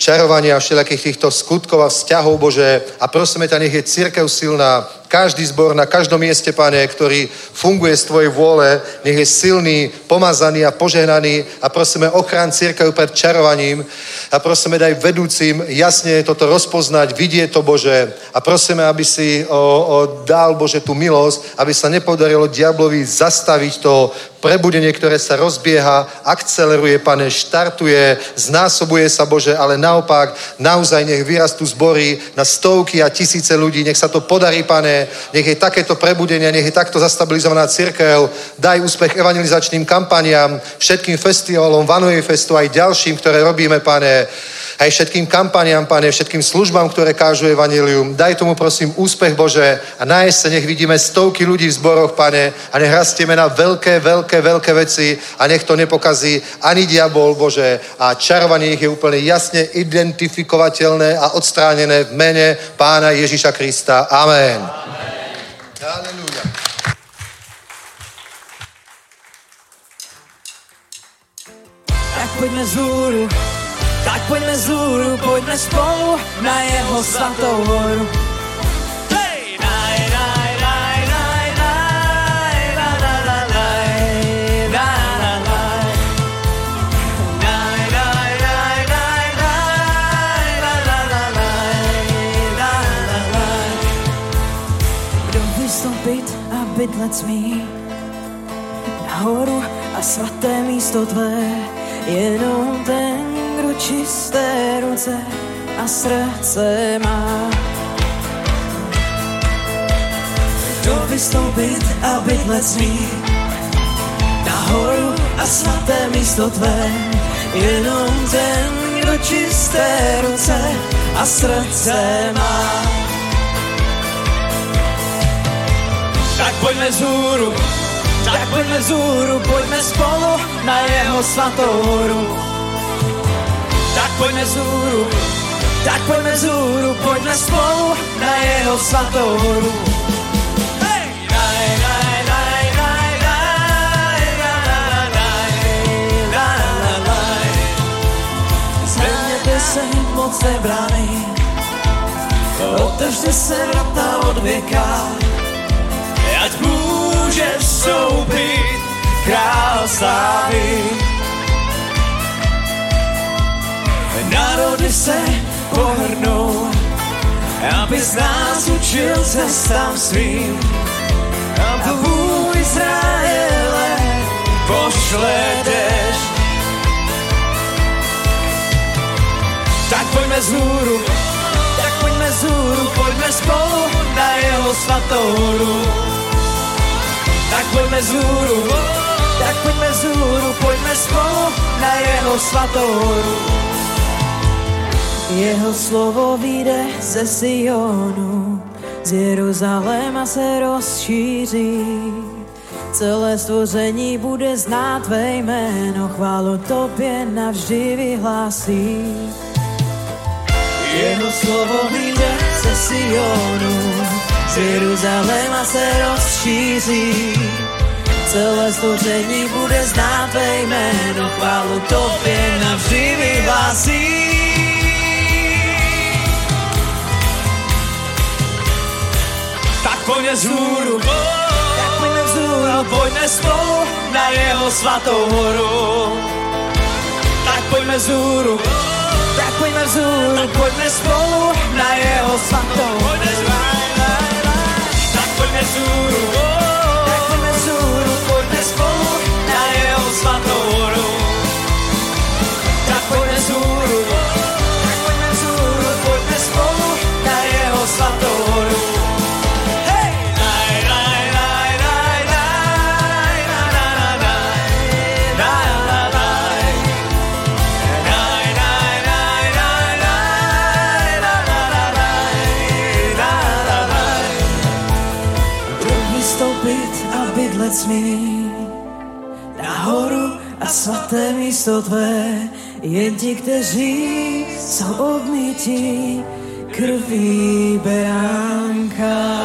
čarovania všelijakých týchto skutkov a vzťahov, Bože. A prosíme ťa, nech je církev silná, každý zbor na každom mieste, pane, ktorý funguje z Tvojej vôle, nech je silný, pomazaný a požehnaný a prosíme ochrán církev pred čarovaním a prosíme daj vedúcim jasne toto rozpoznať, vidieť to, Bože. A prosíme, aby si o, o, dal, Bože, tú milosť, aby sa nepodarilo diablovi zastaviť to prebudenie, ktoré sa rozbieha, akceleruje, pane, štartuje, znásobuje sa, Bože, ale naopak, naozaj nech vyrastú zbory na stovky a tisíce ľudí, nech sa to podarí, pane, nech je takéto prebudenie, nech je takto zastabilizovaná církev, daj úspech evangelizačným kampaniám, všetkým festivalom, Vanuej Festu aj ďalším, ktoré robíme, pane, aj všetkým kampaniám, pane, všetkým službám, ktoré kážu evanilium. Daj tomu, prosím, úspech, Bože, a na jeseň nech vidíme stovky ľudí v zboroch, pane, a nech rastieme na veľké, veľké, veľké veci a nech to nepokazí ani diabol, Bože, a čarovanie ich je úplne jasne identifikovateľné a odstránené v mene Pána Ježíša Krista. Amen. Amen. Tak poďme z tak poďme z úru, poďme spolu na jeho svatou horu. bydlet smí? Nahoru a svaté místo tvé jenom ten, čisté ruce a srdce má. Kdo vystoupit a bydlet smí nahoru a svaté místo tvé jenom ten, kdo čisté ruce a srdce má tak poďme z húru, Tak pojďme vzhůru, pojďme spolu na jeho svatou horu. Tak pojďme vzhůru, tak pojďme vzhůru, pojďme spolu na jeho svatou horu. Hej! Daj, daj, daj, daj, daj, daj, daj, daj, daj, daj. Zvedněte se mocné brány, otevřte se vrata od věka, ať může vstoupit král slávy. Národy se pohrnou, aby z nás učil cestám svým. A Bůh Izraele pošle dešť. Tak pojďme z hůru, tak pojďme z hůru, pojďme spolu na jeho svatou horu. Tak pojďme z hůru, tak pojďme z hůru, pojďme spolu na jeho svatou horu. Jeho slovo vyjde ze Sionu, z Jeruzaléma se rozšíří. Celé stvoření bude znát tvé jméno, chválu tobě navždy vyhlásí. Jeho slovo vyjde ze Sionu, z Jeruzaléma se rozšíří. Celé stvoření bude znát tvé jméno, chválu tobě navždy vyhlásí. poďme z múru tak poďme vzúru, poďme spolu na jeho svatou horu. Tak poďme vzúru, tak poďme vzúru, tak poďme spolu na jeho svatou horu. Tak poďme vzúru, tak poďme vzúru, poďme spolu na jeho svatou smí nahoru a svaté místo tvé, jen ti, kteří jsou obmítí krví beránka.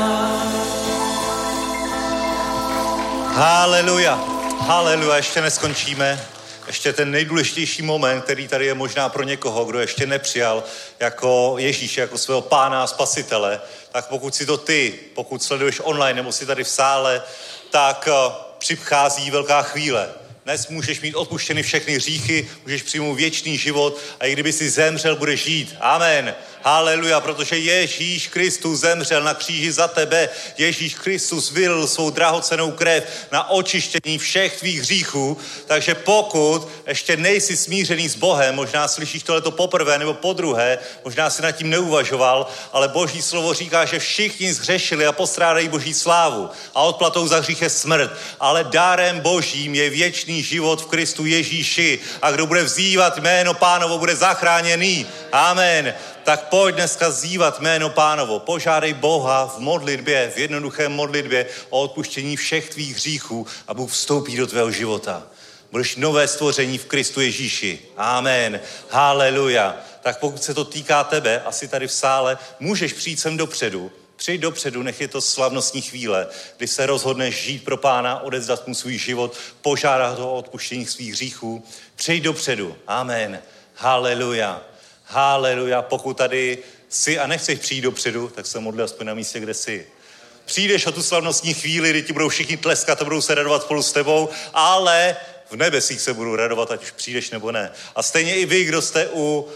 Haleluja, haleluja, ještě neskončíme. Ještě ten nejdůležitější moment, který tady je možná pro někoho, kdo ještě nepřijal jako Ježíše, jako svého pána a spasitele, tak pokud si to ty, pokud sleduješ online nebo si tady v sále, tak eh, přichází velká chvíle. Dnes můžeš mít odpuštěny všechny hříchy, můžeš přijmout věčný život a i kdyby si zemřel, budeš žít. Amen. Haleluja, protože Ježíš Kristus zemřel na kříži za tebe. Ježíš Kristus vylil svou drahocenou krev na očištění všech tvých hříchů. Takže pokud ještě nejsi smířený s Bohem, možná slyšíš tohleto poprvé nebo po druhé, možná si nad tím neuvažoval, ale Boží slovo říká, že všichni zhřešili a postrádají Boží slávu. A odplatou za hřích je smrt. Ale dárem Božím je věčný život v Kristu Ježíši. A kdo bude vzývat jméno pánovo, bude zachráněný. Amen tak pojď dneska zývat jméno pánovo. Požádej Boha v modlitbě, v jednoduché modlitbě o odpuštění všech tvých hříchů a Bůh vstoupí do tvého života. Budeš nové stvoření v Kristu Ježíši. Amen. Haleluja. Tak pokud se to týká tebe, asi tady v sále, můžeš přijít sem dopředu. Přijď dopředu, nech je to slavnostní chvíle, kdy se rozhodneš žít pro pána, odezdat mu svůj život, požádat ho o odpuštění svých hříchů. Přijď dopředu. Amen. Haleluja. Haleluja. Pokud tady jsi a nechceš přijít dopředu, tak se modli aspoň na místě, kde jsi. Přijdeš o tu slavnostní chvíli, kdy ti budou všichni tleskat a budou se radovat spolu s tebou, ale v nebesích se budou radovat, ať už přijdeš nebo ne. A stejně i vy, kdo jste u uh,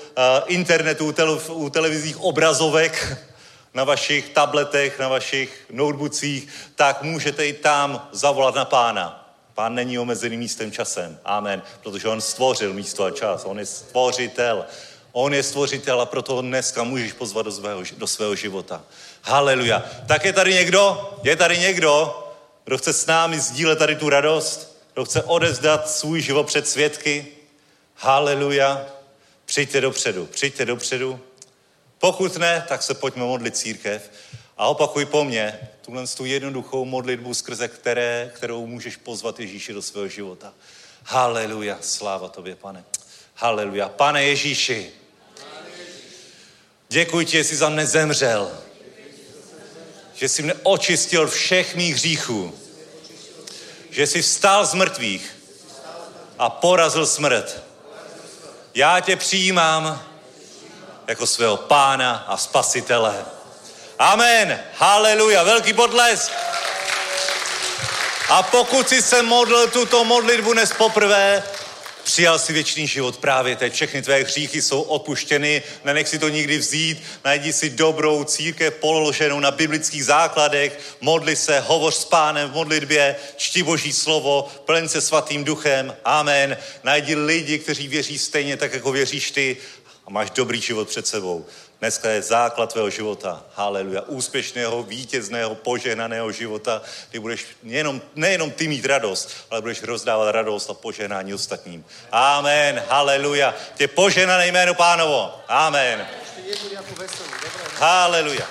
internetu, u, tele, u televizních obrazovek, na vašich tabletech, na vašich notebookcích, tak můžete i tam zavolat na pána. Pán není omezený místem časem. Amen. Protože on stvořil místo a čas. On je stvořitel. On je stvořitel a proto ho dneska můžeš pozvat do svého, do svého života. Haleluja. Tak je tady někdo? Je tady někdo, kdo chce s námi sdílet tady tu radost? Kdo chce odezdat svůj život před svědky? Haleluja. Přijďte dopředu, přijďte dopředu. Pokud ne, tak se pojďme modlit církev. A opakuj po mně tuhle tu jednoduchou modlitbu, skrze které, kterou můžeš pozvat Ježíši do svého života. Haleluja, sláva tobě, pane. Haleluja. Pane Ježíši, děkuji ti, že jsi za mne zemřel. Že jsi mne očistil všech mých hříchů. Že jsi vstal z mrtvých a porazil smrt. Já tě přijímám jako svého pána a spasitele. Amen. Haleluja. Velký podlesk. A pokud jsi se modlil tuto modlitbu dnes poprvé, Přijal si věčný život právě teď. Všechny tvé hříchy jsou odpuštěny. Nenech si to nikdy vzít. Najdi si dobrou církev položenou na biblických základech. Modli se, hovoř s pánem v modlitbě, čti boží slovo, plň se svatým duchem. Amen. Najdi lidi, kteří věří stejně tak, jako věříš ty a máš dobrý život před sebou. Dneska je základ tvého života. Haleluja. Úspěšného, vítězného, požehnaného života, kdy budeš nejenom, nejenom ty mít radost, ale budeš rozdávat radost a požehnání ostatním. Amen. Haleluja. Tě požehnané jméno pánovo. Amen. Haleluja.